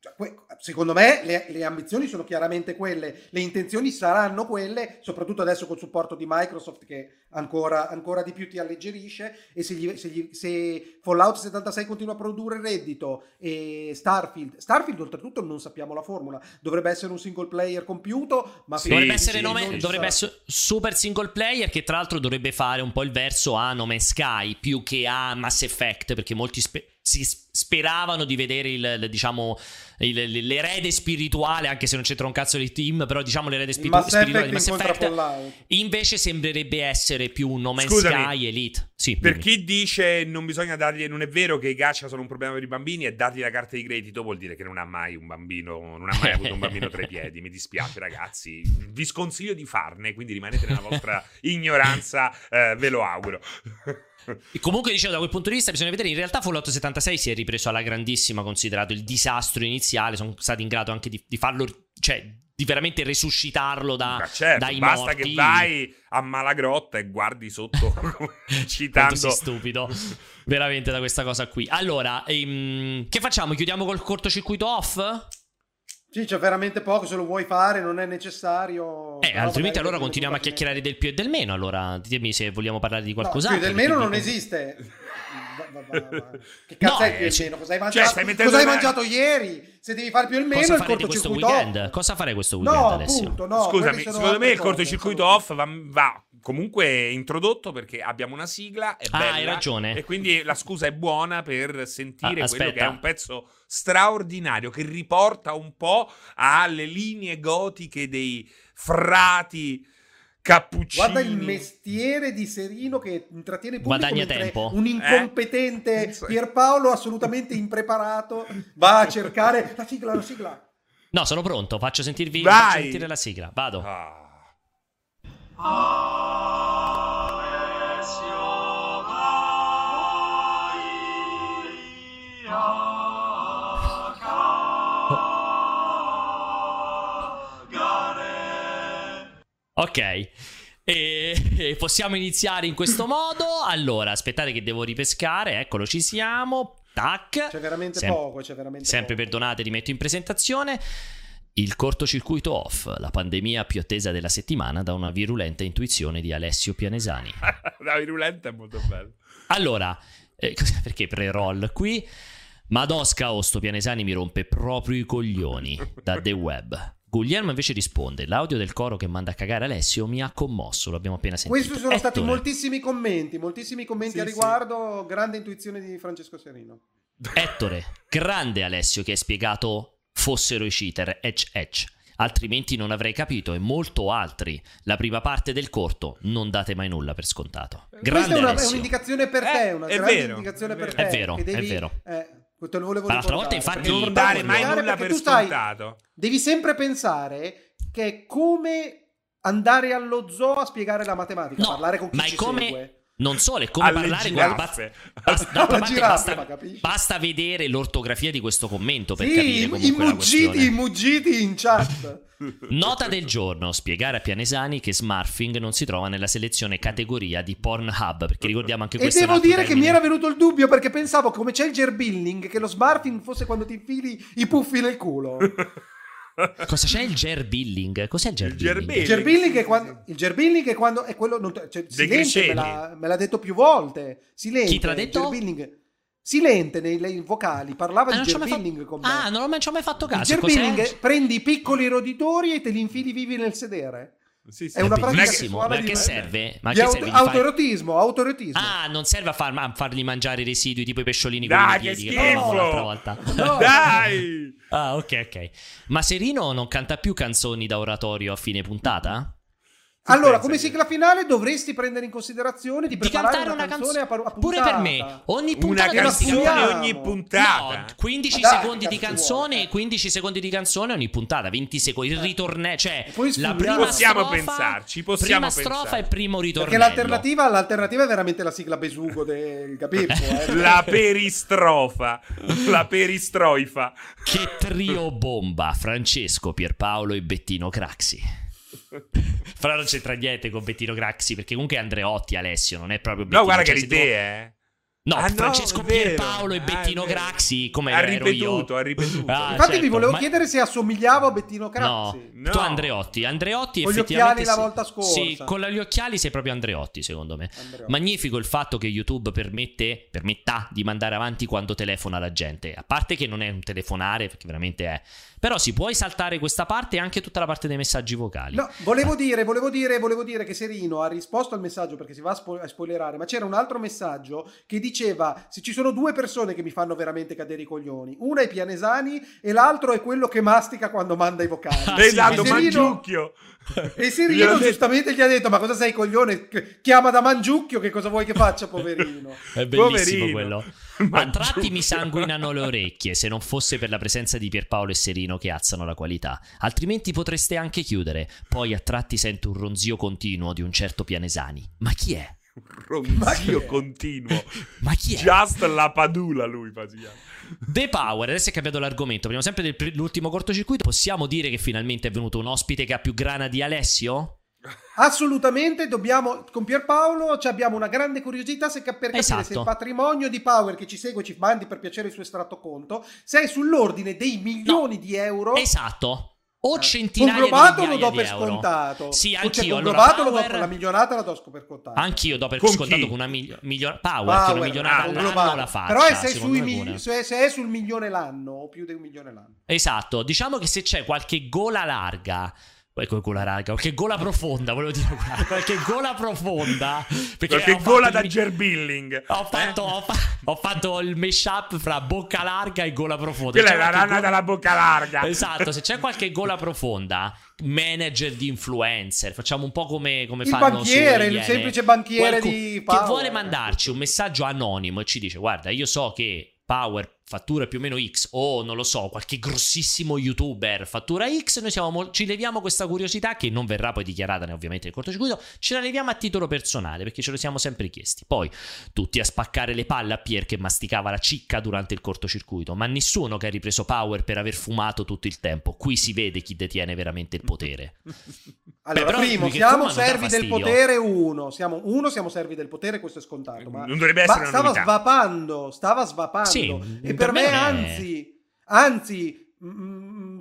Cioè, que- secondo me le, le ambizioni sono chiaramente quelle, le intenzioni saranno quelle, soprattutto adesso col supporto di Microsoft che ancora, ancora di più ti alleggerisce e se, gli- se gli- se Fallout 76 continua a produrre reddito e Starfield, Starfield oltretutto non sappiamo la formula, dovrebbe essere un single player compiuto, ma dovrebbe fino- essere, sì, nome- dovrebbe essere super single player che tra l'altro dovrebbe fare un po' il verso a No Man's Sky più che a Mass Effect perché molti spe- si speravano di vedere il, diciamo il- l'erede spirituale anche se non c'entra un cazzo di team però diciamo l'erede spiritu- spirituale di Mass Effect invece sembrerebbe essere più un No Man's Scusami. Sky Elite sì, Per dimmi. chi dice non bisogna dargli, non è vero che i gacha sono un problema per i bambini e dargli la carta di credito vuol dire che non ha mai un bambino, non ha mai avuto un bambino tra i piedi. Mi dispiace, ragazzi. Vi sconsiglio di farne, quindi rimanete nella vostra ignoranza, eh, ve lo auguro. E comunque dicevo da quel punto di vista bisogna vedere in realtà Fallout 76 si è ripreso alla grandissima considerato il disastro iniziale sono stati in grado anche di, di farlo cioè di veramente resuscitarlo da, certo, dai basta morti che vai a Malagrotta e guardi sotto Quanto citando sei stupido veramente da questa cosa qui allora ehm, che facciamo chiudiamo col cortocircuito off? Sì, c'è veramente poco, se lo vuoi fare non è necessario. Eh, altrimenti allora continuiamo a chiacchierare del più e del meno. Allora, ditemi se vogliamo parlare di No, qualcos'altro. più del meno non esiste. Va- va- va- va. Che cazzo No, è più eh, il cioè- meno? Cosa hai cioè, mangiato, mettendo cosa hai mangiato ieri? Se devi fare più il meno, Cosa il cortocircuito weekend? off. Cosa fare questo weekend, No, Alessio? appunto, no. Scusami, secondo me il cortocircuito off va, va comunque introdotto perché abbiamo una sigla, è Ah, bella, hai ragione. E quindi la scusa è buona per sentire Ah, quello che è un pezzo straordinario che riporta un po' alle linee gotiche dei frati cappuccini. Guarda il mestiere di Serino che intrattiene il pubblico Guadagna tempo. un incompetente Eh? Pierpaolo assolutamente impreparato va a cercare la sigla, la sigla. No, sono pronto. Faccio sentirvi Vai. faccio sentire la sigla. Vado. Ah. Ok. E, possiamo iniziare in questo modo. Allora, aspettate che devo ripescare. Eccolo, ci siamo. Tac. C'è veramente Sem- poco, c'è veramente Sempre poco. perdonate, ti metto in presentazione. Il cortocircuito off, la pandemia più attesa della settimana da una virulenta intuizione di Alessio Pianesani. La virulenta è molto bella. Allora, eh, perché pre-roll qui? Madosca Osto Pianesani mi rompe proprio i coglioni da The Web. Guglielmo invece risponde: L'audio del coro che manda a cagare Alessio mi ha commosso, l'abbiamo appena sentito. Questi sono stati Ettore, moltissimi commenti, moltissimi commenti Sì, a sì. riguardo, grande intuizione di Francesco Serino. Ettore, grande Alessio che hai spiegato fossero i cheater, etch etch. Altrimenti non avrei capito e molto altri. La prima parte del corto non date mai nulla per scontato. Questa Grande è, una- è un'indicazione per Eh, te, una è grande vero, indicazione è per vero. te. È vero, che è devi- vero. eh, te lo volevo Ma l'altra volta, infatti, Non dare mai nulla per scontato. Devi sempre pensare che è come andare allo zoo a spiegare la matematica, No, parlare con chi ma è come- segue. Non solo, è come Alle parlare con giraffe. basta, Alla parte giraffa, basta- basta vedere l'ortografia di questo commento per Sì, capire i, i comunque la muggiti, i muggiti in chat. Nota del giorno: spiegare a Pianesani che Smurfing non si trova nella selezione categoria di Pornhub. Perché ricordiamo anche E questo. un devo dire che mi termine. era venuto il dubbio perché pensavo come c'è il gerbilling che lo smarfing fosse quando ti infili i puffi nel culo. Cosa c'è il gerbilling? Cos'è il gerbilling? gerbilling. Il gerbilling è quando, il gerbilling è quando è quello non, cioè, Silente me l'ha, me l'ha detto più volte. Silente, Chi te l'ha il detto? gerbilling. Silente nei, nei vocali parlava Ah, di gerbilling con me. Ah, non, non ci ho mai fatto Il caso. gerbilling Cos'è? è- prendi i piccoli roditori e te li infili vivi nel sedere. Sì, È una pratica sessuale Ma che di- serve? Ma di che auto- serve? Gli fai- autoerotismo, autoerotismo. Ah, non serve a, far- a fargli mangiare i residui tipo i pesciolini Dai, con i che piedi che schifo! parlavamo l'altra volta. No. Dai! Ah, ok, ok. Ma Serino non canta più canzoni da oratorio a fine puntata? Allora, come sigla finale dovresti prendere in considerazione di preparare cantare una, una canzone a, a Pure per me. Ogni Una puntata dovresti canzone cantare- ogni puntata. No, 15 Ma dai, secondi di canzone, 15 secondi di canzone ogni puntata, 20 secondi, il ritornello, cioè la prima Possiamo strofa, pensarci, possiamo prima strofa pensarci. e primo ritornello. Perché l'alternativa, l'alternativa è veramente la sigla Besugo del Capirco. Eh. La peristrofa. La peristroifa. Che trio bomba, Francesco, Pierpaolo e Bettino Craxi. Però non c'entra niente con Bettino Craxi, perché comunque è Andreotti, Alessio, non è proprio Bettino. No, guarda che cioè, tu- idee, eh. No, Ah, no, Francesco vero. Pierpaolo e Ah, Bettino vero. Craxi, come Ha ero ripetuto, io. ha ripetuto. Ah, Infatti vi certo, volevo ma- chiedere se assomigliavo a Bettino Craxi. No, tu Andreotti. Andreotti Con gli effettivamente occhiali la volta scorsa. Sì, con gli occhiali sei proprio Andreotti, secondo me. Andreotti. Magnifico il fatto che YouTube permette, permetta di mandare avanti quando telefona la gente. A parte che non è un telefonare, perché veramente è. Però si puoi saltare questa parte e anche tutta la parte dei messaggi vocali. No, volevo dire, volevo dire, volevo dire che Serino ha risposto al messaggio perché si va a, spo- a spoilerare, ma c'era un altro messaggio che diceva se ci sono due persone che mi fanno veramente cadere i coglioni, una è Pianesani e l'altro è quello che mastica quando manda i vocali. esatto, E Serino- Mangiucchio. E Serino detto. giustamente gli ha detto ma cosa sei coglione? Ch- Chiama da Mangiucchio, che cosa vuoi che faccia poverino? È bellissimo Poverino. quello. A tratti mi sanguinano le orecchie se non fosse per la presenza di Pierpaolo e Serino che alzano la qualità. Altrimenti potreste anche chiudere. Poi a tratti sento un ronzio continuo di un certo Pianesani. Ma chi è? Ronzio continuo. Ma chi è? Just la padula lui faceva. The Power, adesso è cambiato l'argomento. Parliamo sempre dell'ultimo cortocircuito. Possiamo dire che finalmente è venuto un ospite che ha più grana di Alessio? Assolutamente, dobbiamo con Pierpaolo ci abbiamo una grande curiosità se, per capire Esatto. se il patrimonio di Power che ci segue ci mandi per piacere il suo estratto conto, se è sull'ordine dei milioni di euro. Esatto. O centinaia di Conglobato lo migliaia do per di euro. scontato. Sì, Cioè, anch'io. Allora, lo do Power- per la milionata la do per contato. Anch'io do per Con scontato chi? con una migli- miglior- Power, Power, che una milionata ah, la faccia. Però se, pure. se- se è sul milione l'anno o più di un milione l'anno. Esatto, diciamo che se c'è qualche gola larga, ecco gola larga, qualche gola profonda, volevo dire qualche- qualche gola profonda, perché Qualche gola il da mi- gerbilling. Ho fatto, ho fa- ho fatto il mashup fra bocca larga e gola profonda. Quella C'è è la rana gola- dalla bocca larga. Esatto, se c'è qualche gola profonda, manager di influencer, facciamo un po' come, come Il fanno banchiere, su il semplice banchiere Qualcu- di Che Power. vuole mandarci un messaggio anonimo e ci dice, guarda, io so che Power fattura più o meno X o non lo so, qualche grossissimo youtuber fattura X, noi siamo ci leviamo questa curiosità che non verrà poi dichiarata né ovviamente nel cortocircuito, ce la leviamo a titolo personale perché ce lo siamo sempre chiesti. Poi tutti a spaccare le palle a Pier che masticava la cicca durante il cortocircuito, ma nessuno che ha ripreso Power per aver fumato tutto il tempo. Qui si vede chi detiene veramente il potere. Allora, Beh, primo, siamo servi del potere uno. Siamo, uno, siamo servi del potere, questo è scontato. Ma, Non dovrebbe ma essere una stava novità. svapando, stava svapando. Sì, e per me, me anzi, anzi,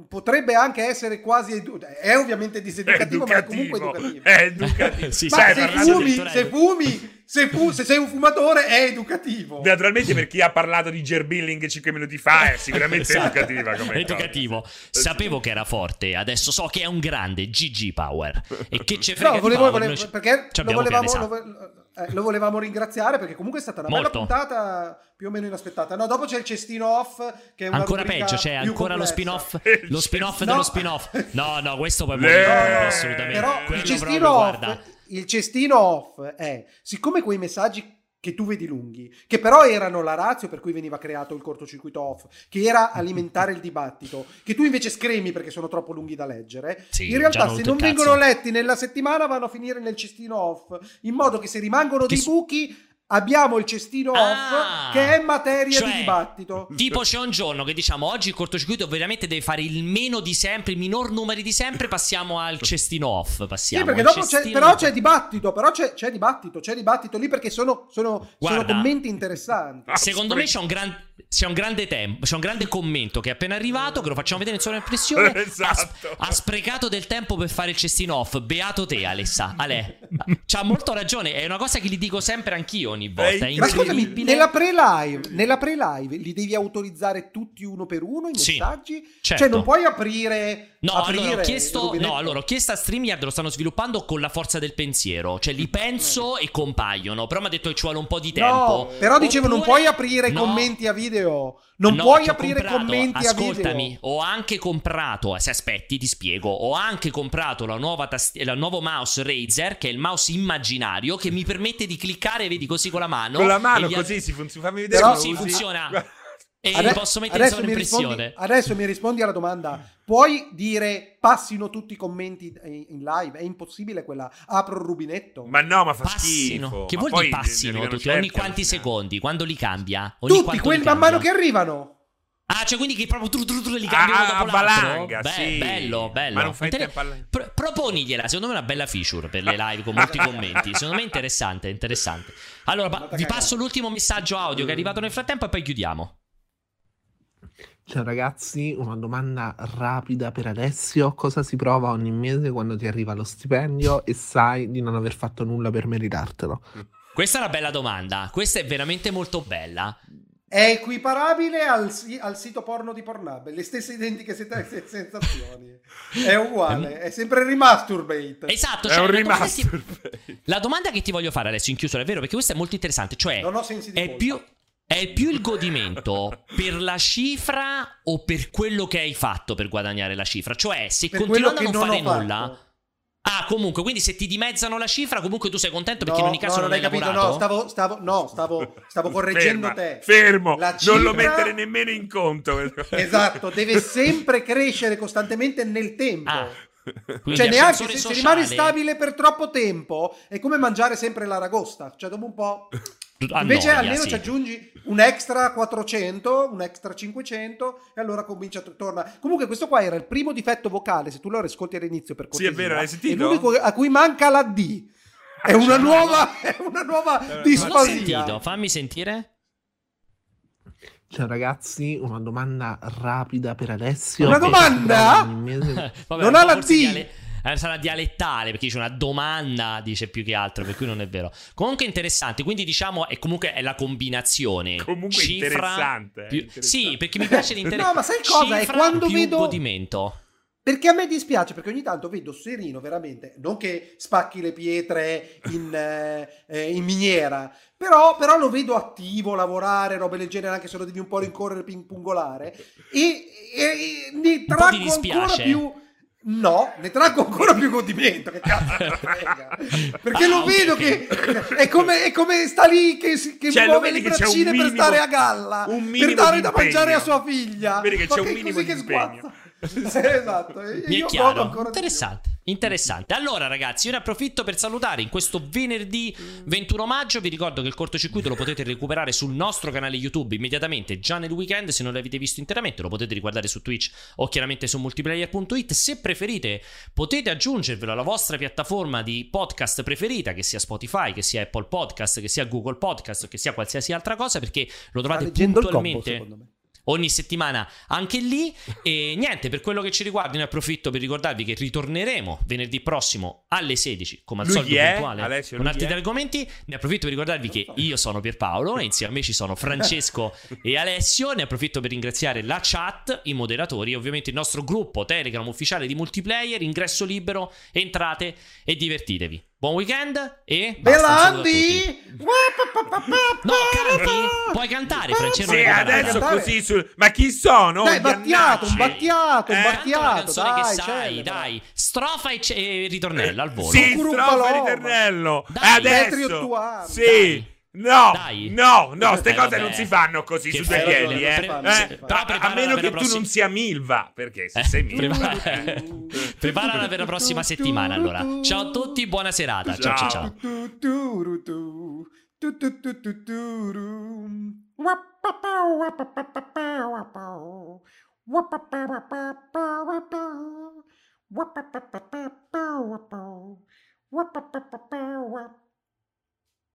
potrebbe anche essere quasi. edu- è ovviamente diseducativo, ma è comunque educativo. È educativo. Sì, Ma Sai, se fumi, se fumi, se, fu- se sei un fumatore, è educativo. Naturalmente per chi ha parlato di gerbilling 5 minuti fa è sicuramente Esatto. educativa educativo. Sapevo che era forte, adesso so che è un grande GG Power. E che ce frega No, volevo, volevo- perché lo volevamo, lo, eh, lo volevamo ringraziare perché comunque è stata una Molto. bella puntata più o meno inaspettata. No, dopo c'è il cestino off che è una Ancora peggio, c'è ancora lo complessa. spin-off. Lo spin-off No. dello spin-off. No, no, questo poi Le- morire proprio, assolutamente. Però Quello il cestino, proprio, off, guarda. il cestino off è, siccome quei messaggi che tu vedi lunghi, che però erano la razio per cui veniva creato il cortocircuito off, che era alimentare il dibattito, che tu invece scremi perché sono troppo lunghi da leggere, Sì, in realtà se non vengono letti nella settimana vanno a finire nel cestino off, in modo che se rimangono Che dei su- buchi abbiamo il cestino Ah, off che è materia cioè, di dibattito. Tipo c'è un giorno che diciamo oggi il cortocircuito veramente deve fare il meno di sempre, il minor numeri di sempre, passiamo al cestino off. Sì, Passiamo perché al dopo c'è, però c'è dibattito, però c'è, c'è dibattito, c'è dibattito lì perché sono, sono, sono Guarda, commenti interessanti. Secondo me c'è un, gran- c'è un grande tempo, c'è un grande commento che è appena arrivato, che lo facciamo vedere in sovraimpressione. Esatto. Ha, ha sprecato del tempo per fare il cestino off. Beato te, Alessa. Ale. C'ha molto ragione. È una cosa che gli dico sempre anch'io ogni volta. È scusami, incredibile. nella pre-live, nella pre-live li devi autorizzare tutti uno per uno i Sì, messaggi? certo. Cioè non puoi aprire... No, aprire allora ho, chiesto, no, allora ho chiesto a StreamYard, lo stanno sviluppando con la forza del pensiero. Cioè li penso e compaiono. Però mi ha detto che ci vuole un po' di tempo. No, però dicevo non Oppure- puoi aprire no. commenti a video. Non No, puoi aprire comprato- commenti a ascoltami, video. ho anche comprato, se aspetti ti spiego, ho anche comprato la nuova tasti- il nuovo mouse Razer, che è il mouse immaginario, che mi permette di cliccare, vedi così con la mano. Con la mano così si funziona. Fammi vedere Però sì, funziona. E Ade- posso mettere adesso, solo mi rispondi, impressione. adesso mi rispondi alla domanda. Puoi dire passino tutti i commenti in live? È impossibile quella. Apro il rubinetto. Ma no, ma fa Passino. schifo. Che Ma vuol dire passino tutti? Ogni quanti allucinanti. secondi? Quando li cambia? Ogni Tutti quelli li man mano che arrivano. Ah, cioè quindi che proprio tru, tru, tru, li cambiano Ah, dopo a l'altro? valanga, Beh, sì. bello, bello. Ma non fai Inter- tempo alla- Pro- proponigliela, secondo me è una bella feature per le live con molti commenti. Secondo me è interessante, interessante. Allora, pa- vi passo l'ultimo messaggio audio che è arrivato nel frattempo e poi chiudiamo. Ciao ragazzi, una domanda rapida per Alessio. Cosa si prova ogni mese quando ti arriva lo stipendio e sai di non aver fatto nulla per meritartelo? Questa è una bella domanda. Questa è veramente molto bella. È equiparabile al, al sito porno di Pornhub. Le stesse identiche se- se- sensazioni. È uguale. È sempre remasturbate. Esatto, È cioè, un la, domanda che, remaster. la domanda che ti voglio fare adesso in chiusura è vero perché questa è molto interessante, cioè Non ho sensi di è colpa. più, è più il godimento per la cifra o per quello che hai fatto per guadagnare la cifra? Cioè, se Per continuando a non fare non ho nulla... Ah, comunque, quindi se ti dimezzano la cifra, comunque tu sei contento perché No, in ogni caso no, non, hai hai capito. lavorato? No, stavo, stavo, no, stavo, stavo correggendo Ferma, te. Fermo, La non lo cifra- mettere nemmeno in conto. Esatto, deve sempre crescere costantemente nel tempo. Ah, Quindi cioè, neanche se, se rimani stabile per troppo tempo, è come mangiare sempre l'aragosta. Cioè, dopo un po'. Invece, Annoia, almeno sì. ci aggiungi un extra 400, un extra 500, e allora comincia a torna. Comunque, questo qua era il primo difetto vocale. Se tu lo ascolti all'inizio, per Sì, è cortesia, vero, l'hai sentito? È l'unico a cui manca la D. È una nuova, è una nuova l'ho disfasia. sentito, fammi sentire. Ciao ragazzi, una domanda rapida per Alessio. Una domanda? mese- Vabbè, Non ha la D. sarà dialettale perché dice una domanda, dice più che altro, per cui non è vero. Comunque interessante, quindi diciamo è comunque è la combinazione. Comunque cifra interessante, eh, più- interessante. Sì, perché mi piace l'interesse. No, ma sai cosa? È quando vedo- godimento. Perché a me dispiace, perché ogni tanto vedo Serino veramente, non che spacchi le pietre in, eh, eh, in miniera, però, però lo vedo attivo, lavorare, robe del genere, anche se lo devi un po' rincorrere, pingpungolare, e, e- e ne dispiace? ancora più... No, ne traggo ancora più godimento, che cazzo. Perché Ah, lo ok, vedo che è come, è come sta lì che, che Cioè, muove le braccine per minimo- stare a galla, per dare da mangiare a sua figlia. Vedi che Ma c'è un minimo di che impegno. sguazza. Esatto. Mi è chiaro. ancora. Interessante. Interessante. Allora, ragazzi, io ne approfitto per salutare in questo venerdì 21 maggio. Vi ricordo che il cortocircuito lo potete recuperare sul nostro canale YouTube immediatamente già nel weekend. Se non l'avete visto interamente, lo potete riguardare su Twitch o chiaramente su multiplayer.it. Se preferite, potete aggiungervelo alla vostra piattaforma di podcast preferita, che sia Spotify, che sia Apple Podcast, che sia Google Podcast, che sia qualsiasi altra cosa, perché lo trovate il combo, puntualmente secondo me. Ogni settimana anche lì. E niente, per quello che ci riguarda, ne approfitto per ricordarvi che ritorneremo venerdì prossimo alle 16, come al Lui solito è? puntuale, Alessio, con altri è? argomenti. Ne approfitto per ricordarvi che io sono Pierpaolo e insieme a me ci sono Francesco e Alessio. Ne approfitto per ringraziare la chat, i moderatori e ovviamente il nostro gruppo Telegram ufficiale di multiplayer. Ingresso libero, entrate e divertitevi. Buon weekend e. Andy! No, canti? Puoi cantare, Francesco. Sì, adesso cantare. così sul... Ma chi sono? Dai, battiato, un battiato, un Eh? Battiato, canzone che dai, sai, celebra. dai. Strofa e, ce- e ritornello al volo. Sì, strofa e ritornello. Dai. Adesso. Sì. No, Dai. no, no, queste cose vabbè. non si fanno così che su due piedi, eh. Eh? A, a meno che tu non sia Milva, perché se eh? sei Milva... Preparala per la prossima settimana, allora. Ciao a tutti, buona serata. Ciao, ciao. ciao.